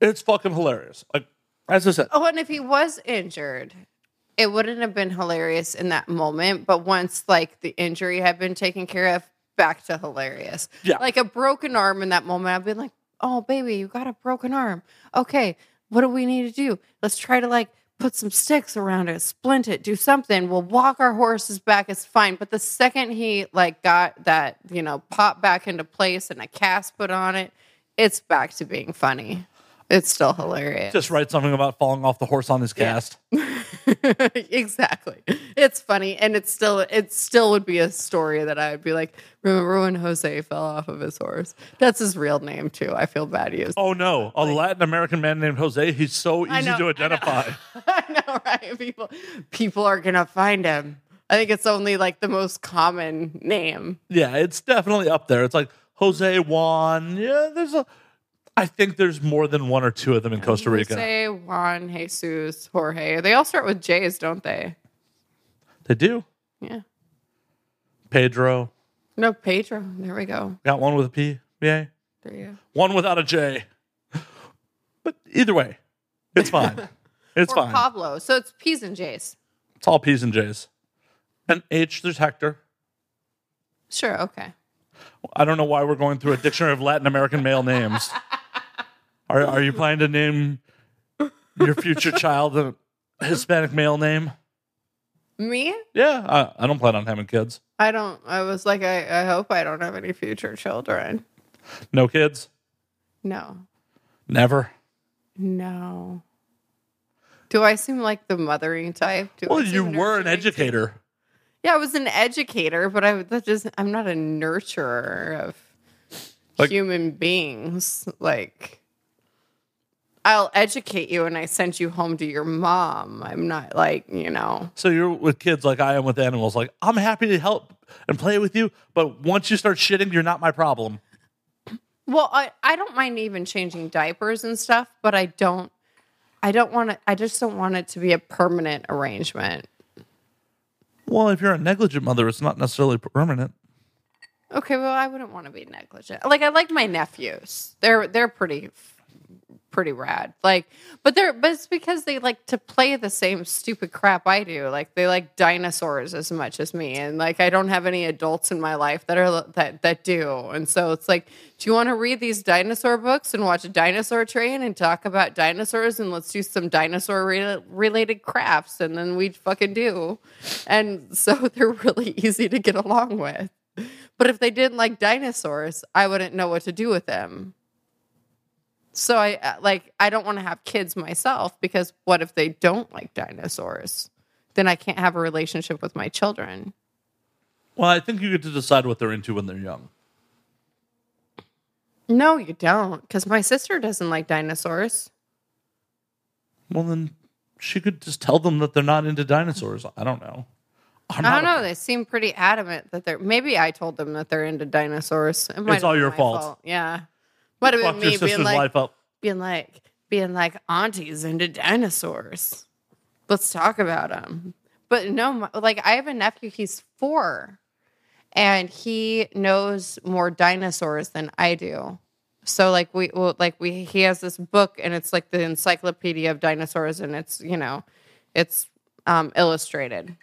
it's fucking hilarious. Like as I said, Oh, and if he was injured, it wouldn't have been hilarious in that moment. But once like the injury had been taken care of, back to hilarious. Yeah. Like a broken arm in that moment, I'd be like, oh, baby, you got a broken arm. Okay, what do we need to do? Let's try to like put some sticks around it, splint it, do something. We'll walk our horses back. It's fine. But the second he like got that, you know, pop back into place and a cast put on it, it's back to being funny. It's still hilarious. just write something about falling off the horse on his cast. exactly. It's funny, and it's still it still would be a story that I would be like, remember when Jose fell off of his horse? That's his real name too. I feel bad he is. Oh no, a Latin American man named Jose. He's so easy know, to I know. identify. I know, right? People people are gonna find him. I think it's only like the most common name. Yeah, it's definitely up there. It's like Jose Juan. Yeah, there's a. I think there's more than one or two of them in Costa Rica. Jose, Juan, Jesus, Jorge. They all start with J's, don't they? They do. Yeah. Pedro No, Pedro. There we go. got one with a P. Yay. There you go. One without a J. But either way, it's fine. It's or fine. Pablo. So it's P's and J's. It's all P's and J's. And H, there's Hector. Sure. Okay. I don't know why we're going through a dictionary of Latin American male names. Are are you planning to name your future child a Hispanic male name? Me? Yeah, I, I don't plan on having kids. I don't. I was like, I, I hope I don't have any future children. No kids. No. Never. No. Do I seem like the mothering type? Do Well, you were an educator. Yeah, I was an educator, but I that just I'm not a nurturer of Like- human beings. Like I'll educate you and I send you home to your mom. I'm not like, you know. So you're with kids like I am with animals. Like I'm happy to help and play with you, but once you start shitting, you're not my problem. Well, I, I don't mind even changing diapers and stuff, but I don't I don't want to I just don't want it to be a permanent arrangement. Well, if you're a negligent mother, it's not necessarily permanent. Okay, well, I wouldn't want to be negligent. Like I like my nephews. They're they're pretty pretty rad. Like but they're but it's because they like to play the same stupid crap I do. Like they like dinosaurs as much as me and like I don't have any adults in my life that are that that do. And so it's like do you want to read these dinosaur books and watch a dinosaur train and talk about dinosaurs and let's do some dinosaur re- related crafts and then we fucking do. And so they're really easy to get along with. But if they didn't like dinosaurs, I wouldn't know what to do with them. So I uh, like I don't want to have kids myself because what if they don't like dinosaurs? Then I can't have a relationship with my children. Well, I think you get to decide what they're into when they're young. No, you don't cuz my sister doesn't like dinosaurs. Well, then she could just tell them that they're not into dinosaurs. I don't know. I'm I don't a- know. They seem pretty adamant that they're. Maybe I told them that they're into dinosaurs. It have all your my fault. Yeah, might have Fuck been your me being like, being like, being like, aunties into dinosaurs. Let's talk about them. But no, like I have a nephew. He's four, and he knows more dinosaurs than I do. So like we well, like we he has this book and it's like the encyclopedia of dinosaurs and it's you know it's um, illustrated.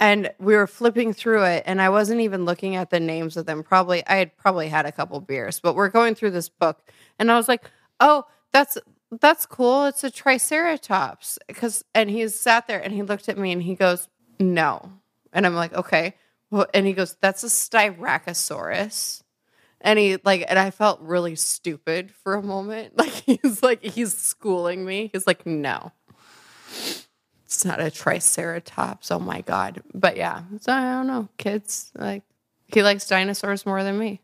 And we were flipping through it, and I wasn't even looking at the names of them. Probably, I had probably had a couple beers, but we're going through this book, and I was like, "Oh, that's that's cool. It's a Triceratops." Because, and he sat there and he looked at me and he goes, "No," and I'm like, "Okay," well, and he goes, "That's a Styracosaurus." And he like, and I felt really stupid for a moment. Like he's like, he's schooling me. He's like, no, it's not a triceratops. Oh my god! But yeah, so I don't know. Kids like he likes dinosaurs more than me.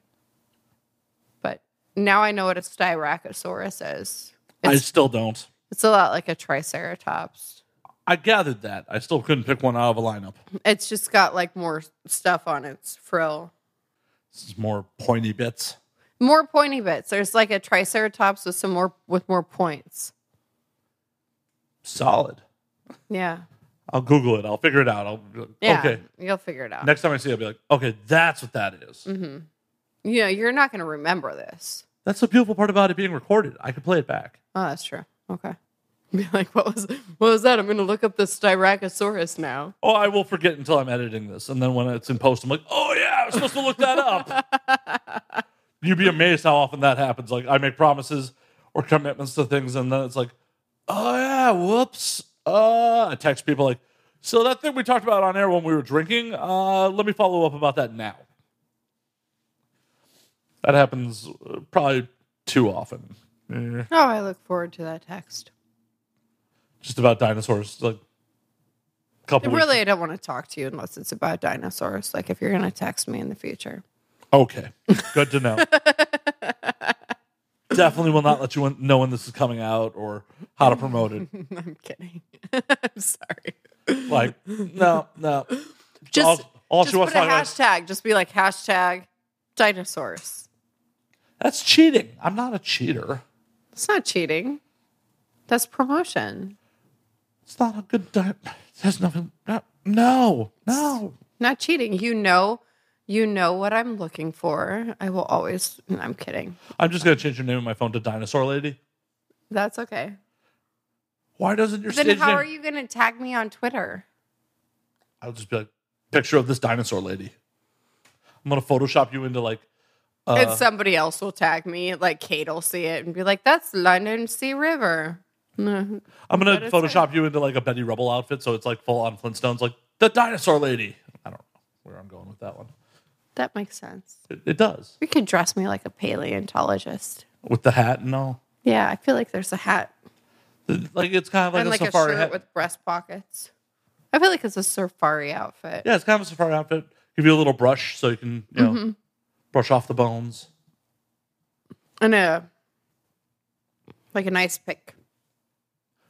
But now I know what a styracosaurus is. I still don't. it's a lot like a triceratops. I gathered that. I still couldn't pick one out of a lineup. It's just got like more stuff on its frill. It's more pointy bits. More pointy bits. There's like a triceratops with some more with more points. Solid. Yeah. I'll Google it. I'll figure it out. I'll Yeah. okay. You'll figure it out. Next time I see it, I'll be like, okay, that's what that is. Mm-hmm. you know, you're not going to remember this. That's the beautiful part about it being recorded. I can play it back. Oh, that's true. Okay. Be like, what was what was that? I'm going to look up this Styracosaurus now. Oh, I will forget until I'm editing this, and then when it's in post, I'm like, oh yeah, I was supposed to look that up. You'd be amazed how often that happens. Like I make promises or commitments to things, and then it's like, oh yeah, whoops. Uh, I text people like, so that thing we talked about on air when we were drinking. Uh, let me follow up about that now. That happens uh, probably too often. Eh, Oh, I look forward to that text. just about dinosaurs, like a couple. weeks- Really, I don't want to talk to you unless it's about dinosaurs. Like if you're going to text me in the future. Okay, good to know. Definitely will not let you know when this is coming out or how to promote it. I'm kidding. I'm sorry. Like, no, no. Just, all, all just she wants put a talk about. is- hashtag. Just be like hashtag dinosaurs. That's cheating. I'm not a cheater. It's not cheating. That's promotion. It's not a good. Di- There's nothing. No, no, no. Not cheating. You know, you know what I'm looking for. I will always. I'm kidding. I'm just gonna change your name on my phone to Dinosaur Lady. That's okay. Why doesn't your Then stage how name? are you going to tag me on Twitter? I'll just be like, picture of this dinosaur lady. I'm gonna Photoshop you into like. Uh, and somebody else will tag me. Like Kate will see it and be like, "That's London Sea River." No. I'm gonna Photoshop you into like a Betty Rubble outfit, so it's like full on Flintstones, like the dinosaur lady. I don't know where I'm going with that one. That makes sense. It, it does You could dress me like a paleontologist. with the hat and all. Yeah, I feel like there's a hat Like it's kind of like and a like a safari shirt hat. with breast pockets. I feel like it's a safari outfit. yeah, it's kind of a safari outfit. Give you a little brush so you can you know Mm-hmm. brush off the bones. And a like a nice pick.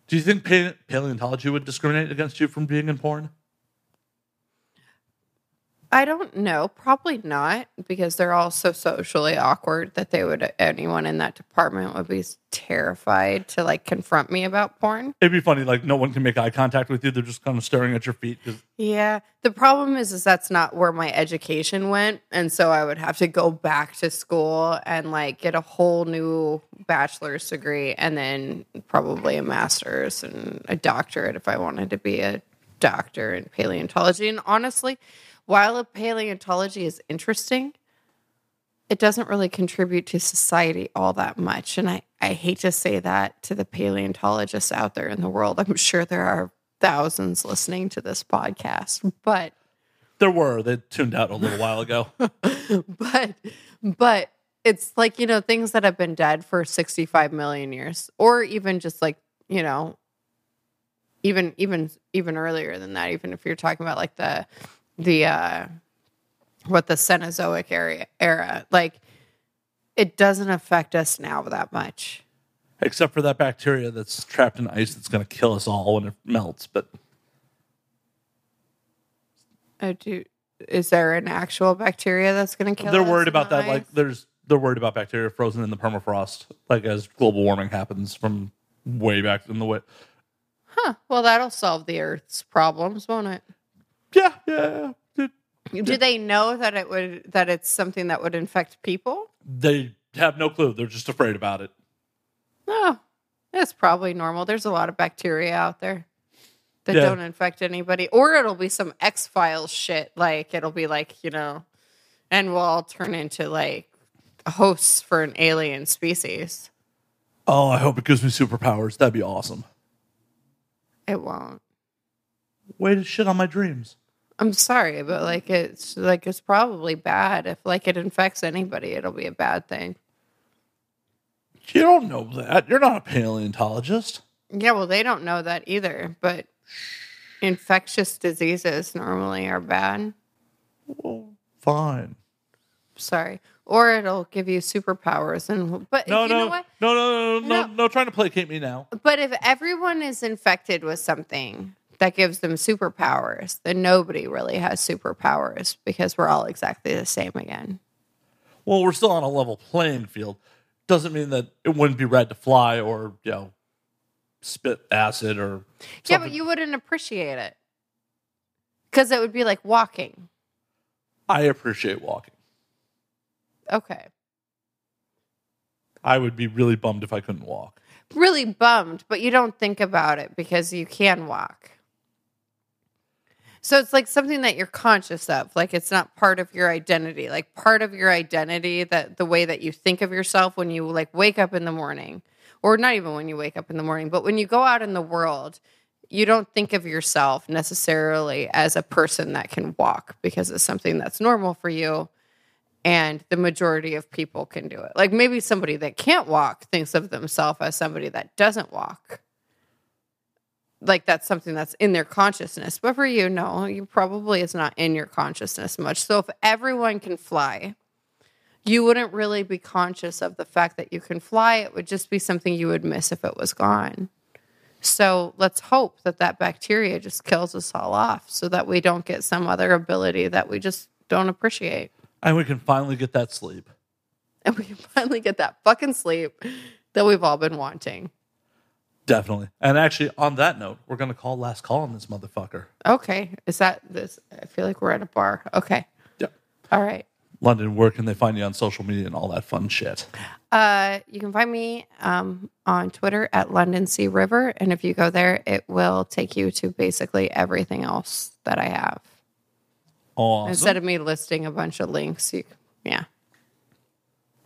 Do you think paleontology would discriminate against you from being in porn? I don't know. Probably not because they're all so socially awkward that they would anyone in that department would be terrified to like confront me about porn. It'd be funny, like no one can make eye contact with you. They're just kind of staring at your feet. 'cause- Yeah. The problem is is that's not where my education went. And so I would have to go back to school and like get a whole new bachelor's degree and then probably a master's and a doctorate if I wanted to be a doctor in paleontology. And honestly, while a paleontology is interesting, it doesn't really contribute to society all that much. And I, I hate to say that to the paleontologists out there in the world. I'm sure there are thousands listening to this podcast, but There were. They tuned out a little while ago. but but it's like, you know, things that have been dead for 65 million years or even just like, you know, even even even earlier than that, even if you're talking about like the the uh what the Cenozoic area era, like it doesn't affect us now that much. Except for that bacteria that's trapped in ice that's going to kill us all when it melts. But Oh, do is there an actual bacteria that's going to kill? they're worried about that. Like there's they're worried about bacteria frozen in the permafrost, like as global warming happens from way back in the way. huh? Well, that'll solve the Earth's problems, won't it? Yeah, yeah. Do they know that it would that it's something that would infect people? They have no clue. They're just afraid about it. Oh, no, it's probably normal. There's a lot of bacteria out there that Yeah. don't infect anybody, or it'll be some X Files shit. Like it'll be like you know, and we'll all turn into like hosts for an alien species. Oh, I hope it gives me superpowers. That'd be awesome. It won't. Way to shit on my dreams. I'm sorry, but mm-hmm. like it's like it's probably bad. If like it infects anybody, it'll be a bad thing. You don't know that. You're not a paleontologist. Yeah, well, they don't know that either. But infectious diseases normally are bad. Well, fine. Sorry, or it'll give you superpowers. And but No, you no, know what? no, no, no, no, No. no, no, trying to placate me now. But if everyone is infected with something that gives them superpowers, then nobody really has superpowers because we're all exactly the same again. Well, we're still on a level playing field. Doesn't mean that it wouldn't be rad to fly or, you know, spit acid or Yeah, but you wouldn't appreciate it because it would be like walking. I appreciate walking. Okay. I would be really bummed if I couldn't walk. Really bummed, but you don't think about it because you can walk. So it's like something that you're conscious of. Like it's not part of your identity. Like part of your identity that the way that you think of yourself when you like wake up in the morning or not even when you wake up in the morning, but when you go out in the world, you don't think of yourself necessarily as a person that can walk because it's something that's normal for you and the majority of people can do it. Like maybe somebody that can't walk thinks of themselves as somebody that doesn't walk. Like that's something that's in their consciousness. But for you, no, you probably it's not in your consciousness much. So if everyone can fly, you wouldn't really be conscious of the fact that you can fly. It would just be something you would miss if it was gone. So let's hope that that bacteria just kills us all off so that we don't get some other ability that we just don't appreciate. And we can finally get that sleep. And we can finally get that fucking sleep that we've all been wanting. Definitely. And actually, on that note, we're going to call last call on this motherfucker. Okay. Is that this? I feel like we're at a bar. Okay. Yeah. All right. London, where can they find you on social media and all that fun shit? Uh, you can find me um, on Twitter at London Sea River. And if you go there, it will take you to basically everything else that I have. Awesome. Instead of me listing a bunch of links, you, yeah.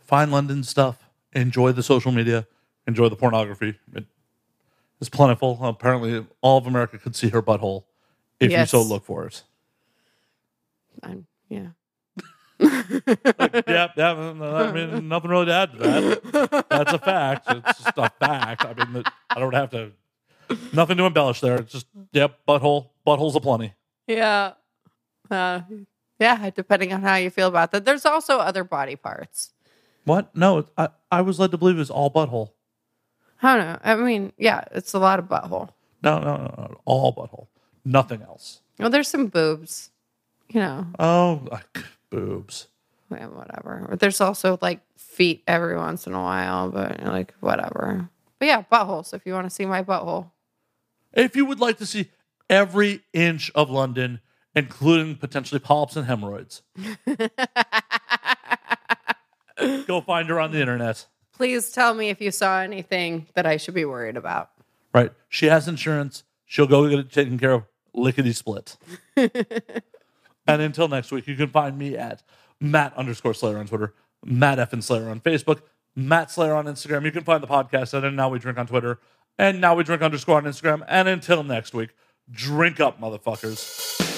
Find London stuff. Enjoy the social media. Enjoy the pornography. It is plentiful. Apparently, all of America could see her butthole if Yes. you so look for it. I'm, yeah. yeah, yeah. I mean, nothing really to add to that. That's a fact. It's just a fact. I mean, I don't have to. Nothing to embellish there. It's just, yep, butthole. Buttholes aplenty. Yeah. Uh, yeah, depending on how you feel about that. There's also other body parts. What? No, I, I was led to believe it was all butthole. I don't know. I mean, yeah, it's a lot of butthole. No, no, no, no. All butthole. Nothing else. Well, there's some boobs, you know, Oh, like, boobs. yeah, whatever. But there's also like feet every once in a while, but like whatever. But yeah, buttholes. If you want to see my butthole, If you would like to see every inch of London, including potentially polyps and hemorrhoids, go find her on the internet. Please tell me if you saw anything that I should be worried about. Right. She has insurance. She'll go get it taken care of lickety split. and until next week, you can find me at Matt underscore Slayer on Twitter, Matt F and Slayer on Facebook, Matt Slayer on Instagram. You can find the podcast at and Now We Drink on Twitter, and Now We Drink underscore on Instagram. And until next week, drink up, motherfuckers.